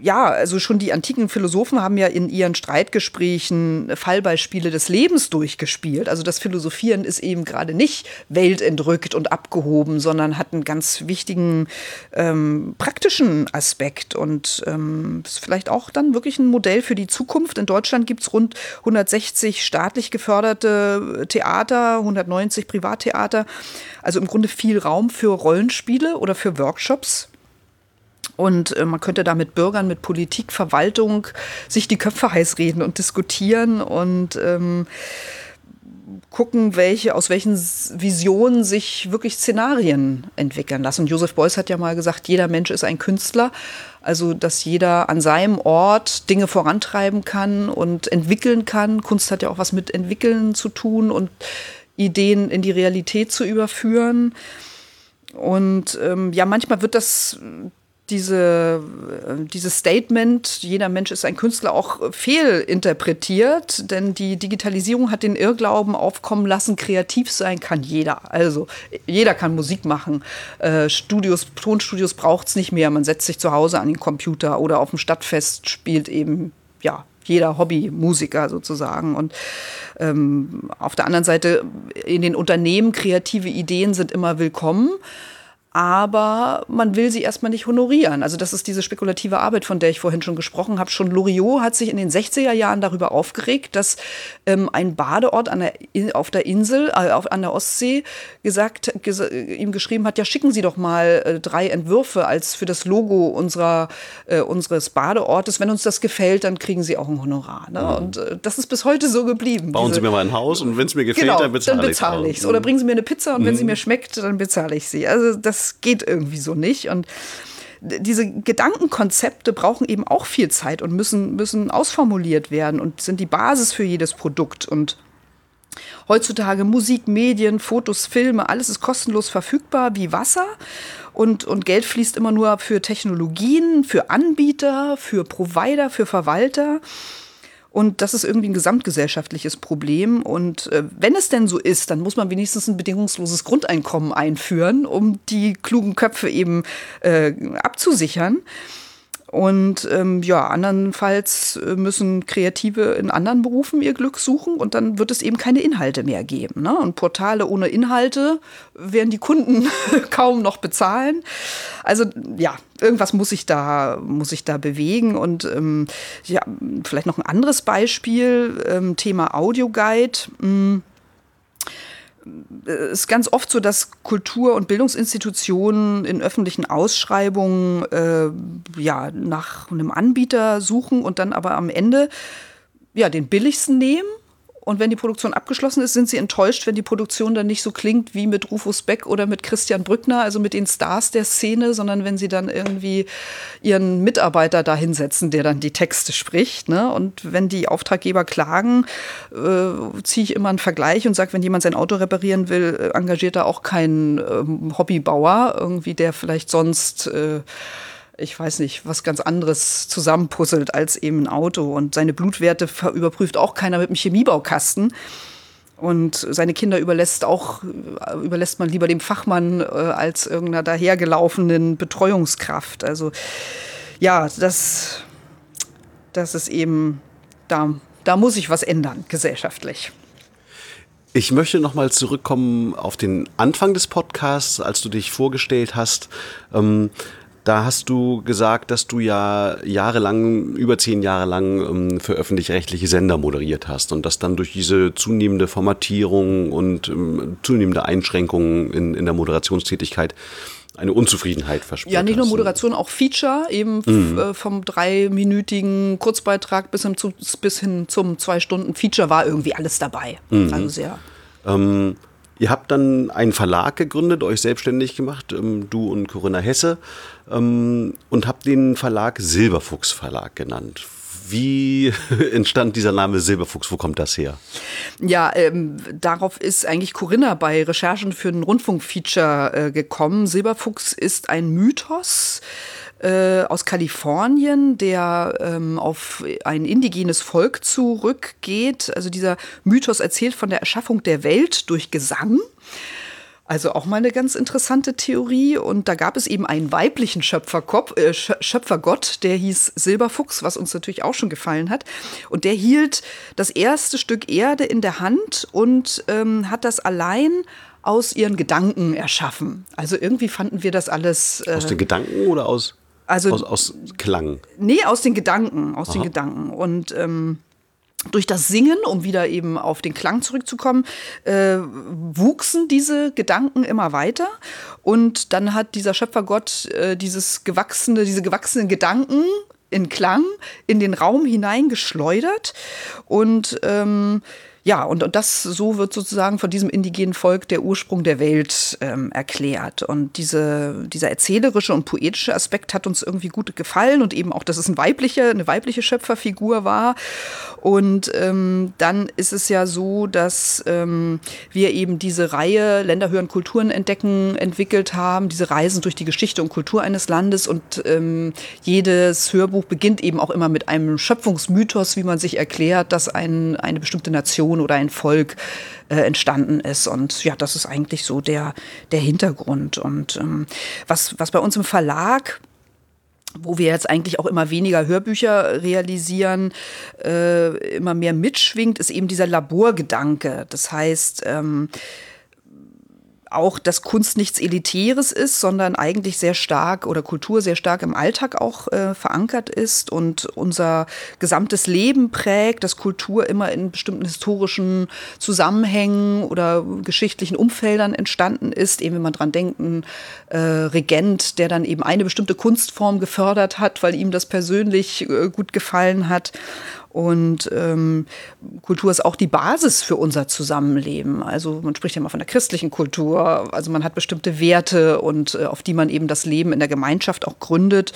ja, also schon die antiken Philosophen haben ja in ihren Streitgesprächen Fallbeispiele des Lebens durchgespielt. Also das Philosophieren ist eben gerade nicht weltentrückt und abgehoben, sondern hat einen ganz wichtigen ähm, praktischen Aspekt und ähm, ist vielleicht auch dann wirklich ein Modell für die Zukunft. In Deutschland gibt es rund 160 staatlich geförderte Theater, 190 Privattheater. Also im Grunde viel Raum für Rollenspiele oder für Workshops. Und äh, man könnte da mit Bürgern, mit Politik, Verwaltung sich die Köpfe heiß reden und diskutieren und ähm, gucken, welche, aus welchen Visionen sich wirklich Szenarien entwickeln lassen. Und Joseph Beuys hat ja mal gesagt, jeder Mensch ist ein Künstler. Also, dass jeder an seinem Ort Dinge vorantreiben kann und entwickeln kann. Kunst hat ja auch was mit Entwickeln zu tun und Ideen in die Realität zu überführen. Und ähm, ja, manchmal wird das diese, äh, dieses Statement, jeder Mensch ist ein Künstler, auch fehlinterpretiert, denn die Digitalisierung hat den Irrglauben aufkommen lassen, kreativ sein kann jeder. Also jeder kann Musik machen. Äh, Studios, Tonstudios braucht es nicht mehr. Man setzt sich zu Hause an den Computer oder auf dem Stadtfest spielt eben, ja, jeder Hobbymusiker sozusagen. Und ähm, auf der anderen Seite, in den Unternehmen, kreative Ideen sind immer willkommen aber man will sie erstmal nicht honorieren. Also das ist diese spekulative Arbeit, von der ich vorhin schon gesprochen habe. Schon Loriot hat sich in den 60er Jahren darüber aufgeregt, dass ähm, ein Badeort der, auf der Insel, äh, auf, an der Ostsee, gesagt, ges ihm geschrieben hat, ja schicken Sie doch mal äh, drei Entwürfe als für das Logo unserer, äh, unseres Badeortes. Wenn uns das gefällt, dann kriegen Sie auch ein Honorar. Ne? Mhm. Und äh, das ist bis heute so geblieben. Bauen diese, Sie mir mal ein Haus und wenn es mir gefällt, genau, dann bezahle ich es. Mhm. Oder bringen Sie mir eine Pizza und mhm. wenn sie mir schmeckt, dann bezahle ich sie. Also das geht irgendwie so nicht. Und diese Gedankenkonzepte brauchen eben auch viel Zeit und müssen, müssen ausformuliert werden und sind die Basis für jedes Produkt. Und Heutzutage Musik, Medien, Fotos, Filme, alles ist kostenlos verfügbar wie Wasser. Und, und Geld fließt immer nur für Technologien, für Anbieter, für Provider, für Verwalter. Und das ist irgendwie ein gesamtgesellschaftliches Problem. Und äh, wenn es denn so ist, dann muss man wenigstens ein bedingungsloses Grundeinkommen einführen, um die klugen Köpfe eben äh, abzusichern. Und ähm, ja, andernfalls äh, müssen Kreative in anderen Berufen ihr Glück suchen und dann wird es eben keine Inhalte mehr geben. Ne? Und Portale ohne Inhalte werden die Kunden [laughs] kaum noch bezahlen. Also ja, irgendwas muss ich da, muss ich da bewegen. Und ähm, ja, vielleicht noch ein anderes Beispiel, ähm, Thema Audioguide. Hm, ist ganz oft so, dass Kultur- und Bildungsinstitutionen in öffentlichen Ausschreibungen äh, ja, nach einem Anbieter suchen und dann aber am Ende ja, den billigsten nehmen und wenn die Produktion abgeschlossen ist, sind sie enttäuscht, wenn die Produktion dann nicht so klingt wie mit Rufus Beck oder mit Christian Brückner, also mit den Stars der Szene, sondern wenn sie dann irgendwie ihren Mitarbeiter da hinsetzen, der dann die Texte spricht. Ne? Und wenn die Auftraggeber klagen, äh, ziehe ich immer einen Vergleich und sage, wenn jemand sein Auto reparieren will, äh, engagiert er auch keinen äh, Hobbybauer, irgendwie, der vielleicht sonst äh, ich weiß nicht, was ganz anderes zusammenpuzzelt als eben ein Auto. Und seine Blutwerte überprüft auch keiner mit einem Chemiebaukasten. Und seine Kinder überlässt auch, überlässt man lieber dem Fachmann äh, als irgendeiner dahergelaufenen Betreuungskraft. Also ja, das, das ist eben, da, da muss sich was ändern, gesellschaftlich. Ich möchte nochmal zurückkommen auf den Anfang des Podcasts, als du dich vorgestellt hast. Ähm, da hast du gesagt, dass du ja jahrelang, über zehn Jahre lang ähm, für öffentlich-rechtliche Sender moderiert hast und dass dann durch diese zunehmende Formatierung und ähm, zunehmende Einschränkungen in, in der Moderationstätigkeit eine Unzufriedenheit verspürt. Ja, nicht nur Moderation, auch Feature, eben mhm. Äh, vom dreiminütigen Kurzbeitrag bis hin, zu, bis hin zum zwei Stunden Feature war irgendwie alles dabei. Mhm. Also sehr. Ähm, Ihr habt dann einen Verlag gegründet, euch selbstständig gemacht, ähm, du und Corinna Hesse, ähm, und habt den Verlag Silberfuchs Verlag genannt. Wie [laughs] entstand dieser Name Silberfuchs? Wo kommt das her? Ja, ähm, darauf ist eigentlich Corinna bei Recherchen für ein Rundfunkfeature äh, gekommen. Silberfuchs ist ein Mythos äh, aus Kalifornien, der ähm, auf ein indigenes Volk zurückgeht. Also dieser Mythos erzählt von der Erschaffung der Welt durch Gesang. Also auch mal eine ganz interessante Theorie. Und da gab es eben einen weiblichen Schöpferkopf, äh, Schöpfergott, der hieß Silberfuchs, was uns natürlich auch schon gefallen hat. Und der hielt das erste Stück Erde in der Hand und ähm, hat das allein aus ihren Gedanken erschaffen. Also irgendwie fanden wir das alles. Äh, aus den Gedanken oder aus? Also, aus, aus Klang? Nee, aus den Gedanken, aus Aha. den Gedanken. Und ähm, durch das Singen, um wieder eben auf den Klang zurückzukommen, äh, wuchsen diese Gedanken immer weiter. Und dann hat dieser Schöpfergott äh, dieses gewachsene, diese gewachsenen Gedanken in Klang in den Raum hineingeschleudert. Und ähm, ja, und, und das so wird sozusagen von diesem indigenen Volk der Ursprung der Welt ähm, erklärt. Und diese, dieser erzählerische und poetische Aspekt hat uns irgendwie gut gefallen und eben auch, dass es ein weibliche, eine weibliche Schöpferfigur war. Und ähm, dann ist es ja so, dass ähm, wir eben diese Reihe Länder hören Kulturen entdecken entwickelt haben, diese Reisen durch die Geschichte und Kultur eines Landes. Und ähm, jedes Hörbuch beginnt eben auch immer mit einem Schöpfungsmythos, wie man sich erklärt, dass ein, eine bestimmte Nation Nation oder ein Volk äh, entstanden ist. Und ja, das ist eigentlich so der, der Hintergrund. Und ähm, was, was bei uns im Verlag wo wir jetzt eigentlich auch immer weniger Hörbücher realisieren, äh, immer mehr mitschwingt, ist eben dieser Laborgedanke. Das heißt, ähm, auch, dass Kunst nichts Elitäres ist, sondern eigentlich sehr stark oder Kultur sehr stark im Alltag auch äh, verankert ist und unser gesamtes Leben prägt, dass Kultur immer in bestimmten historischen Zusammenhängen oder geschichtlichen Umfeldern entstanden ist. Eben wenn man dran denkt, ein äh, Regent, der dann eben eine bestimmte Kunstform gefördert hat, weil ihm das persönlich äh, gut gefallen hat. Und ähm, Kultur ist auch die Basis für unser Zusammenleben. Also man spricht ja mal von der christlichen Kultur. Also man hat bestimmte Werte und äh, auf die man eben das Leben in der Gemeinschaft auch gründet.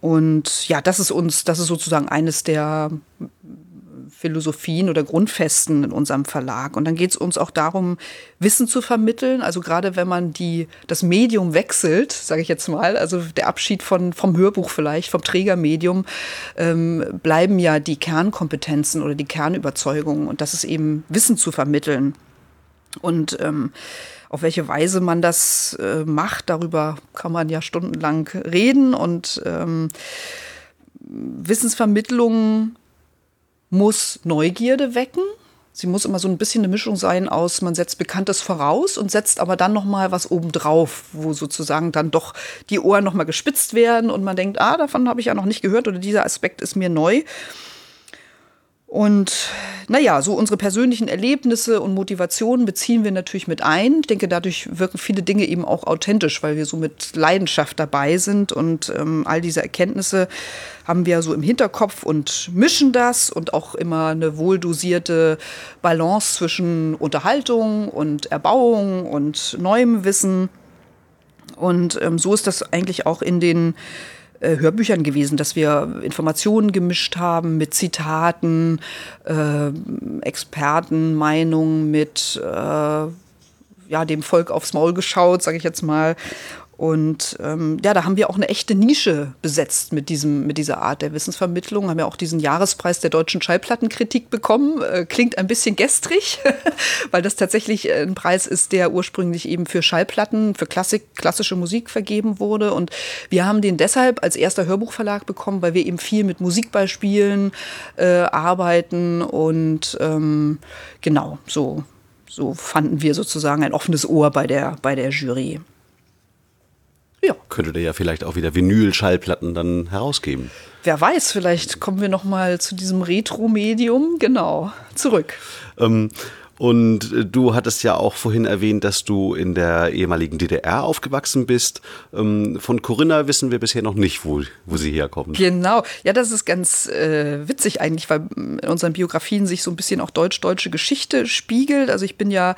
Und ja, das ist uns, das ist sozusagen eines der Philosophien oder Grundfesten in unserem Verlag. Und dann geht es uns auch darum, Wissen zu vermitteln. Also gerade wenn man die, das Medium wechselt, sage ich jetzt mal, also der Abschied von, vom Hörbuch vielleicht, vom Trägermedium, ähm, bleiben ja die Kernkompetenzen oder die Kernüberzeugungen. Und das ist eben Wissen zu vermitteln. Und ähm, auf welche Weise man das äh, macht, darüber kann man ja stundenlang reden. Und ähm, Wissensvermittlung muss Neugierde wecken. Sie muss immer so ein bisschen eine Mischung sein aus, man setzt Bekanntes voraus und setzt aber dann noch mal was obendrauf, wo sozusagen dann doch die Ohren noch mal gespitzt werden und man denkt, ah, davon habe ich ja noch nicht gehört oder dieser Aspekt ist mir neu. Und naja, so unsere persönlichen Erlebnisse und Motivationen beziehen wir natürlich mit ein. Ich denke, dadurch wirken viele Dinge eben auch authentisch, weil wir so mit Leidenschaft dabei sind. Und ähm, all diese Erkenntnisse haben wir so im Hinterkopf und mischen das und auch immer eine wohldosierte Balance zwischen Unterhaltung und Erbauung und neuem Wissen. Und ähm, so ist das eigentlich auch in den äh, Hörbüchern gewesen, dass wir Informationen gemischt haben mit Zitaten, äh, Expertenmeinungen, mit äh, ja, dem Volk aufs Maul geschaut, sage ich jetzt mal. Und ähm, ja, da haben wir auch eine echte Nische besetzt mit, diesem, mit dieser Art der Wissensvermittlung. Haben ja auch diesen Jahrespreis der deutschen Schallplattenkritik bekommen. Äh, klingt ein bisschen gestrig, [laughs] weil das tatsächlich ein Preis ist, der ursprünglich eben für Schallplatten, für Klassik, klassische Musik vergeben wurde. Und wir haben den deshalb als erster Hörbuchverlag bekommen, weil wir eben viel mit Musikbeispielen äh, arbeiten. Und ähm, genau, so, so fanden wir sozusagen ein offenes Ohr bei der, bei der Jury. Ja. Könnte der ja vielleicht auch wieder Vinyl-Schallplatten dann herausgeben. Wer weiß, vielleicht kommen wir noch mal zu diesem Retro-Medium, genau, zurück. Ähm, und äh, du hattest ja auch vorhin erwähnt, dass du in der ehemaligen DDR aufgewachsen bist. Ähm, von Corinna wissen wir bisher noch nicht, wo, wo sie herkommt. Genau, ja, das ist ganz äh, witzig eigentlich, weil in unseren Biografien sich so ein bisschen auch deutsch-deutsche Geschichte spiegelt. Also ich bin ja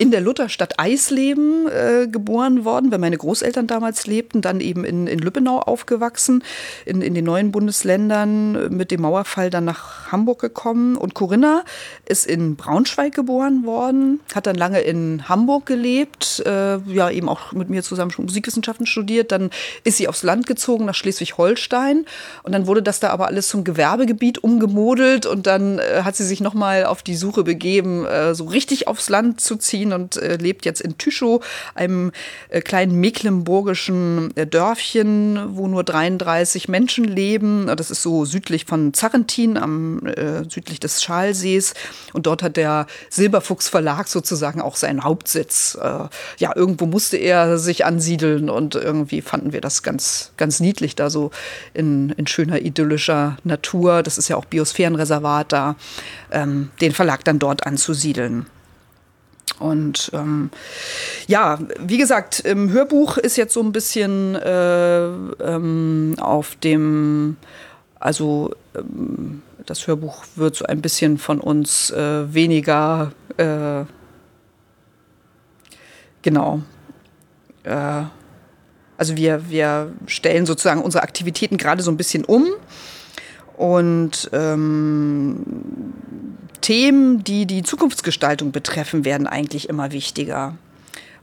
in der Lutherstadt Eisleben äh, geboren worden, weil meine Großeltern damals lebten, dann eben in, in Lübbenau aufgewachsen, in, in den neuen Bundesländern, äh, mit dem Mauerfall dann nach Hamburg gekommen. Und Corinna ist in Braunschweig geboren worden, hat dann lange in Hamburg gelebt, äh, ja eben auch mit mir zusammen Musikwissenschaften studiert. Dann ist sie aufs Land gezogen nach Schleswig-Holstein und dann wurde das da aber alles zum Gewerbegebiet umgemodelt und dann äh, hat sie sich nochmal auf die Suche begeben, äh, so richtig aufs Land zu ziehen Berlin und äh, lebt jetzt in Tüschow, einem äh, kleinen mecklenburgischen äh, Dörfchen, wo nur 33 Menschen leben. Das ist so südlich von Zarrentin, am äh, südlich des Schalsees. Und dort hat der Silberfuchs Verlag sozusagen auch seinen Hauptsitz. Äh, ja, irgendwo musste er sich ansiedeln und irgendwie fanden wir das ganz, ganz niedlich da so in, in schöner idyllischer Natur. Das ist ja auch Biosphärenreservat da, ähm, den Verlag dann dort anzusiedeln. Und ähm, ja, wie gesagt, im Hörbuch ist jetzt so ein bisschen äh, ähm, auf dem, also ähm, das Hörbuch wird so ein bisschen von uns äh, weniger, äh, genau. Äh, also wir, wir stellen sozusagen unsere Aktivitäten gerade so ein bisschen um und ähm, Themen, die die Zukunftsgestaltung betreffen, werden eigentlich immer wichtiger.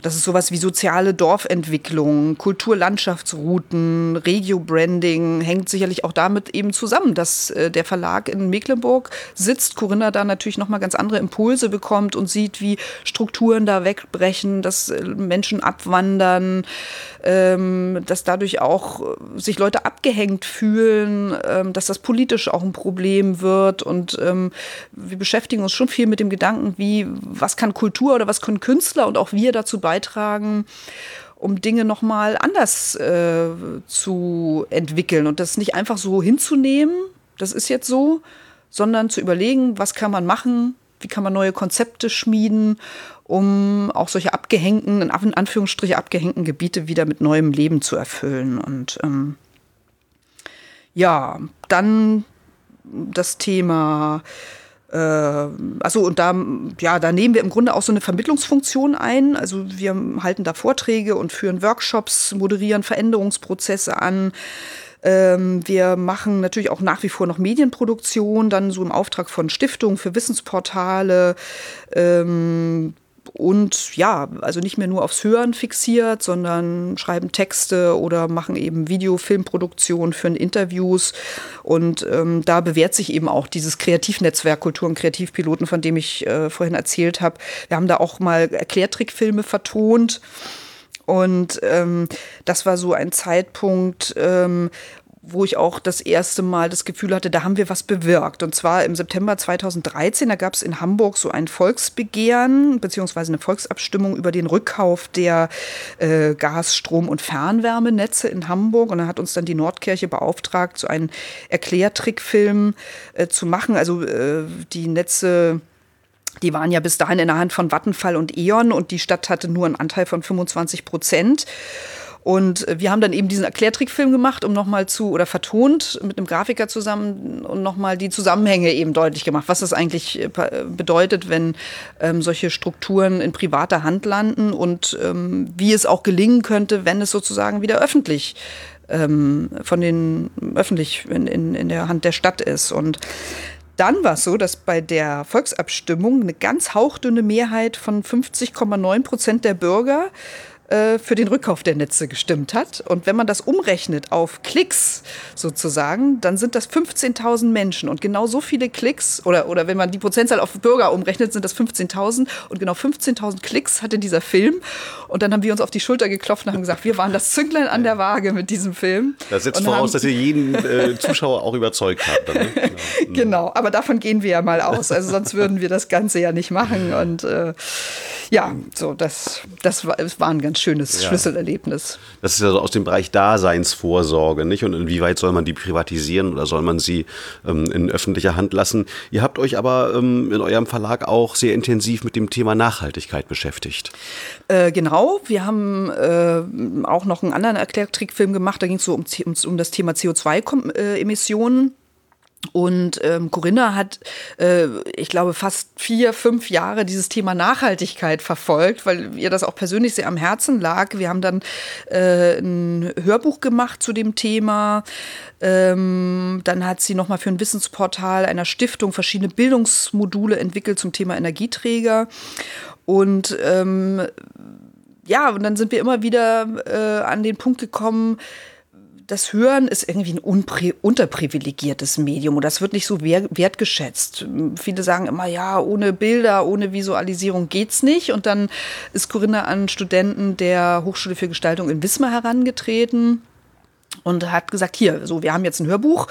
Das ist sowas wie soziale Dorfentwicklung, Kulturlandschaftsrouten, Regio-Branding, hängt sicherlich auch damit eben zusammen, dass äh, der Verlag in Mecklenburg sitzt, Corinna da natürlich nochmal ganz andere Impulse bekommt und sieht, wie Strukturen da wegbrechen, dass äh, Menschen abwandern, ähm, dass dadurch auch äh, sich Leute abgehängt fühlen, ähm, dass das politisch auch ein Problem wird und ähm, wir beschäftigen uns schon viel mit dem Gedanken, wie, was kann Kultur oder was können Künstler und auch wir dazu beitragen, um Dinge nochmal anders äh, zu entwickeln und das nicht einfach so hinzunehmen, das ist jetzt so, sondern zu überlegen, was kann man machen, wie kann man neue Konzepte schmieden, um auch solche abgehängten, in Anführungsstriche abgehängten Gebiete wieder mit neuem Leben zu erfüllen. Und ähm, ja, dann das Thema also und da, ja, da nehmen wir im Grunde auch so eine Vermittlungsfunktion ein. Also wir halten da Vorträge und führen Workshops, moderieren Veränderungsprozesse an, Ähm, wir machen natürlich auch nach wie vor noch Medienproduktion, dann so im Auftrag von Stiftungen für Wissensportale. Ähm, und ja, also nicht mehr nur aufs Hören fixiert, sondern schreiben Texte oder machen eben Video, Filmproduktion für Interviews. Und ähm, da bewährt sich eben auch dieses Kreativnetzwerk Kultur- und Kreativpiloten, von dem ich äh, vorhin erzählt habe. Wir haben da auch mal Erklärtrickfilme vertont. Und ähm, das war so ein Zeitpunkt, ähm, wo ich auch das erste Mal das Gefühl hatte, da haben wir was bewirkt. Und zwar im September 2013, da gab es in Hamburg so ein Volksbegehren beziehungsweise eine Volksabstimmung über den Rückkauf der äh, Gas-, Strom- und Fernwärmenetze in Hamburg. Und da hat uns dann die Nordkirche beauftragt, so einen Erklärtrickfilm äh, zu machen. Also äh, die Netze die waren ja bis dahin in der Hand von Vattenfall und E.ON und die Stadt hatte nur einen Anteil von 25 Prozent. Und wir haben dann eben diesen Erklärtrickfilm gemacht, um nochmal zu, oder vertont mit einem Grafiker zusammen und nochmal die Zusammenhänge eben deutlich gemacht, was das eigentlich äh, bedeutet, wenn ähm, solche Strukturen in privater Hand landen und ähm, wie es auch gelingen könnte, wenn es sozusagen wieder öffentlich ähm, von den öffentlich in, in, in der Hand der Stadt ist. Und dann war es so, dass bei der Volksabstimmung eine ganz hauchdünne Mehrheit von 50,9 Prozent der Bürger äh, für den Rückkauf der Netze gestimmt hat. Und wenn man das umrechnet auf Klicks sozusagen, dann sind das 15.000 Menschen. Und genau so viele Klicks, oder, oder wenn man die Prozentzahl auf Bürger umrechnet, sind das 15.000. Und genau 15.000 Klicks hatte dieser Film. Und dann haben wir uns auf die Schulter geklopft und haben gesagt, wir waren das Zünglein an der Waage mit diesem Film. Das setzt voraus, dass ihr jeden äh, Zuschauer auch überzeugt habt. Ne? [laughs] genau. genau, aber davon gehen wir ja mal aus. Also sonst würden wir das Ganze ja nicht machen. Und äh, ja, so, das, das, war, das war ein ganz schönes ja. Schlüsselerlebnis. Das ist also aus dem Bereich Daseinsvorsorge, nicht? Und inwieweit soll man die privatisieren oder soll man sie ähm, in öffentlicher Hand lassen? Ihr habt euch aber ähm, in eurem Verlag auch sehr intensiv mit dem Thema Nachhaltigkeit beschäftigt. Äh, genau, wir haben äh, auch noch einen anderen Erklärtrickfilm gemacht, da ging es so um, um, um das Thema CO2-Emissionen. Und ähm, Corinna hat, äh, ich glaube, fast vier, fünf Jahre dieses Thema Nachhaltigkeit verfolgt, weil ihr das auch persönlich sehr am Herzen lag. Wir haben dann äh, ein Hörbuch gemacht zu dem Thema. Ähm, dann hat sie nochmal für ein Wissensportal einer Stiftung verschiedene Bildungsmodule entwickelt zum Thema Energieträger. Und ähm, ja, und dann sind wir immer wieder äh, an den Punkt gekommen, das Hören ist irgendwie ein unterprivilegiertes Medium und das wird nicht so wertgeschätzt. Viele sagen immer, ja, ohne Bilder, ohne Visualisierung geht's nicht. Und dann ist Corinna an Studenten der Hochschule für Gestaltung in Wismar herangetreten und hat gesagt, hier, so, wir haben jetzt ein Hörbuch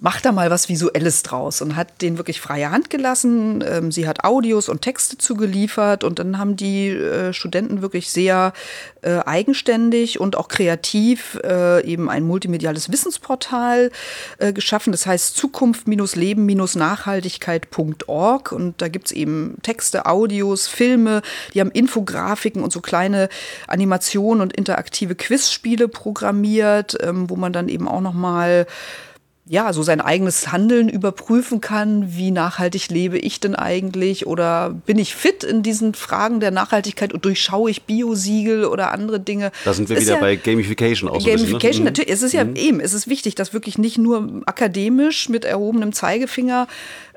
mach da mal was Visuelles draus und hat den wirklich freie Hand gelassen. Ähm, sie hat Audios und Texte zugeliefert und dann haben die äh, Studenten wirklich sehr äh, eigenständig und auch kreativ äh, eben ein multimediales Wissensportal äh, geschaffen. Das heißt Zukunft-Leben-Nachhaltigkeit.org und da gibt es eben Texte, Audios, Filme, die haben Infografiken und so kleine Animationen und interaktive Quizspiele programmiert, ähm, wo man dann eben auch noch mal ja, so sein eigenes Handeln überprüfen kann, wie nachhaltig lebe ich denn eigentlich oder bin ich fit in diesen Fragen der Nachhaltigkeit und durchschaue ich Biosiegel oder andere Dinge. Da sind wir ist wieder ja, bei Gamification auch so Gamification, bisschen, ne? natürlich. Es ist ja mhm. eben, es ist wichtig, dass wirklich nicht nur akademisch mit erhobenem Zeigefinger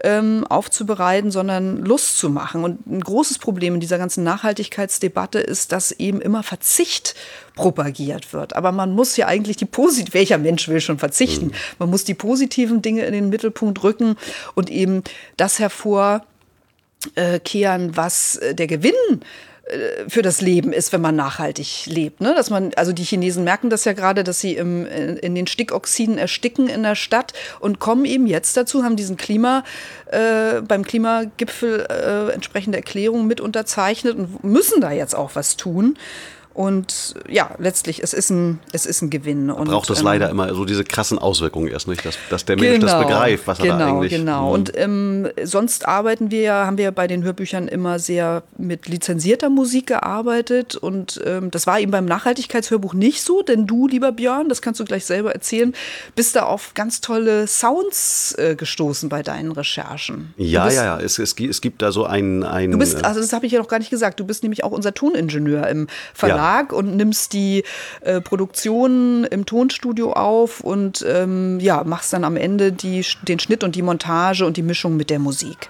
ähm, aufzubereiten, sondern Lust zu machen. Und ein großes Problem in dieser ganzen Nachhaltigkeitsdebatte ist, dass eben immer Verzicht propagiert wird. Aber man muss ja eigentlich die positiv, [laughs] welcher Mensch will schon verzichten? Mhm. Man muss die positiven Dinge in den Mittelpunkt rücken und eben das hervorkehren, was äh, der Gewinn äh, für das Leben ist, wenn man nachhaltig lebt. Ne? Dass man, also die Chinesen merken das ja gerade, dass sie im, in den Stickoxiden ersticken in der Stadt und kommen eben jetzt dazu, haben diesen Klima, äh, beim Klimagipfel äh, entsprechende Erklärungen mit unterzeichnet und müssen da jetzt auch was tun. Und ja, letztlich, es ist ein, es ist ein Gewinn. Und, braucht es ähm, leider immer so diese krassen Auswirkungen erst nicht, dass, dass der Mensch genau, das begreift, was genau, er da genau, eigentlich... Genau, genau. Und ähm, sonst arbeiten wir ja, haben wir bei den Hörbüchern immer sehr mit lizenzierter Musik gearbeitet. Und ähm, das war eben beim Nachhaltigkeitshörbuch nicht so, denn du, lieber Björn, das kannst du gleich selber erzählen, bist da auf ganz tolle Sounds äh, gestoßen bei deinen Recherchen. Ja, bist, ja, ja. Es, es, es, gibt da so ein... ein du bist, also das habe ich ja noch gar nicht gesagt, du bist nämlich auch unser Toningenieur im Verlag. Ja Verlag und nimmst die äh, Produktion im Tonstudio auf und ähm, ja, machst dann am Ende die, den Schnitt und die Montage und die Mischung mit der Musik.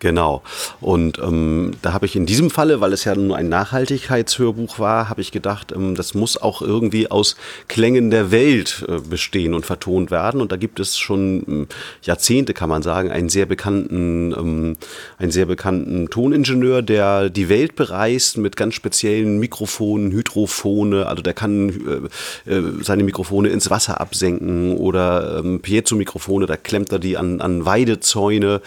Genau. Und ähm, da habe ich in diesem Falle, weil es ja nur ein Nachhaltigkeitshörbuch war, habe ich gedacht, ähm, das muss auch irgendwie aus Klängen der Welt äh, bestehen und vertont werden. Und da gibt es schon ähm, Jahrzehnte, kann man sagen, einen sehr bekannten, ähm, einen sehr bekannten Toningenieur, der die Welt bereist mit ganz speziellen Mikrofonen, Hydrophone. Also der kann äh, äh, seine Mikrofone ins Wasser absenken oder ähm, Piezo-Mikrofone, da klemmt er die an, an Weidezäune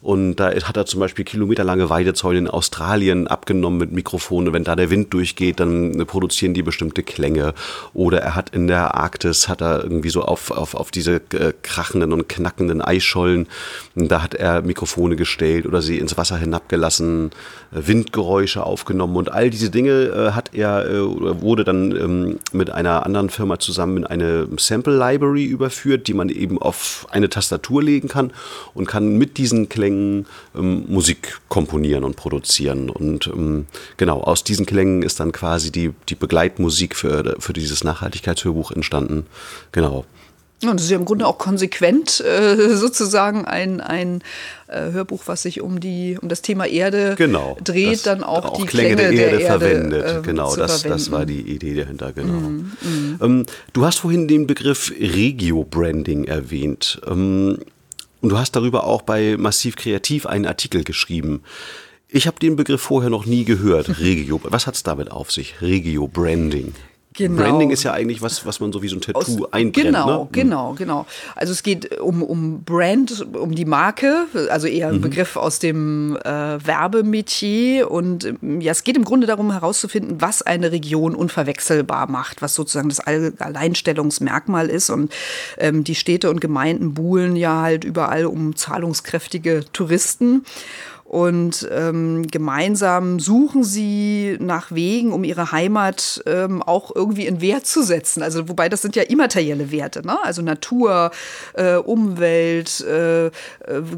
und da hat er zum Beispiel kilometerlange Weidezäune in Australien abgenommen mit Mikrofonen. Wenn da der Wind durchgeht, dann produzieren die bestimmte Klänge. Oder er hat in der Arktis, hat er irgendwie so auf, auf, auf diese äh, krachenden und knackenden Eisschollen, da hat er Mikrofone gestellt oder sie ins Wasser hinabgelassen, äh, Windgeräusche aufgenommen. Und all diese Dinge äh, hat er, äh, wurde dann ähm, mit einer anderen Firma zusammen in eine Sample Library überführt, die man eben auf eine Tastatur legen kann und kann mit diesen Klängen Klängen ähm, Musik komponieren und produzieren. Und ähm, genau, aus diesen Klängen ist dann quasi die, die Begleitmusik für, für dieses Nachhaltigkeitshörbuch entstanden. Genau. Und das ist ja im Grunde auch konsequent äh, [laughs] sozusagen ein, ein äh, Hörbuch, was sich um die um das Thema Erde genau, dreht, dann auch, auch die Klänge, Klänge der, Erde, der Erde verwendet. Äh, genau, das, das war die Idee dahinter. Genau. Mm, mm. Ähm, du hast vorhin den Begriff Regio-Branding erwähnt. Ähm, und du hast darüber auch bei Massiv Kreativ einen Artikel geschrieben. Ich habe den Begriff vorher noch nie gehört. [laughs] Regio. Was hat es damit auf sich? Regio Branding. Genau. Branding ist ja eigentlich was, was man so wie so ein Tattoo Aus, einbrennt. Genau, ne? genau, genau. Also es geht um, um Brand, um die Marke, also eher ein mhm. Begriff aus dem äh, Werbemetier. Und ähm, ja, es geht im Grunde darum herauszufinden, was eine Region unverwechselbar macht, was sozusagen das Alleinstellungsmerkmal ist. Und ähm, die Städte und Gemeinden buhlen ja halt überall um zahlungskräftige Touristen. Und ähm, gemeinsam suchen sie nach Wegen, um ihre Heimat ähm, auch irgendwie in Wert zu setzen. Also wobei das sind ja immaterielle Werte, ne? Also Natur, äh, Umwelt, äh, äh,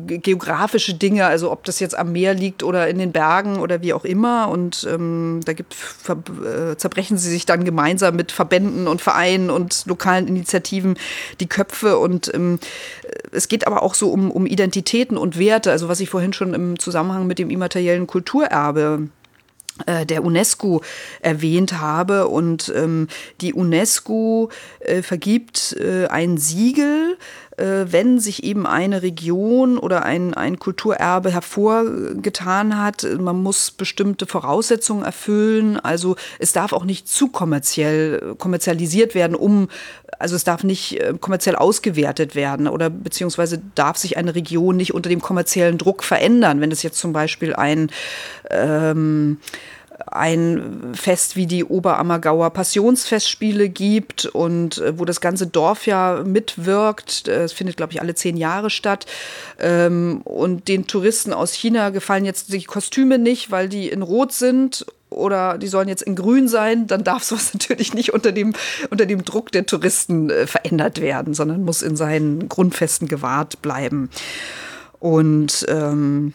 geografische Dinge, also ob das jetzt am Meer liegt oder in den Bergen oder wie auch immer. Und ähm, da gibt, äh, zerbrechen sie sich dann gemeinsam mit Verbänden und Vereinen und lokalen Initiativen die Köpfe. Und ähm, es geht aber auch so um, um Identitäten und Werte, also was ich vorhin schon im Zusammenhang mit dem immateriellen Kulturerbe äh, der UNESCO erwähnt habe. Und ähm, die UNESCO äh, vergibt äh, ein Siegel, wenn sich eben eine Region oder ein, ein Kulturerbe hervorgetan hat. Man muss bestimmte Voraussetzungen erfüllen. Also es darf auch nicht zu kommerziell kommerzialisiert werden, um also es darf nicht äh, kommerziell ausgewertet werden oder beziehungsweise darf sich eine Region nicht unter dem kommerziellen Druck verändern. Wenn es jetzt zum Beispiel ein ähm, ein Fest wie die Oberammergauer Passionsfestspiele gibt und äh, wo das ganze Dorf ja mitwirkt. Äh, es findet, glaube ich, alle zehn Jahre statt. Ähm, und den Touristen aus China gefallen jetzt die Kostüme nicht, weil die in Rot sind oder die sollen jetzt in grün sein, dann darf sowas [laughs] natürlich nicht unter dem, unter dem Druck der Touristen äh, verändert werden, sondern muss in seinen Grundfesten gewahrt bleiben. Und ähm,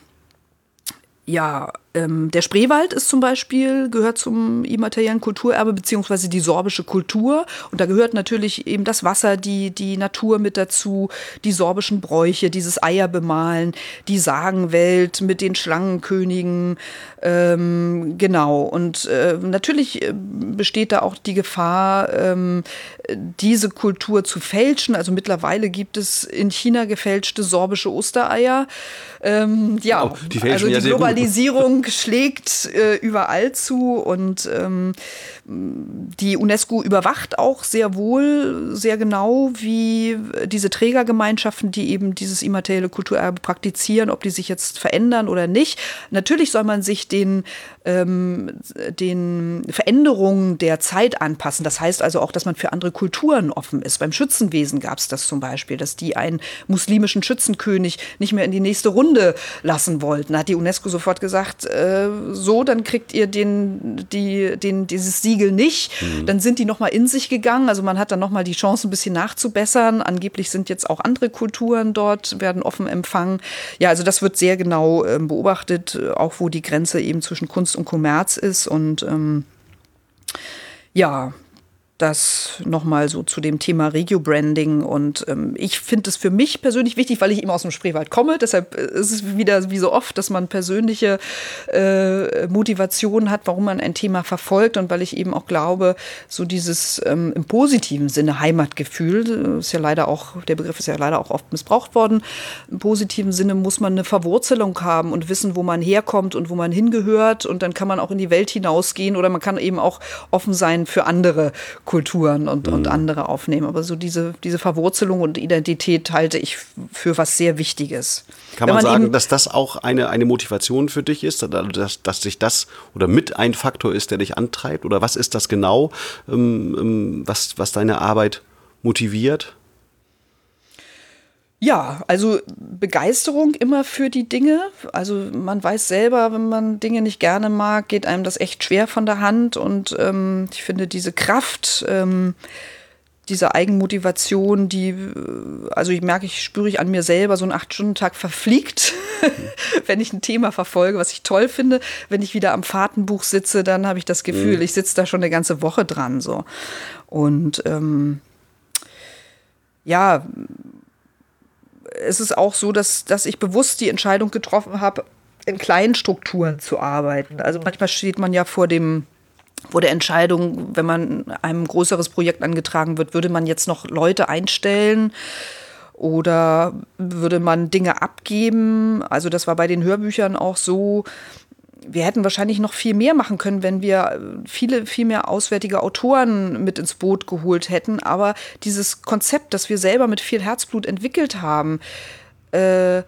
ja, ähm, der Spreewald ist zum Beispiel, gehört zum immateriellen Kulturerbe, beziehungsweise die sorbische Kultur. Und da gehört natürlich eben das Wasser, die, die Natur mit dazu, die sorbischen Bräuche, dieses Eierbemalen, die Sagenwelt mit den Schlangenkönigen. Ähm, genau. Und äh, natürlich äh, besteht da auch die Gefahr, ähm, diese Kultur zu fälschen. Also mittlerweile gibt es in China gefälschte sorbische Ostereier. Ähm, ja, oh, die also die Globalisierung schlägt äh, überall zu und ähm, die UNESCO überwacht auch sehr wohl, sehr genau, wie diese Trägergemeinschaften, die eben dieses immaterielle Kulturerbe praktizieren, ob die sich jetzt verändern oder nicht. Natürlich soll man sich den, ähm, den Veränderungen der Zeit anpassen. Das heißt also auch, dass man für andere Kulturen offen ist. Beim Schützenwesen gab es das zum Beispiel, dass die einen muslimischen Schützenkönig nicht mehr in die nächste Runde lassen wollten. Da hat die UNESCO sofort gesagt, äh, so, dann kriegt ihr den, die, den, dieses Siegel nicht. Mhm. Dann sind die nochmal in sich gegangen. Also man hat dann nochmal die Chance, ein bisschen nachzubessern. Angeblich sind jetzt auch andere Kulturen dort, werden offen empfangen. Ja, also das wird sehr genau äh, beobachtet, auch wo die Grenze eben zwischen Kunst und Kommerz ist. Und ähm, Ja, das nochmal so zu dem Thema Regio-Branding. Und ähm, ich finde es für mich persönlich wichtig, weil ich eben aus dem Spreewald komme. Deshalb äh, ist es wieder wie so oft, dass man persönliche äh, Motivation hat, warum man ein Thema verfolgt. Und weil ich eben auch glaube, so dieses ähm, im positiven Sinne Heimatgefühl, äh, ist ja leider auch, der Begriff ist ja leider auch oft missbraucht worden. Im positiven Sinne muss man eine Verwurzelung haben und wissen, wo man herkommt und wo man hingehört. Und dann kann man auch in die Welt hinausgehen oder man kann eben auch offen sein für andere Kulturen und, mhm. und andere aufnehmen. Aber so diese, diese Verwurzelung und Identität halte ich für was sehr Wichtiges. Kann man, man, sagen, dass das auch eine, eine Motivation für dich ist, dass, dass sich das oder mit ein Faktor ist, der dich antreibt? Oder was ist das genau, ähm, ähm was, was deine Arbeit motiviert? Ja, also Begeisterung immer für die Dinge. Also man weiß selber, wenn man Dinge nicht gerne mag, geht einem das echt schwer von der Hand. Und ähm, ich finde diese Kraft, ähm, diese Eigenmotivation, die, äh, also ich merke, ich spüre ich an mir selber, so ein Acht-Stunden-Tag verfliegt, [laughs] wenn ich ein Thema verfolge, was ich toll finde. Wenn ich wieder am Fahrtenbuch sitze, dann habe ich das Gefühl, mhm. ich sitze da schon eine ganze Woche dran. So. Und ähm, ja, es ist auch so, dass, dass ich bewusst die Entscheidung getroffen habe, in kleinen Strukturen zu arbeiten. Also manchmal steht man ja vor dem vor der Entscheidung, wenn man einem größeres Projekt angetragen wird, würde man jetzt noch Leute einstellen oder würde man Dinge abgeben? Also das war bei den Hörbüchern auch so, wir hätten wahrscheinlich noch viel mehr machen können, wenn wir viele, viel mehr auswärtige Autoren mit ins Boot geholt hätten. Aber dieses Konzept, das wir selber mit viel Herzblut entwickelt haben, äh,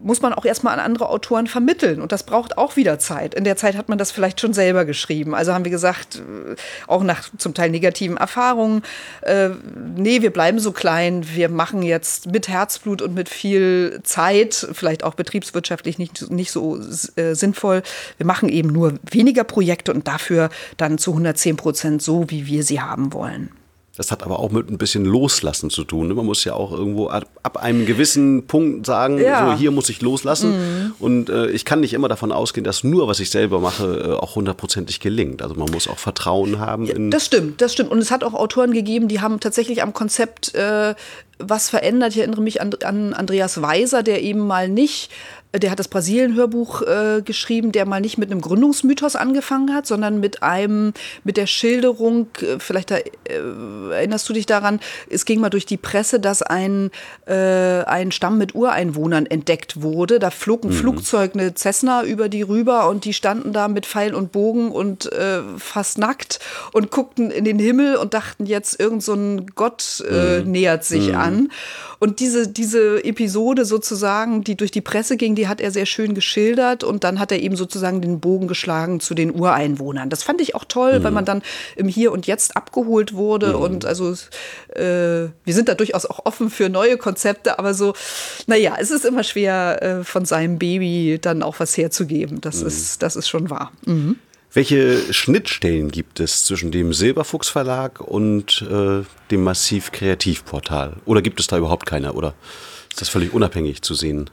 muss man auch erstmal an andere Autoren vermitteln. Und das braucht auch wieder Zeit. In der Zeit hat man das vielleicht schon selber geschrieben. Also haben wir gesagt, äh, auch nach zum Teil negativen Erfahrungen, äh, nee, wir bleiben so klein, wir machen jetzt mit Herzblut und mit viel Zeit, vielleicht auch betriebswirtschaftlich nicht, nicht so äh, sinnvoll, wir machen eben nur weniger Projekte und dafür dann zu 110 Prozent so, wie wir sie haben wollen. Das hat aber auch mit ein bisschen Loslassen zu tun. Ne? Man muss ja auch irgendwo ab, ab einem gewissen Punkt sagen, ja. so hier muss ich loslassen. Mhm. Und äh, ich kann nicht immer davon ausgehen, dass nur, was ich selber mache, äh, auch hundertprozentig gelingt. Also man muss auch Vertrauen haben. Ja, das stimmt, das stimmt. Und es hat auch Autoren gegeben, die haben tatsächlich am Konzept äh, was verändert. Ich erinnere mich an, an Andreas Weiser, der eben mal nicht der hat das Brasilien-Hörbuch äh, geschrieben, der mal nicht mit einem Gründungsmythos angefangen hat, sondern mit einem, mit der Schilderung, äh, vielleicht da, äh, erinnerst du dich daran, es ging mal durch die Presse, dass ein, äh, ein Stamm mit Ureinwohnern entdeckt wurde. Da flog ein mhm. Flugzeug, eine Cessna über die rüber und die standen da mit Pfeil und Bogen und äh, fast nackt und guckten in den Himmel und dachten jetzt, irgend so ein Gott äh, mhm. nähert sich mhm. an. Und diese, diese Episode sozusagen, die durch die Presse ging, die hat er sehr schön geschildert und dann hat er eben sozusagen den Bogen geschlagen zu den Ureinwohnern. Das fand ich auch toll, mhm. weil man dann im Hier und Jetzt abgeholt wurde mhm. und also äh, wir sind da durchaus auch offen für neue Konzepte, aber so, naja, es ist immer schwer, äh, von seinem Baby dann auch was herzugeben. Das, mhm. ist, das ist schon wahr. Mhm. Welche Schnittstellen gibt es zwischen dem Silberfuchs Verlag und äh, dem Massiv Kreativportal? Oder gibt es da überhaupt keine? Oder ist das völlig unabhängig zu sehen?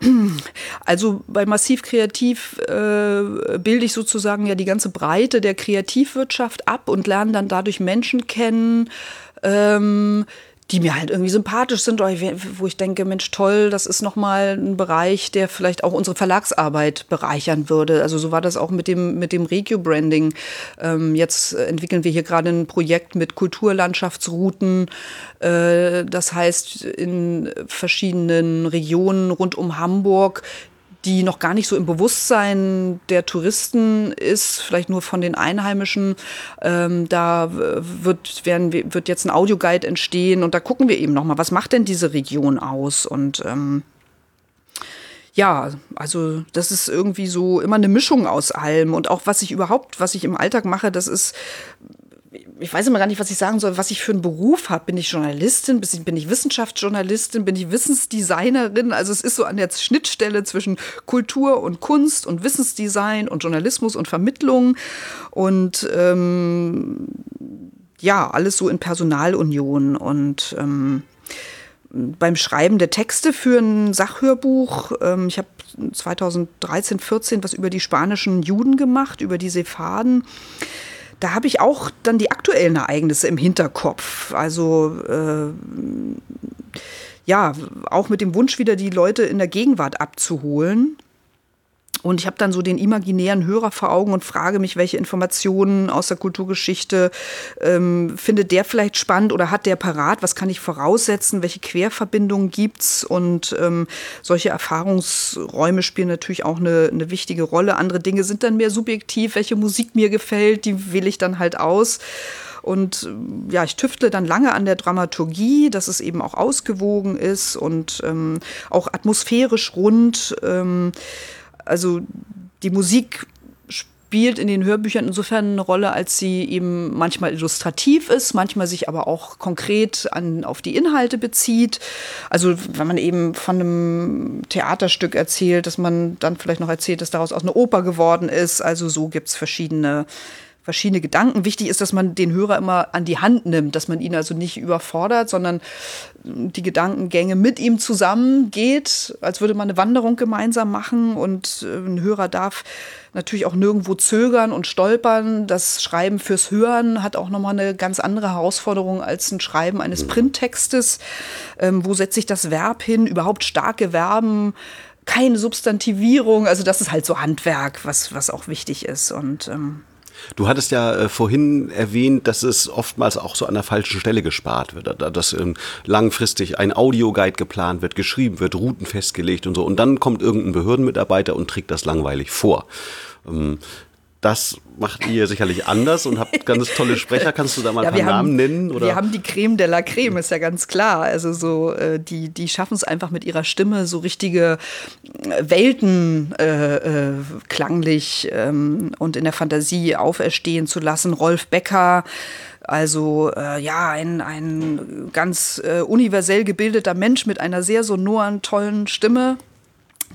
Also bei Massiv Kreativ äh, bilde ich sozusagen ja die ganze Breite der Kreativwirtschaft ab und lerne dann dadurch Menschen kennen. Ähm, die mir halt irgendwie sympathisch sind, wo ich denke, Mensch, toll, das ist nochmal ein Bereich, der vielleicht auch unsere Verlagsarbeit bereichern würde. Also so war das auch mit dem, mit dem Regio-Branding. Ähm, jetzt entwickeln wir hier gerade ein Projekt mit Kulturlandschaftsrouten. Äh, das heißt, in verschiedenen Regionen rund um Hamburg die noch gar nicht so im Bewusstsein der Touristen ist, vielleicht nur von den Einheimischen. Ähm, da wird, werden, wird jetzt ein Audioguide entstehen und da gucken wir eben nochmal, was macht denn diese Region aus? Und ähm, ja, also das ist irgendwie so immer eine Mischung aus allem und auch was ich überhaupt, was ich im Alltag mache, das ist ich weiß immer gar nicht, was ich sagen soll, was ich für einen Beruf habe. Bin ich Journalistin? Bin ich Wissenschaftsjournalistin? Bin ich Wissensdesignerin? Also es ist so an der Schnittstelle zwischen Kultur und Kunst und Wissensdesign und Journalismus und Vermittlung und ähm, ja, alles so in Personalunion und ähm, beim Schreiben der Texte für ein Sachhörbuch. Ähm, ich habe 2013, 14 was über die spanischen Juden gemacht, über die Sephaden da habe ich auch dann die aktuellen Ereignisse im Hinterkopf. Also äh, ja, auch mit dem Wunsch wieder die Leute in der Gegenwart abzuholen. Und ich habe dann so den imaginären Hörer vor Augen und frage mich, welche Informationen aus der Kulturgeschichte ähm, findet der vielleicht spannend oder hat der parat? Was kann ich voraussetzen? Welche Querverbindungen gibt's? Und ähm, solche Erfahrungsräume spielen natürlich auch eine, eine wichtige Rolle. Andere Dinge sind dann mehr subjektiv. Welche Musik mir gefällt, die wähle ich dann halt aus. Und ja, ich tüftle dann lange an der Dramaturgie, dass es eben auch ausgewogen ist und ähm, auch atmosphärisch rund. Ähm, also die Musik spielt in den Hörbüchern insofern eine Rolle, als sie eben manchmal illustrativ ist, manchmal sich aber auch konkret an, auf die Inhalte bezieht. Also wenn man eben von einem Theaterstück erzählt, dass man dann vielleicht noch erzählt, dass daraus auch eine Oper geworden ist. Also so gibt es verschiedene verschiedene Gedanken. Wichtig ist, dass man den Hörer immer an die Hand nimmt, dass man ihn also nicht überfordert, sondern die Gedankengänge mit ihm zusammen geht, als würde man eine Wanderung gemeinsam machen und äh, ein Hörer darf natürlich auch nirgendwo zögern und stolpern. Das Schreiben fürs Hören hat auch nochmal eine ganz andere Herausforderung als ein Schreiben eines Printtextes. Ähm, wo setze ich das Verb hin? Überhaupt starke Verben keine Substantivierung, also das ist halt so Handwerk, was, was auch wichtig ist. Und ähm, Du hattest ja äh, vorhin erwähnt, dass es oftmals auch so an der falschen Stelle gespart wird, dass ähm, langfristig ein Audioguide geplant wird, geschrieben wird, Routen festgelegt und so. Und dann kommt irgendein Behördenmitarbeiter und trägt das langweilig vor. Ähm, das macht ihr sicherlich anders und habt ganz tolle Sprecher. Kannst du da mal ja, ein paar Namen nennen? Oder? Wir haben die Creme de la Creme, ist ja ganz klar. Also so, äh, die, die schaffen es einfach mit ihrer Stimme, so richtige äh, Welten äh, äh, klanglich ähm, und in der Fantasie auferstehen zu lassen. Rolf Becker, also äh, ja, ein, ein ganz äh, universell gebildeter Mensch mit einer sehr sonoren, tollen Stimme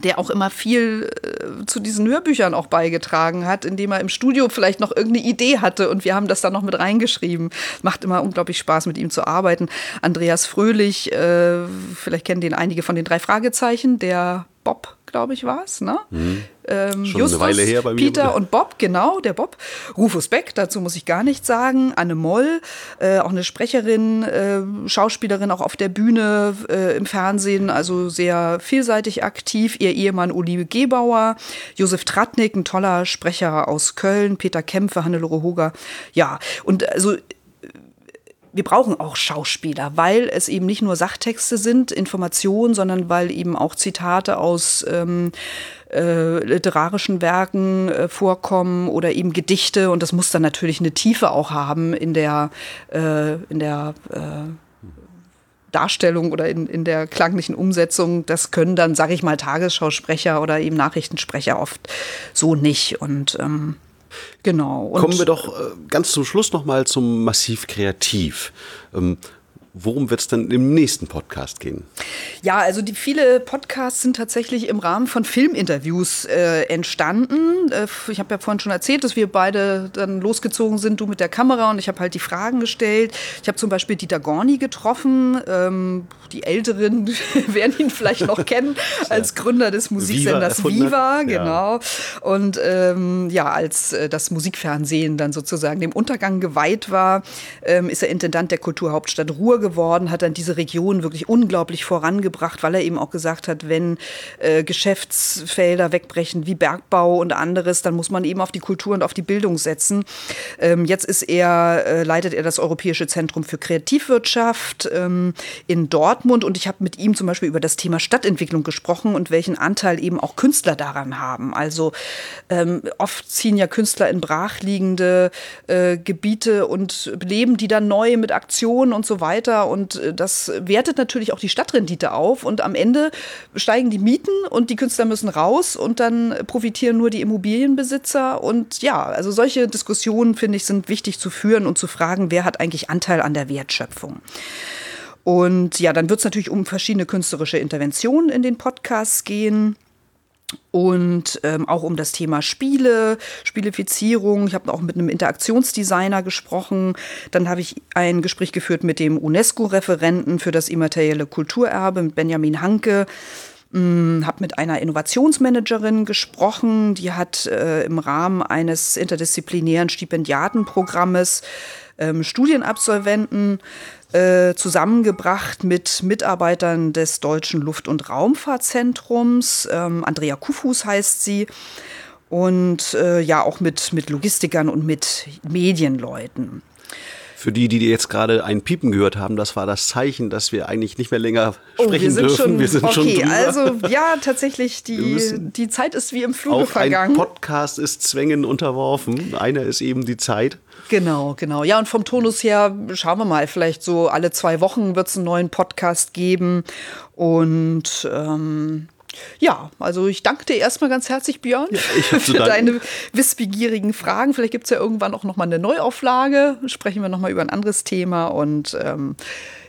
der auch immer viel äh, zu diesen Hörbüchern auch beigetragen hat, indem er im Studio vielleicht noch irgendeine Idee hatte und wir haben das dann noch mit reingeschrieben. Macht immer unglaublich Spaß, mit ihm zu arbeiten. Andreas Fröhlich, äh, vielleicht kennen den einige von den drei Fragezeichen, der Bob, glaube ich, war es, ne? Mhm. Ähm, Schon Justus, eine Weile her bei mir. Peter und Bob, genau, der Bob. Rufus Beck, dazu muss ich gar nichts sagen. Anne Moll, äh, auch eine Sprecherin, äh, Schauspielerin, auch auf der Bühne, äh, im Fernsehen, also sehr vielseitig aktiv. Ihr Ehemann Uli Gebauer, Josef Tratnik, ein toller Sprecher aus Köln, Peter Kämpfe, Hannelore Hoger. Ja, und also wir brauchen auch Schauspieler, weil es eben nicht nur Sachtexte sind, Informationen, sondern weil eben auch Zitate aus ähm, äh, literarischen Werken äh, vorkommen oder eben Gedichte. Und das muss dann natürlich eine Tiefe auch haben in der, äh, in der äh, Darstellung oder in, in der klanglichen Umsetzung. Das können dann, sage ich mal, Tagesschausprecher oder eben Nachrichtensprecher oft so nicht. Und ähm, Genau. Und Kommen wir doch äh, ganz zum Schluss nochmal zum Massiv Kreativ. Worum wird es denn im nächsten Podcast gehen? Ja, also die viele Podcasts sind tatsächlich im Rahmen von Filminterviews äh, entstanden. Äh, ich habe ja vorhin schon erzählt, dass wir beide dann losgezogen sind, du mit der Kamera und ich habe halt die Fragen gestellt. Ich habe zum Beispiel Dieter Gorni getroffen. Ähm, die Älteren [laughs] werden ihn vielleicht noch kennen [laughs] als Gründer des Musiksenders Viva, Viva genau. Ja. Und ähm, ja, als äh, das Musikfernsehen dann sozusagen dem Untergang geweiht war, ähm, ist er Intendant der Kulturhauptstadt Ruhr geworden, hat dann diese Region wirklich unglaublich vorangebracht, weil er eben auch gesagt hat, wenn äh, Geschäftsfelder wegbrechen wie Bergbau und anderes, dann muss man eben auf die Kultur und auf die Bildung setzen. Ähm, jetzt ist er, äh, leitet er das Europäische Zentrum für Kreativwirtschaft ähm, in Dortmund und ich habe mit ihm zum Beispiel über das Thema Stadtentwicklung gesprochen und welchen Anteil eben auch Künstler daran haben. Also ähm, oft ziehen ja Künstler in brachliegende äh, Gebiete und leben die dann neu mit Aktionen und so weiter weiter und äh, das wertet natürlich auch die Stadtrendite auf und am Ende steigen die Mieten und die Künstler müssen raus und dann profitieren nur die Immobilienbesitzer und ja, also solche Diskussionen finde ich sind wichtig zu führen und zu fragen, wer hat eigentlich Anteil an der Wertschöpfung. Und ja, dann wird es natürlich um verschiedene künstlerische Interventionen in den Podcasts gehen und ähm, auch um das Thema Spiele, Spielifizierung. Ich habe auch mit einem Interaktionsdesigner gesprochen. Dann habe ich ein Gespräch geführt mit dem UNESCO-Referenten für das immaterielle Kulturerbe, mit Benjamin Hanke. habe mit einer Innovationsmanagerin gesprochen, die hat äh, im Rahmen eines interdisziplinären Stipendiatenprogrammes ähm, Studienabsolventen äh, zusammengebracht mit Mitarbeitern des Deutschen Luft- und Raumfahrtzentrums. Ähm, Andrea Kufus heißt sie. Und äh, ja, auch mit, mit Logistikern und mit Medienleuten. Für die, die jetzt gerade ein Piepen gehört haben, das war das Zeichen, dass wir eigentlich nicht mehr länger sprechen oh, wir sind dürfen. Schon, wir sind okay, schon drüber. also ja, tatsächlich, die, die Zeit ist wie im Fluge Auch vergangen. ein Podcast ist Zwängen unterworfen. Einer ist eben die Zeit. Genau, genau. Ja, und vom Tonus her schauen wir mal, vielleicht so alle zwei Wochen wird es einen neuen Podcast geben. Und ähm, ja, also ich danke dir erstmal ganz herzlich, Björn, ja, für deine wissbegierigen Fragen. Vielleicht gibt es ja irgendwann auch nochmal eine Neuauflage. Sprechen wir nochmal über ein anderes Thema. Und ähm,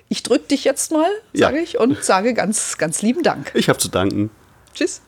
ich drücke dich jetzt mal, sage ja. ich, und sage ganz, ganz lieben Dank. Ich habe zu danken. Tschüss.